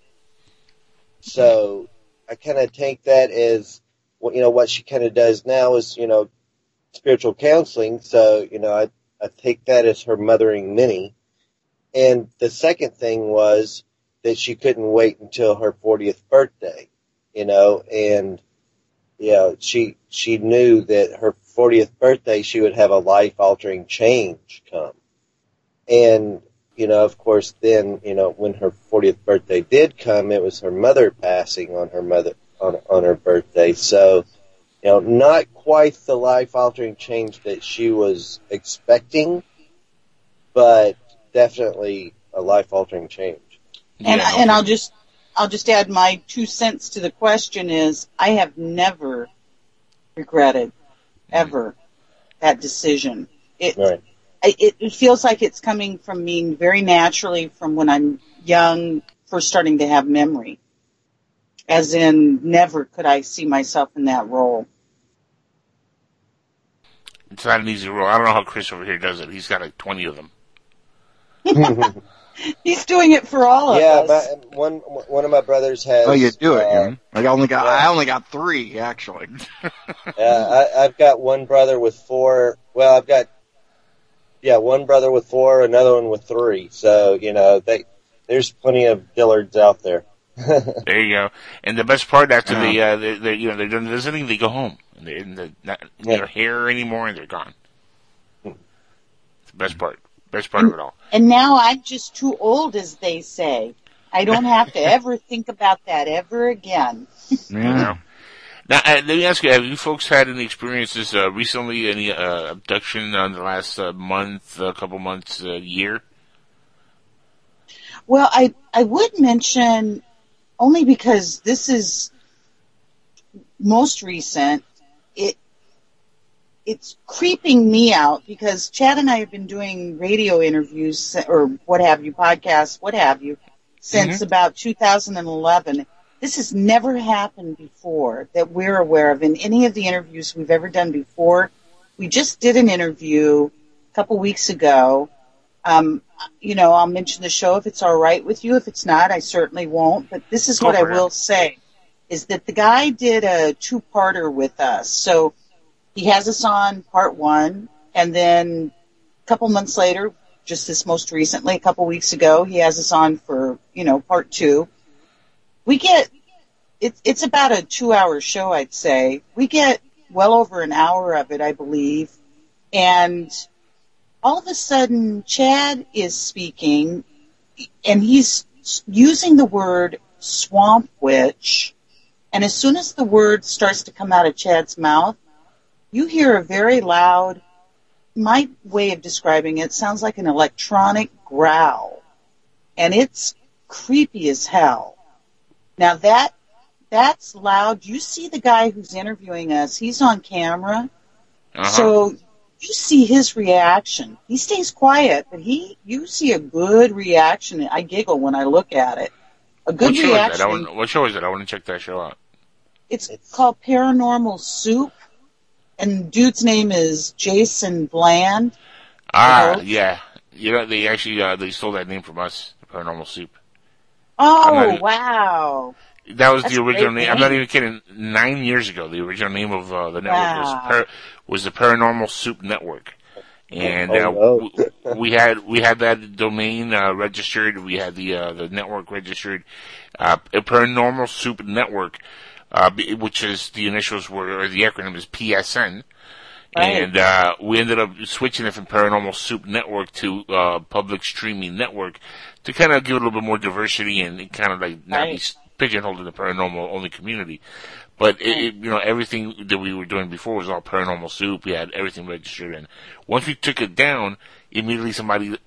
So I kind of take that as what you know what she kind of does now is you know spiritual counseling. So you know I I take that as her mothering many. And the second thing was that she couldn't wait until her 40th birthday, you know, and you know, she she knew that her 40th birthday she would have a life altering change come. And you know, of course, then you know when her 40th birthday did come, it was her mother passing on her mother on on her birthday. So, you know, not quite the life altering change that she was expecting, but definitely a life altering change. And and I'll just I'll just add my two cents to the question is I have never regretted ever that decision. It Right. I- it, it feels like it's coming from me very naturally from when I'm young, first starting to have memory. As in, never could I see myself in that role. It's not an easy role. I don't know how Chris over here does it. He's got like twenty of them. He's doing it for all of us. yeah, us. my, one one of my brothers has. Oh, you do it. uh, you? I only got I only got three actually. Yeah, I, I've got one brother with four. Well, I've got yeah, one brother with four, another one with three. So you know, they there's plenty of Dillards out there. There you go. And the best part after they, uh, they, they, you know, they're done visiting, they go home and they're, and they're not in their hair anymore, and they're gone. It's the best part. Best part of it all. And now I'm just too old, as they say. I don't have to ever think about that ever again. Yeah. Now, uh, let me ask you: Have you folks had any experiences uh, recently? Any uh, abduction on the last uh, month, a couple months, uh, year? Well, I I would mention only because this is most recent. It it's creeping me out because Chad and I have been doing radio interviews or what have you, podcasts, what have you, since Mhm. about 2011. This has never happened before that we're aware of in any of the interviews we've ever done before. We just did an interview a couple weeks ago. Um, you know, I'll mention the show if it's all right with you. If it's not, I certainly won't. But this is Go what I it. will say is that the guy did a two-parter with us. So he has us on part one, and then a couple months later, just this most recently, a couple weeks ago, he has us on for, you know, part two. We get it's it's about a two hour show, I'd say. We get well over an hour of it, I believe, and all of a sudden, Chad is speaking, and he's using the word swamp witch, and as soon as the word starts to come out of Chad's mouth, you hear a very loud. My way of describing it sounds like an electronic growl, and it's creepy as hell. Now that that's loud. You see the guy who's interviewing us. He's on camera. Uh-huh. So you see his reaction. He stays quiet, but he you see a good reaction. I giggle when I look at it. A good what show is reaction. that? I want, what show is it? I want to check that show out. It's called Paranormal Soup, and dude's name is Jason Bland. Ah, yeah. You know, they actually uh, they stole that name from us, Paranormal Soup. Oh not- wow! That was That's the original great name. I'm not even kidding. Nine years ago, the original name of uh, the network Wow. was per, was the Paranormal Soup Network, and uh, Oh, no. w- we had we had that domain uh, registered. We had the uh, the network registered. Uh, Paranormal Soup Network, uh, which is the initials were or the acronym is PSN. Right. And uh, we ended up switching it from Paranormal Soup Network to uh, Public Streaming Network to kind of give it a little bit more diversity and kind of like not be Right. s- pigeonholed in the paranormal only community. But it, it, you know, everything that we were doing before was all Paranormal Soup. We had everything registered, and once we took it down, immediately somebody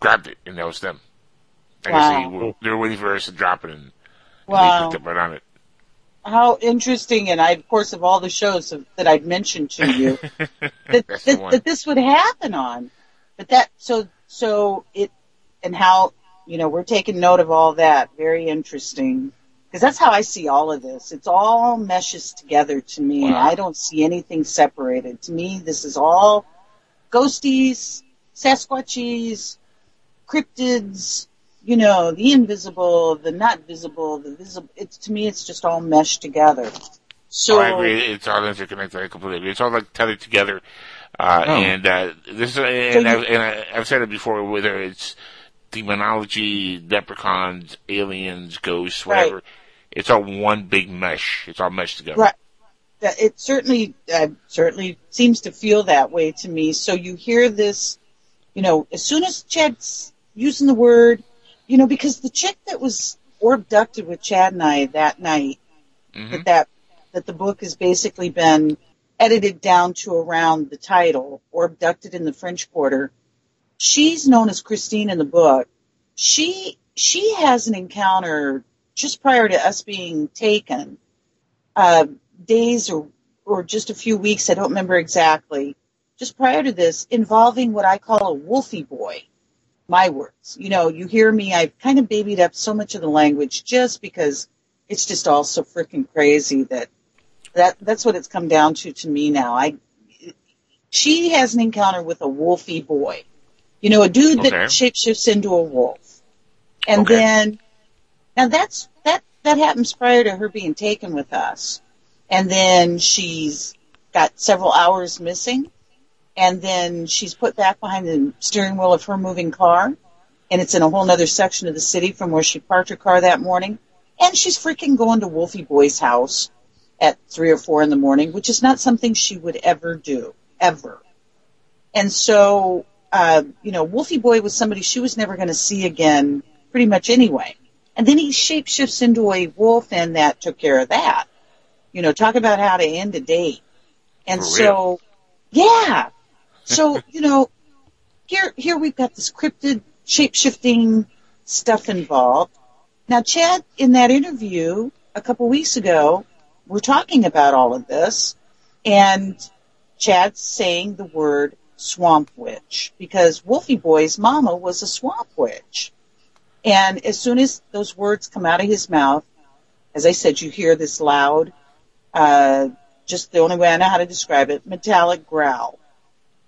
grabbed it, and that was them. I guess they Wow. were, they were waiting for us to drop it, and, and Wow. they picked up right on it. How interesting! And I, of course, of all the shows of, that I've mentioned to you, that, that, that this would happen on. But that so so it and how you know we're taking note of all that. Very interesting because that's how I see all of this. It's all meshes together to me. Wow. I don't see anything separated. To me, this is all ghosties, Sasquatchies, cryptids. You know, the invisible, the not visible, the visible. It's to me, it's just all meshed together. So oh, I agree. It's all interconnected. I completely agree. It's all like tethered together. Uh, Oh. And uh, this, is- and, So you- I've, and I- I've said it before. Whether it's demonology, leprechauns, aliens, ghosts, whatever, Right. it's all one big mesh. It's all meshed together. Right. It certainly uh, certainly seems to feel that way to me. So you hear this, you know, as soon as Chad's using the word, you know, because the chick that was abducted with Chad and I that night, Mhm. that that that the book has basically been edited down to around the title or abducted in the French Quarter. She's known as Christine in the book. She she has an encounter just prior to us being taken uh, days or or just a few weeks, I don't remember exactly, just prior to this, involving what I call a wolfie boy. My words. You know, you hear me, I've kind of babied up so much of the language just because it's just all so freaking crazy that that that's what it's come down to to me now. I she has an encounter with a wolfie boy. You know, a dude that shapeshifts into a wolf. And Okay. then now that's that that happens prior to her being taken with us. And then she's got several hours missing. And then she's put back behind the steering wheel of her moving car. And it's in a whole nother section of the city from where she parked her car that morning. And she's freaking going to Wolfie Boy's house at three or four in the morning, which is not something she would ever do, ever. And so, uh, you know, Wolfie Boy was somebody she was never going to see again, pretty much anyway. And then he shapeshifts into a wolf, and that took care of that. You know, talk about how to end a date. And For so, yeah. So, you know, here, here we've got this cryptid shape-shifting stuff involved. Now, Chad, in that interview a couple weeks ago, we're talking about all of this, and Chad's saying the word swamp witch because Wolfie Boy's mama was a swamp witch. And as soon as those words come out of his mouth, as I said, you hear this loud, uh, just the only way I know how to describe it, metallic growl.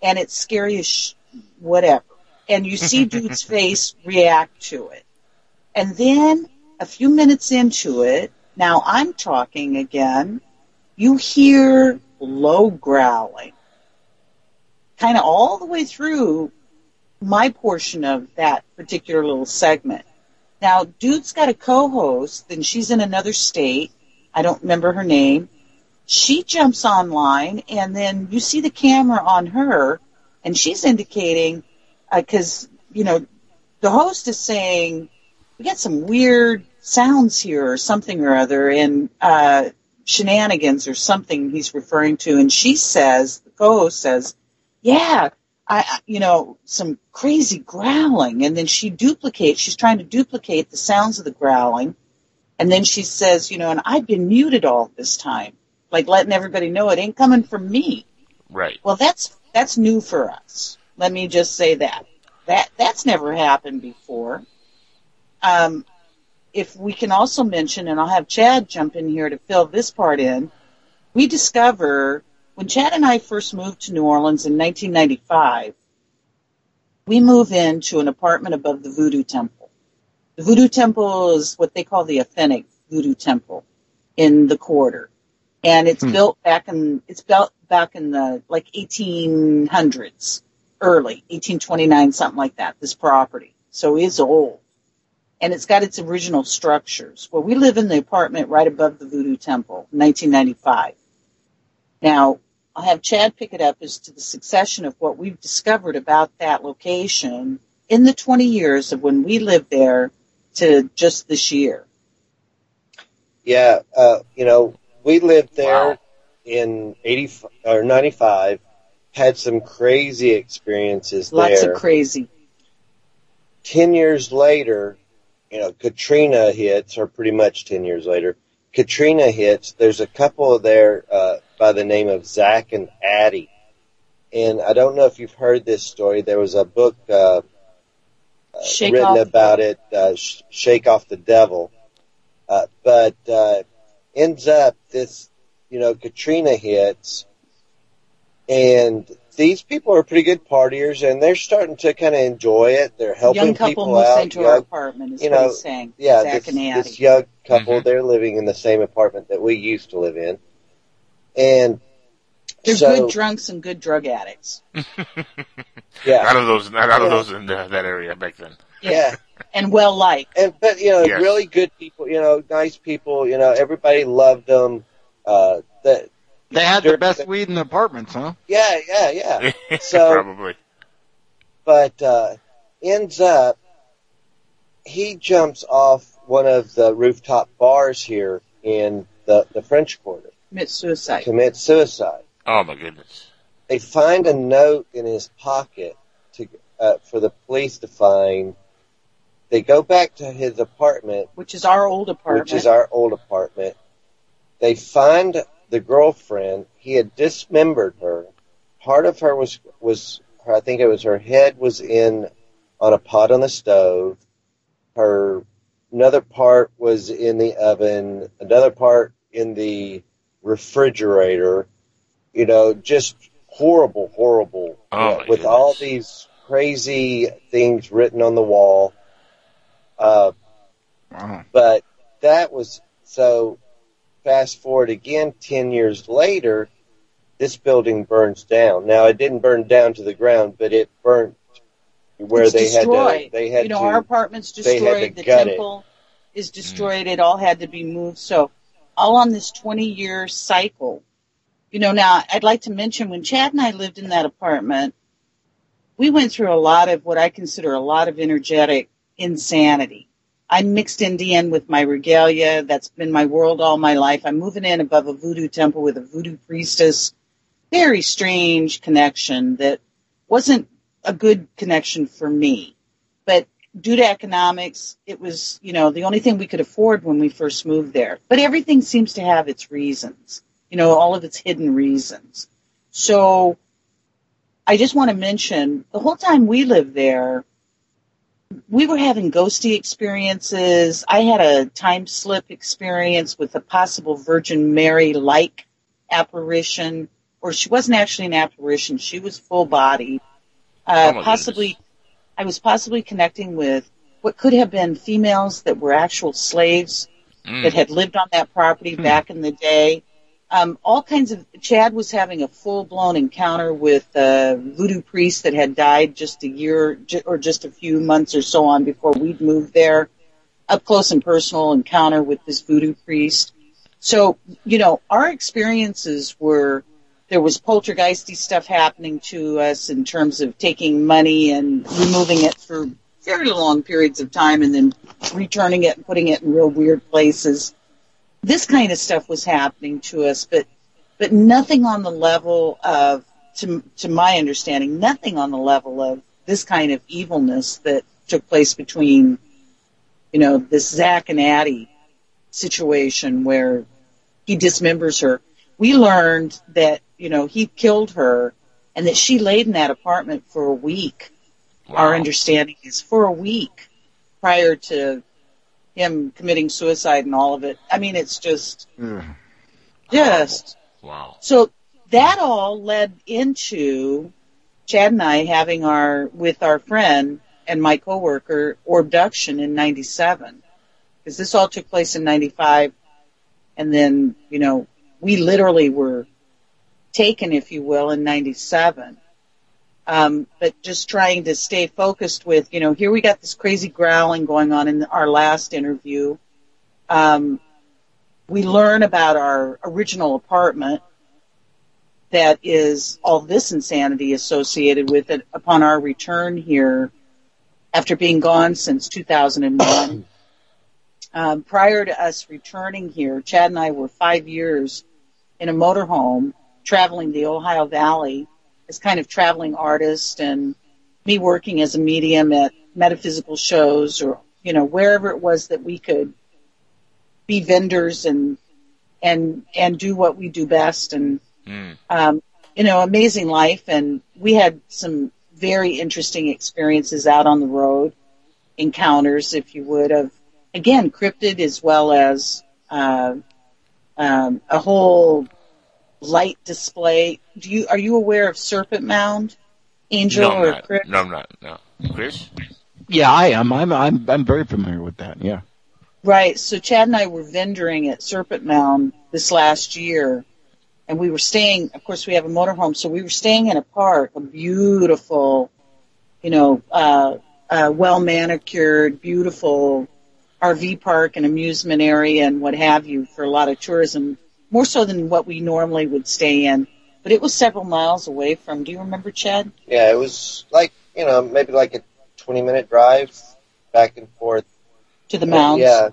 And it's scary as sh- whatever. And you see dude's face react to it. And then a few minutes into it, now I'm talking again, you hear low growling. Kind of all the way through my portion of that particular little segment. Now, dude's got a co-host, and she's in another state, I don't remember her name. She jumps online, and then you see the camera on her, and she's indicating because you know the host is saying we got some weird sounds here or something or other, and uh, shenanigans or something he's referring to, and she says the co-host says, "Yeah, I- you know, some crazy growling," and then she duplicates. She's trying to duplicate the sounds of the growling, and then she says, "You know, and I've been muted all this time, like letting everybody know it ain't coming from me." Right. Well, that's that's new for us. Let me just say that that that's never happened before. Um, if we can also mention, and I'll have Chad jump in here to fill this part in, we discover when Chad and I first moved to New Orleans in 1995, we move into an apartment above the Voodoo Temple. The Voodoo Temple is what they call the authentic Voodoo Temple in the quarter. And it's Hmm. built back in, it's built back in the like 1800s, early, 1829, something like that, this property. So it's old. And it's got its original structures. Well, we live in the apartment right above the Voodoo Temple, 1995. Now, I'll have Chad pick it up as to the succession of what we've discovered about that location in the 20 years of when we lived there to just this year. Yeah, uh, you know, we lived there in 80 or 95, had some crazy experiences Lots there. of crazy. 10 years later, you know, Katrina hits, or pretty much 10 years later, Katrina hits. There's a couple there uh, by the name of Zach and Addie. And I don't know if you've heard this story. There was a book uh, uh, written Off- about it, uh, Sh- Shake Off the Devil. Uh, but uh, ends up this, you know, Katrina hits, and these people are pretty good partiers, and they're starting to kind of enjoy it. They're helping Young couple people moves out. into our apartment is you what know, he's saying. yeah, Zach this, and Addie. this young couple, mm-hmm. they're living in the same apartment that we used to live in, and They're so, good drunks and good drug addicts. Yeah. Out of those, not out of those in the, that area back then. Yeah. And well liked. And but you know, Yes. really good people. You know, nice people. You know, everybody loved them. Uh, that They had the best weed in the apartments, huh? yeah, yeah, yeah. So Probably. but uh, ends up he jumps off one of the rooftop bars here in the the French Quarter, Commit suicide. commits suicide. Oh my goodness. They find a note in his pocket to uh, for the police to find. They go back to his apartment, Which is our old apartment. which is our old apartment. They find the girlfriend. He had dismembered her. Part of her was was I think it was her head was in on a pot on the stove. Her another part was in the oven. Another part in the refrigerator. You know, just horrible, horrible. Oh, my with all these crazy things written on the wall. Uh, but that was so. Fast forward again, ten years later, this building burns down. Now it didn't burn down to the ground, but it burnt where It's they destroyed. had to. They had you know, to. our apartment's they had to destroyed. The gut temple is destroyed. It all had to be moved. So, all on this 20 year cycle. You know, now I'd like to mention when Chad and I lived in that apartment, we went through a lot of what I consider a lot of energetic insanity. I'm mixed Indian with my regalia. That's been my world all my life. I'm moving in above a voodoo temple with a voodoo priestess. Very strange connection that wasn't a good connection for me. But due to economics, it was, you know, the only thing we could afford when we first moved there. But everything seems to have its reasons, you know, all of its hidden reasons. So I just want to mention the whole time we lived there, we were having ghosty experiences. I had a time slip experience with a possible Virgin Mary like apparition, or she wasn't actually an apparition, she was full body. Uh, Oh, possibly, I was possibly connecting with what could have been females that were actual slaves Mm. that had lived on that property back in the day. Um, all kinds of. Chad was having a full blown encounter with a voodoo priest that had died just a year or just a few months or so on before we'd moved there. Up close and personal encounter with this voodoo priest. So, you know, our experiences were there was poltergeisty stuff happening to us in terms of taking money and removing it for very long periods of time and then returning it and putting it in real weird places. This kind of stuff was happening to us, but but nothing on the level of to to my understanding, nothing on the level of this kind of evilness that took place between you know, this Zach and Addie situation where he dismembers her. We learned that, you know, he killed her and that she laid in that apartment for a week. Our understanding is for a week prior to him committing suicide and all of it. I mean, it's just, just. Wow. So that all led into Chad and I having our, with our friend and my coworker, abduction in 97. Because this all took place in 95. And then, you know, we literally were taken, if you will, in 97. Um, but just trying to stay focused with, you know, here we got this crazy growling going on in our last interview. Um, we learn about our original apartment that is all this insanity associated with it upon our return here after being gone since 2001. um, prior to us returning here, Chad and I were five years in a motorhome traveling the Ohio Valley as kind of traveling artist and me working as a medium at metaphysical shows or, you know, wherever it was that we could be vendors and, and, and do what we do best and, um, you know, amazing life. And we had some very interesting experiences out on the road, encounters, if you would, of again cryptid as well as uh, um, a whole light display. Do you are you aware of Serpent Mound, Angel no, I'm or not. Chris? No, I'm not. No. Chris? Yeah, I am. I'm I'm I'm very familiar with that. Yeah. Right. So Chad and I were vendoring at Serpent Mound this last year, and we were staying. Of course, we have a motorhome, so we were staying in a park, a beautiful, you know, uh, uh, well manicured, beautiful RV park and amusement area and what have you for a lot of tourism, more so than what we normally would stay in. But it was several miles away from. Do you remember, Chad? Yeah, it was like you know maybe like a twenty minute drive back and forth To the mounds? Yeah,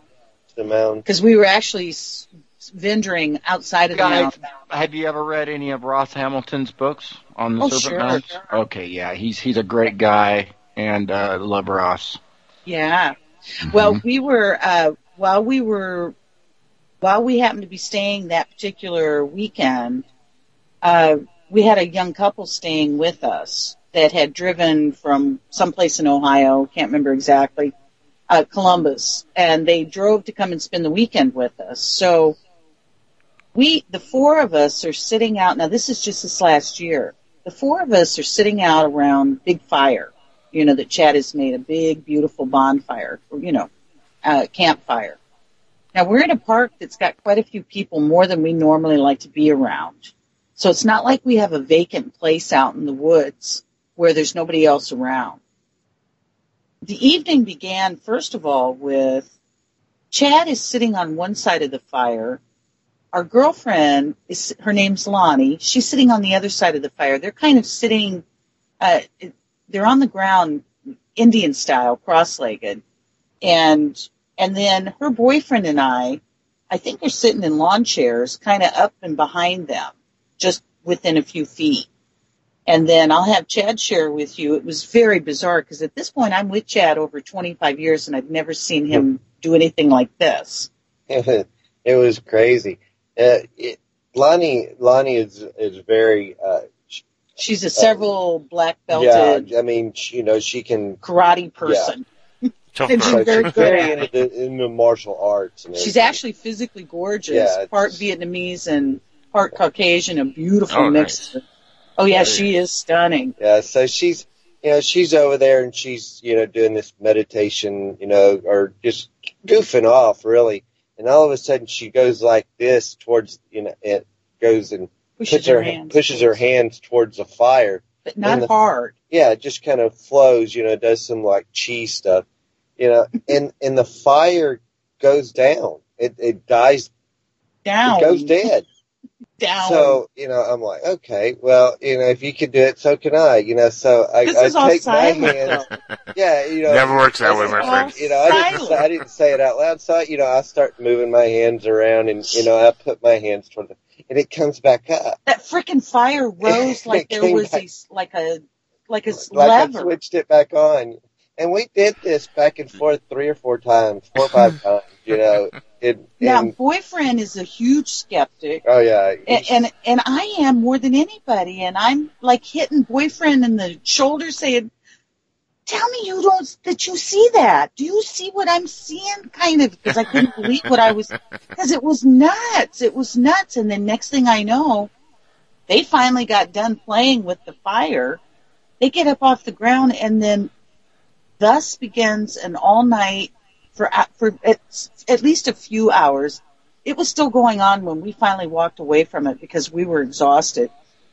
to the mound. Because we were actually s- vendoring outside of the Guys, mound. have you ever read any of Ross Hamilton's books on the Oh, Serpent sure. Mounds? Okay, yeah, he's he's a great guy, and uh, love Ross. Yeah. Well, we were uh, while we were while we happened to be staying that particular weekend. Uh, we had a young couple staying with us that had driven from someplace in Ohio, can't remember exactly, uh, Columbus, and they drove to come and spend the weekend with us. So we, the four of us, are sitting out. Now, this is just this last year. The four of us are sitting out around big fire you know, that Chad has made a big, beautiful bonfire, or, you know, uh, campfire. Now we're in a park that's got quite a few people more than we normally like to be around. So it's not like we have a vacant place out in the woods where there's nobody else around. The evening began, first of all, with Chad is sitting on one side of the fire. Our girlfriend is, her name's Lonnie. She's sitting on the other side of the fire. They're kind of sitting, uh, they're on the ground Indian style, cross-legged. And, and then her boyfriend and I, I think they're sitting in lawn chairs kind of up and behind them, just within a few feet. And then I'll have Chad share with you. It was very bizarre because at this point I'm with Chad over 25 years and I've never seen him do anything like this. it was crazy. Uh, it, Lonnie, Lonnie is is very. Uh, She's a several black belted yeah, I mean, she, you know, she can karate person. Tough And she's very good very at it. into, into martial arts. She's actually physically gorgeous, Yeah, part Vietnamese and part Caucasian, a beautiful Oh, mix. Oh yeah, she is stunning. Yeah, so she's you know she's over there and she's you know doing this meditation, you know, or just goofing off really, and all of a sudden she goes like this towards you know it goes and Pushes her her hands pushes her hands towards the fire, But not the- hard. yeah, it just kind of flows, you know, does some like chi stuff, you know, and and the fire goes down, it it dies down. It goes dead. Down. So, you know, I'm like, okay, well, you know, if you can do it, so can I, you know, so I, This I is all take my hand. Yeah, you know. Never works that way, my friend. You know, I didn't, say, I didn't say it out loud, so, I, you know, I start moving my hands around and, you know, I put my hands toward the, and it comes back up. That freaking fire rose like there was back- a, like a, like a Like I switched it back on. And we did this back and forth three or four times, four or five times, you know. It, Now, and, boyfriend is a huge skeptic. oh yeah. And, and and I am more than anybody, and I'm like hitting boyfriend in the shoulder, saying, "Tell me you don't that you see that? Do you see what I'm seeing?" Kind of because I couldn't believe what I was because it was nuts. It was nuts, and then next thing I know, they finally got done playing with the fire. They get up off the ground, and then thus begins an all night for for at, at least a few hours it was still going on when we finally walked away from it because we were exhausted.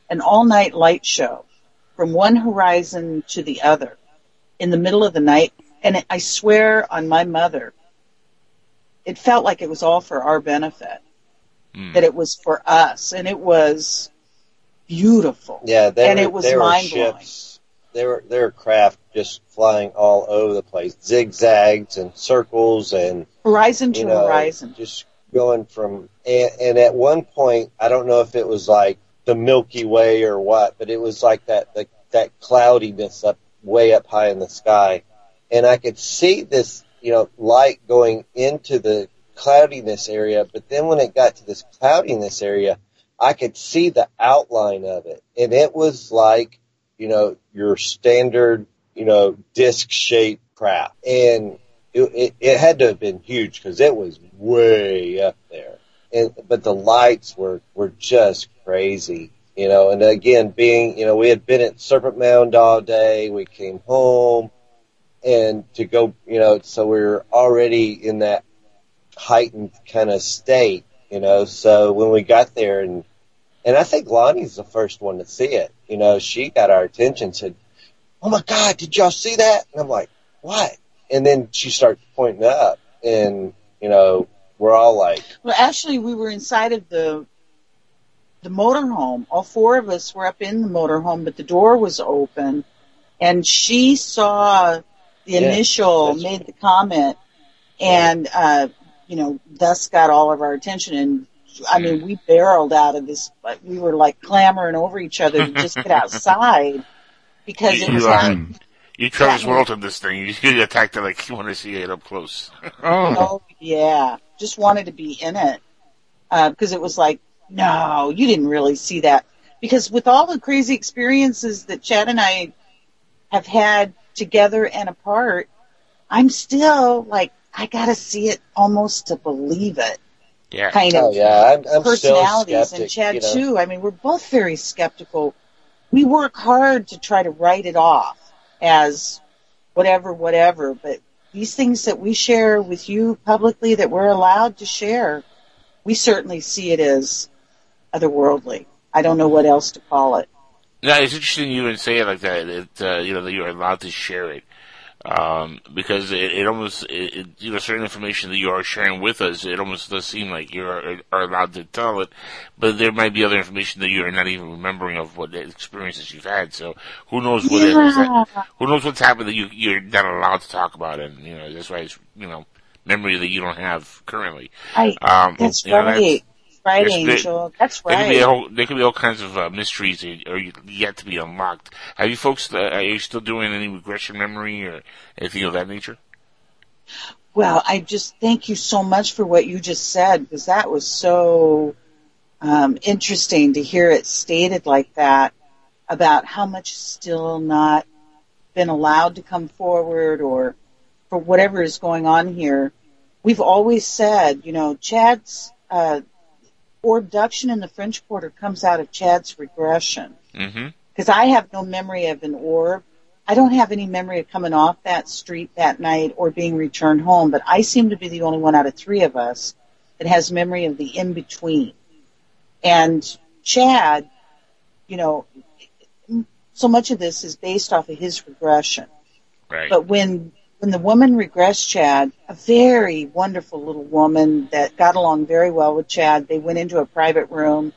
An all night light show from one horizon to the other in the middle of the night. And it, I swear on my mother, it felt like it was all for our benefit, hmm. that it was for us. And it was beautiful. Yeah, they and were, it was mind blowing. Ships. They were craft just flying all over the place, zigzags and circles and Horizon to you know, horizon. just going from and, and at one point I don't know if it was like the Milky Way or what, but it was like that like that cloudiness up way up high in the sky, and I could see this you know light going into the cloudiness area, but then when it got to this cloudiness area, I could see the outline of it, and it was like you know your standard you know disc shaped craft, and it, it, it had to have been huge because it was way up there. And, but the lights were, were just crazy, you know, and again, being, you know, we had been at Serpent Mound all day. We came home and to go, you know, so we were already in that heightened kind of state, you know, so when we got there and, and I think Lonnie's the first one to see it, you know, she got our attention, said, Oh my God, did y'all see that? And I'm like, what? and then she starts pointing up, and you know we're all like, Well, actually, we were inside of the the motorhome. All four of us were up in the motorhome, but the door was open, and she saw the initial, made the comment, and uh, you know, thus got all of our attention. And I mean, we barreled out of this. But we were like clamoring over each other to just get outside because it was you, uh, like, you Travis Yeah. Walton this thing. You get attacked it like you want to see it up close. Oh yeah, just wanted to be in it because it was like, no, you didn't really see that. Because with all the crazy experiences that Chad and I have had together and apart, I'm still like, I gotta see it almost to believe it. Yeah. Kind oh of yeah, I'm, I'm personalities skeptic. and Chad you know. too. I mean, we're both very skeptical. We work hard to try to write it off as whatever, whatever, but these things that we share with you publicly that we're allowed to share, we certainly see it as otherworldly. I don't know what else to call it. No, it's interesting you would say it like that. It, uh, you know, that you're allowed to share it. Um, because it, it almost, it, it, you know, certain information that you are sharing with us, it almost does seem like you are, are allowed to tell it, but there might be other information that you're not even remembering of what experiences you've had. So who knows what is that, who knows what's happened that you, you're not allowed to talk about. And, you know, that's why it's, you know, memory that you don't have currently. I, Um, that's you know, right. Right, there's- there- Angel. That's there could be right. whole, there could be all kinds of uh, mysteries that are yet to be unlocked. Have you folks? Uh, are you still doing any regression memory or anything of that nature? Well, I just thank you so much for what you just said because that was so um, interesting to hear it stated like that about how much is still not been allowed to come forward or for whatever is going on here. We've always said, you know, Chad's uh, orduction in the French Quarter comes out of Chad's regression Mm-hmm. because I have no memory of an orb. I don't have any memory of coming off that street that night or being returned home, but I seem to be the only one out of three of us that has memory of the in between. And Chad, you know, so much of this is based off of his regression. Right. But when when the woman regressed Chad, a very wonderful little woman that got along very well with Chad, they went into a private room.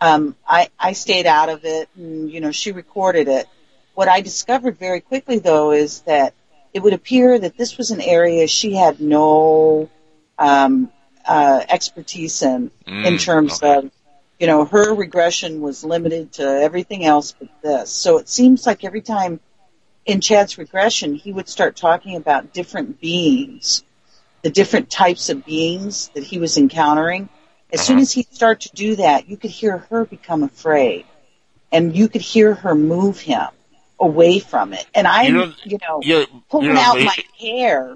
Um, I, I stayed out of it and, you know, she recorded it. What I discovered very quickly though is that it would appear that this was an area she had no, um, uh, expertise in, in Mm, terms of, you know, her regression was limited to everything else but this. So it seems like every time in Chad's regression, he would start talking about different beings, the different types of beings that he was encountering. As soon as he'd start to do that, you could hear her become afraid. And you could hear her move him away from it. And I'm, You you know- know, Yeah, pulling you know, out my hair.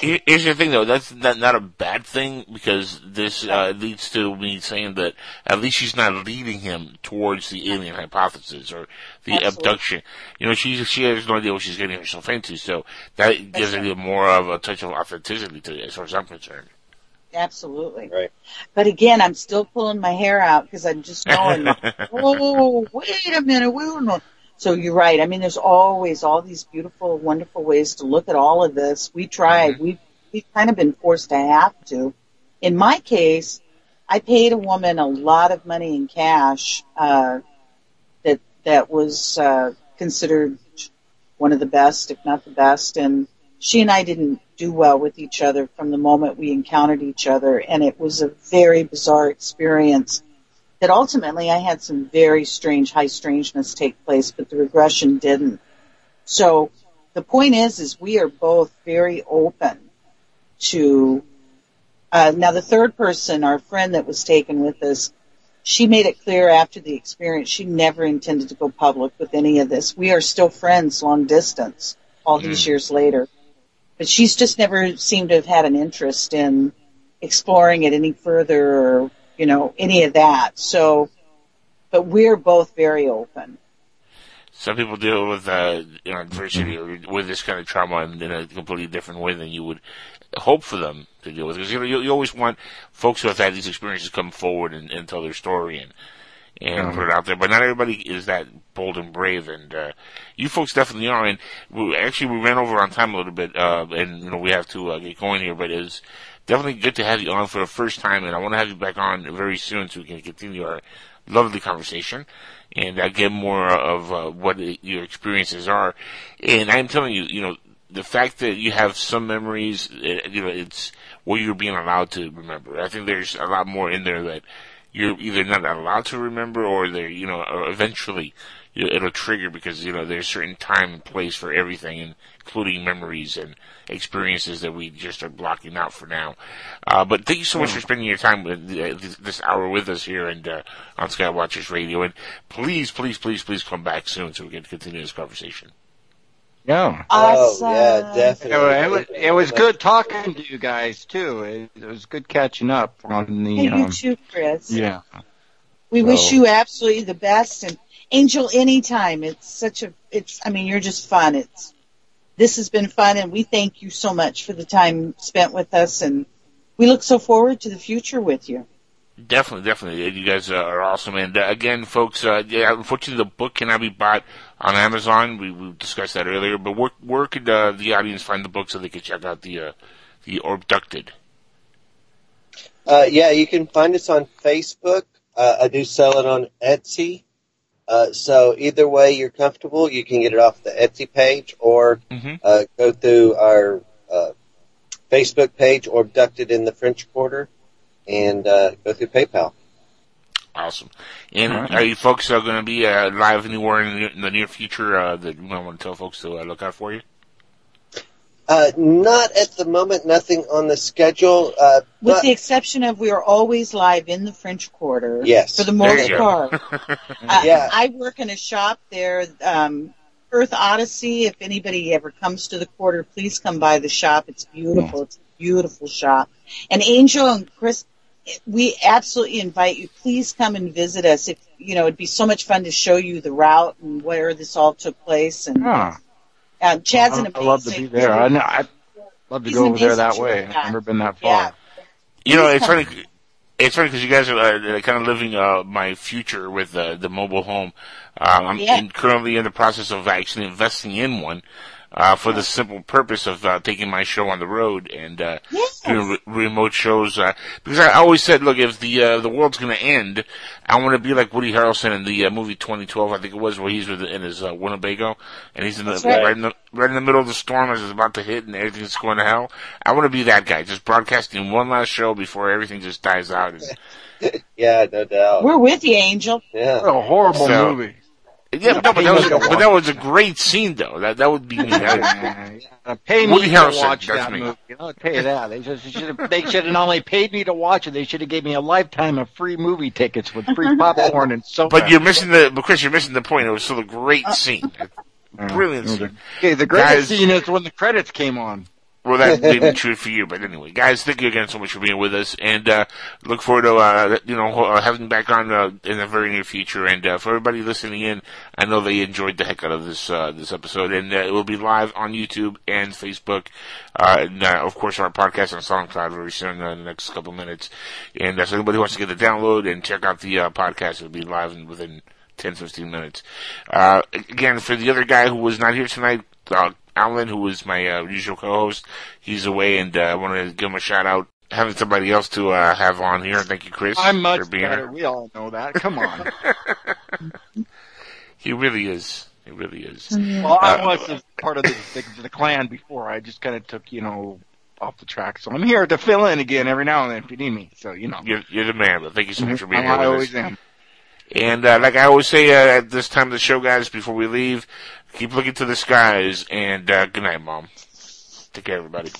Here- Here's the thing, though. That's not, not a bad thing because this uh, leads to me saying that at least she's not leading him towards the alien hypothesis or the Absolutely. abduction. You know, she she has no idea what she's getting herself into, so that gives it more of a touch of authenticity to it, as far as I'm concerned. Absolutely. Right. But again, I'm still pulling my hair out because I'm just knowing, oh, wait a minute, wait a minute. So you're right. I mean, there's always all these beautiful, wonderful ways to look at all of this. We tried. We've, we've kind of been forced to have to. In my case, I paid a woman a lot of money in cash uh, that that was uh, considered one of the best, if not the best, and she and I didn't do well with each other from the moment we encountered each other, and it was a very bizarre experience that ultimately I had some very strange high strangeness take place, but the regression didn't. So the point is, is we are both very open to, uh, now the third person, our friend that was taken with us, she made it clear after the experience she never intended to go public with any of this. We are still friends long distance all these years later. But she's just never seemed to have had an interest in exploring it any further or, you know, any of that. So, but we're both very open. Some people deal with uh, you know, adversity or with this kind of trauma in, in a completely different way than you would hope for them to deal with. Because you know, you, you always want folks who have had these experiences to come forward and, and tell their story and and put it out there. But not everybody is that bold and brave, and uh, you folks definitely are. And we, actually, we ran over on time a little bit, uh, and you know we have to uh, get going here. But it's definitely good to have you on for the first time, and I want to have you back on very soon so we can continue our lovely conversation and uh, get more of uh, what your experiences are. And I'm telling you, you know, the fact that you have some memories, uh, you know, it's what you're being allowed to remember. I think there's a lot more in there that you're either not allowed to remember or they're, you know, eventually it'll trigger because, you know, there's certain time and place for everything, including memories and experiences that we just are blocking out for now. Uh, but thank you so much for spending your time with uh, this, this hour with us here and uh, on Skywatchers Radio. And please, please, please, please come back soon so we can continue this conversation. Yeah. Oh, yeah, definitely. It, was, it was good talking to you guys too. It, it was good catching up on the. Hey, you um, too, Chris. yeah. We So- wish you absolutely the best and Angel anytime. It's such a, it's, I mean, you're just fun. It's, this has been fun and we thank you so much for the time spent with us and we look so forward to the future with you. Definitely, definitely. You guys uh, are awesome. And uh, again, folks, uh, yeah, unfortunately, the book cannot be bought on Amazon. We, we discussed that earlier. But where, where could uh, the audience find the book so they could check out the uh, the Abducted? Uh, yeah, you can find us on Facebook. Uh, I do sell it on Etsy. Uh, so either way you're comfortable, you can get it off the Etsy page or uh, go through our uh, Facebook page or Abducted in the French Quarter and uh, go through PayPal. Awesome. And All right. are you folks uh, going to be uh, live anywhere in the, in the near future uh, that you might want to tell folks to uh, look out for you? Uh, not at the moment, nothing on the schedule. Uh, With but the exception of we are always live in the French Quarter. Yes. For the most part. Uh, Yeah. I work in a shop there, um, Earth Odyssey. If anybody ever comes to the quarter, please come by the shop. It's beautiful. It's a beautiful shop. And Angel and Chris, we absolutely invite you. Please come and visit us. If you know, it'd be so much fun to show you the route and where this all took place. And Yeah. Uh, Chad's an I amazing. love to be there. I know. I'd love to He's go over there that way. I've never been that far. Yeah. You know, it's funny. It's funny because you guys are uh, kind of living uh, my future with uh, the mobile home. Uh, I'm Yeah. in, currently in the process of actually investing in one. Uh, for the simple purpose of uh, taking my show on the road and uh, doing re- remote shows. Uh, because I always said, look, if the uh, the world's going to end, I want to be like Woody Harrelson in the uh, movie 2012, I think it was, where he's with, in his uh, Winnebago and he's in the right. right in the right in the middle of the storm as it's about to hit and everything's going to hell. I want to be that guy, just broadcasting one last show before everything just dies out. And, Yeah, no doubt. We're with you, Angel. Yeah. What a horrible So- movie. Yeah, but, no, but that was but that was a great scene though. That that would be me. That- Uh, pay me Woody to Harrelson, watch that me. movie. You know, I'll tell you that. They just should have, they should have not only paid me to watch it, they should have gave me a lifetime of free movie tickets with free popcorn and soda. But you're missing the, but Chris, you're missing the point. It was still a great scene, brilliant okay. scene. Okay, the greatest Guys- scene is when the credits came on. Well, that may be true for you, but anyway, guys, thank you again so much for being with us, and uh, look forward to uh, you know uh, having back on uh, in the very near future. And uh, for everybody listening in, I know they enjoyed the heck out of this uh, this episode, and it will be live on YouTube and Facebook, uh, and of course our podcast on SoundCloud very soon in the next couple minutes. And so anybody who wants to get the download and check out the uh, podcast, it'll be live within 10, 15 minutes. Uh, again, for the other guy who was not here tonight, Alan, who was my uh, usual co-host, he's away, and uh, I want to give him a shout out. Having somebody else to uh, have on here. Thank you, Chris. I'm much for being better. here. We all know that. Come on. He really is. He really is. well, I Uh, was a part of the, the, the clan before. I just kind of took, you know, off the track. So I'm here to fill in again every now and then if you need me. So, you know. You're, you're the man, but thank you so much for being I here with always us. am. And uh, like I always say uh, at this time of the show, guys, before we leave, Keep looking to the skies, and uh, good night, Mom. Take care, everybody.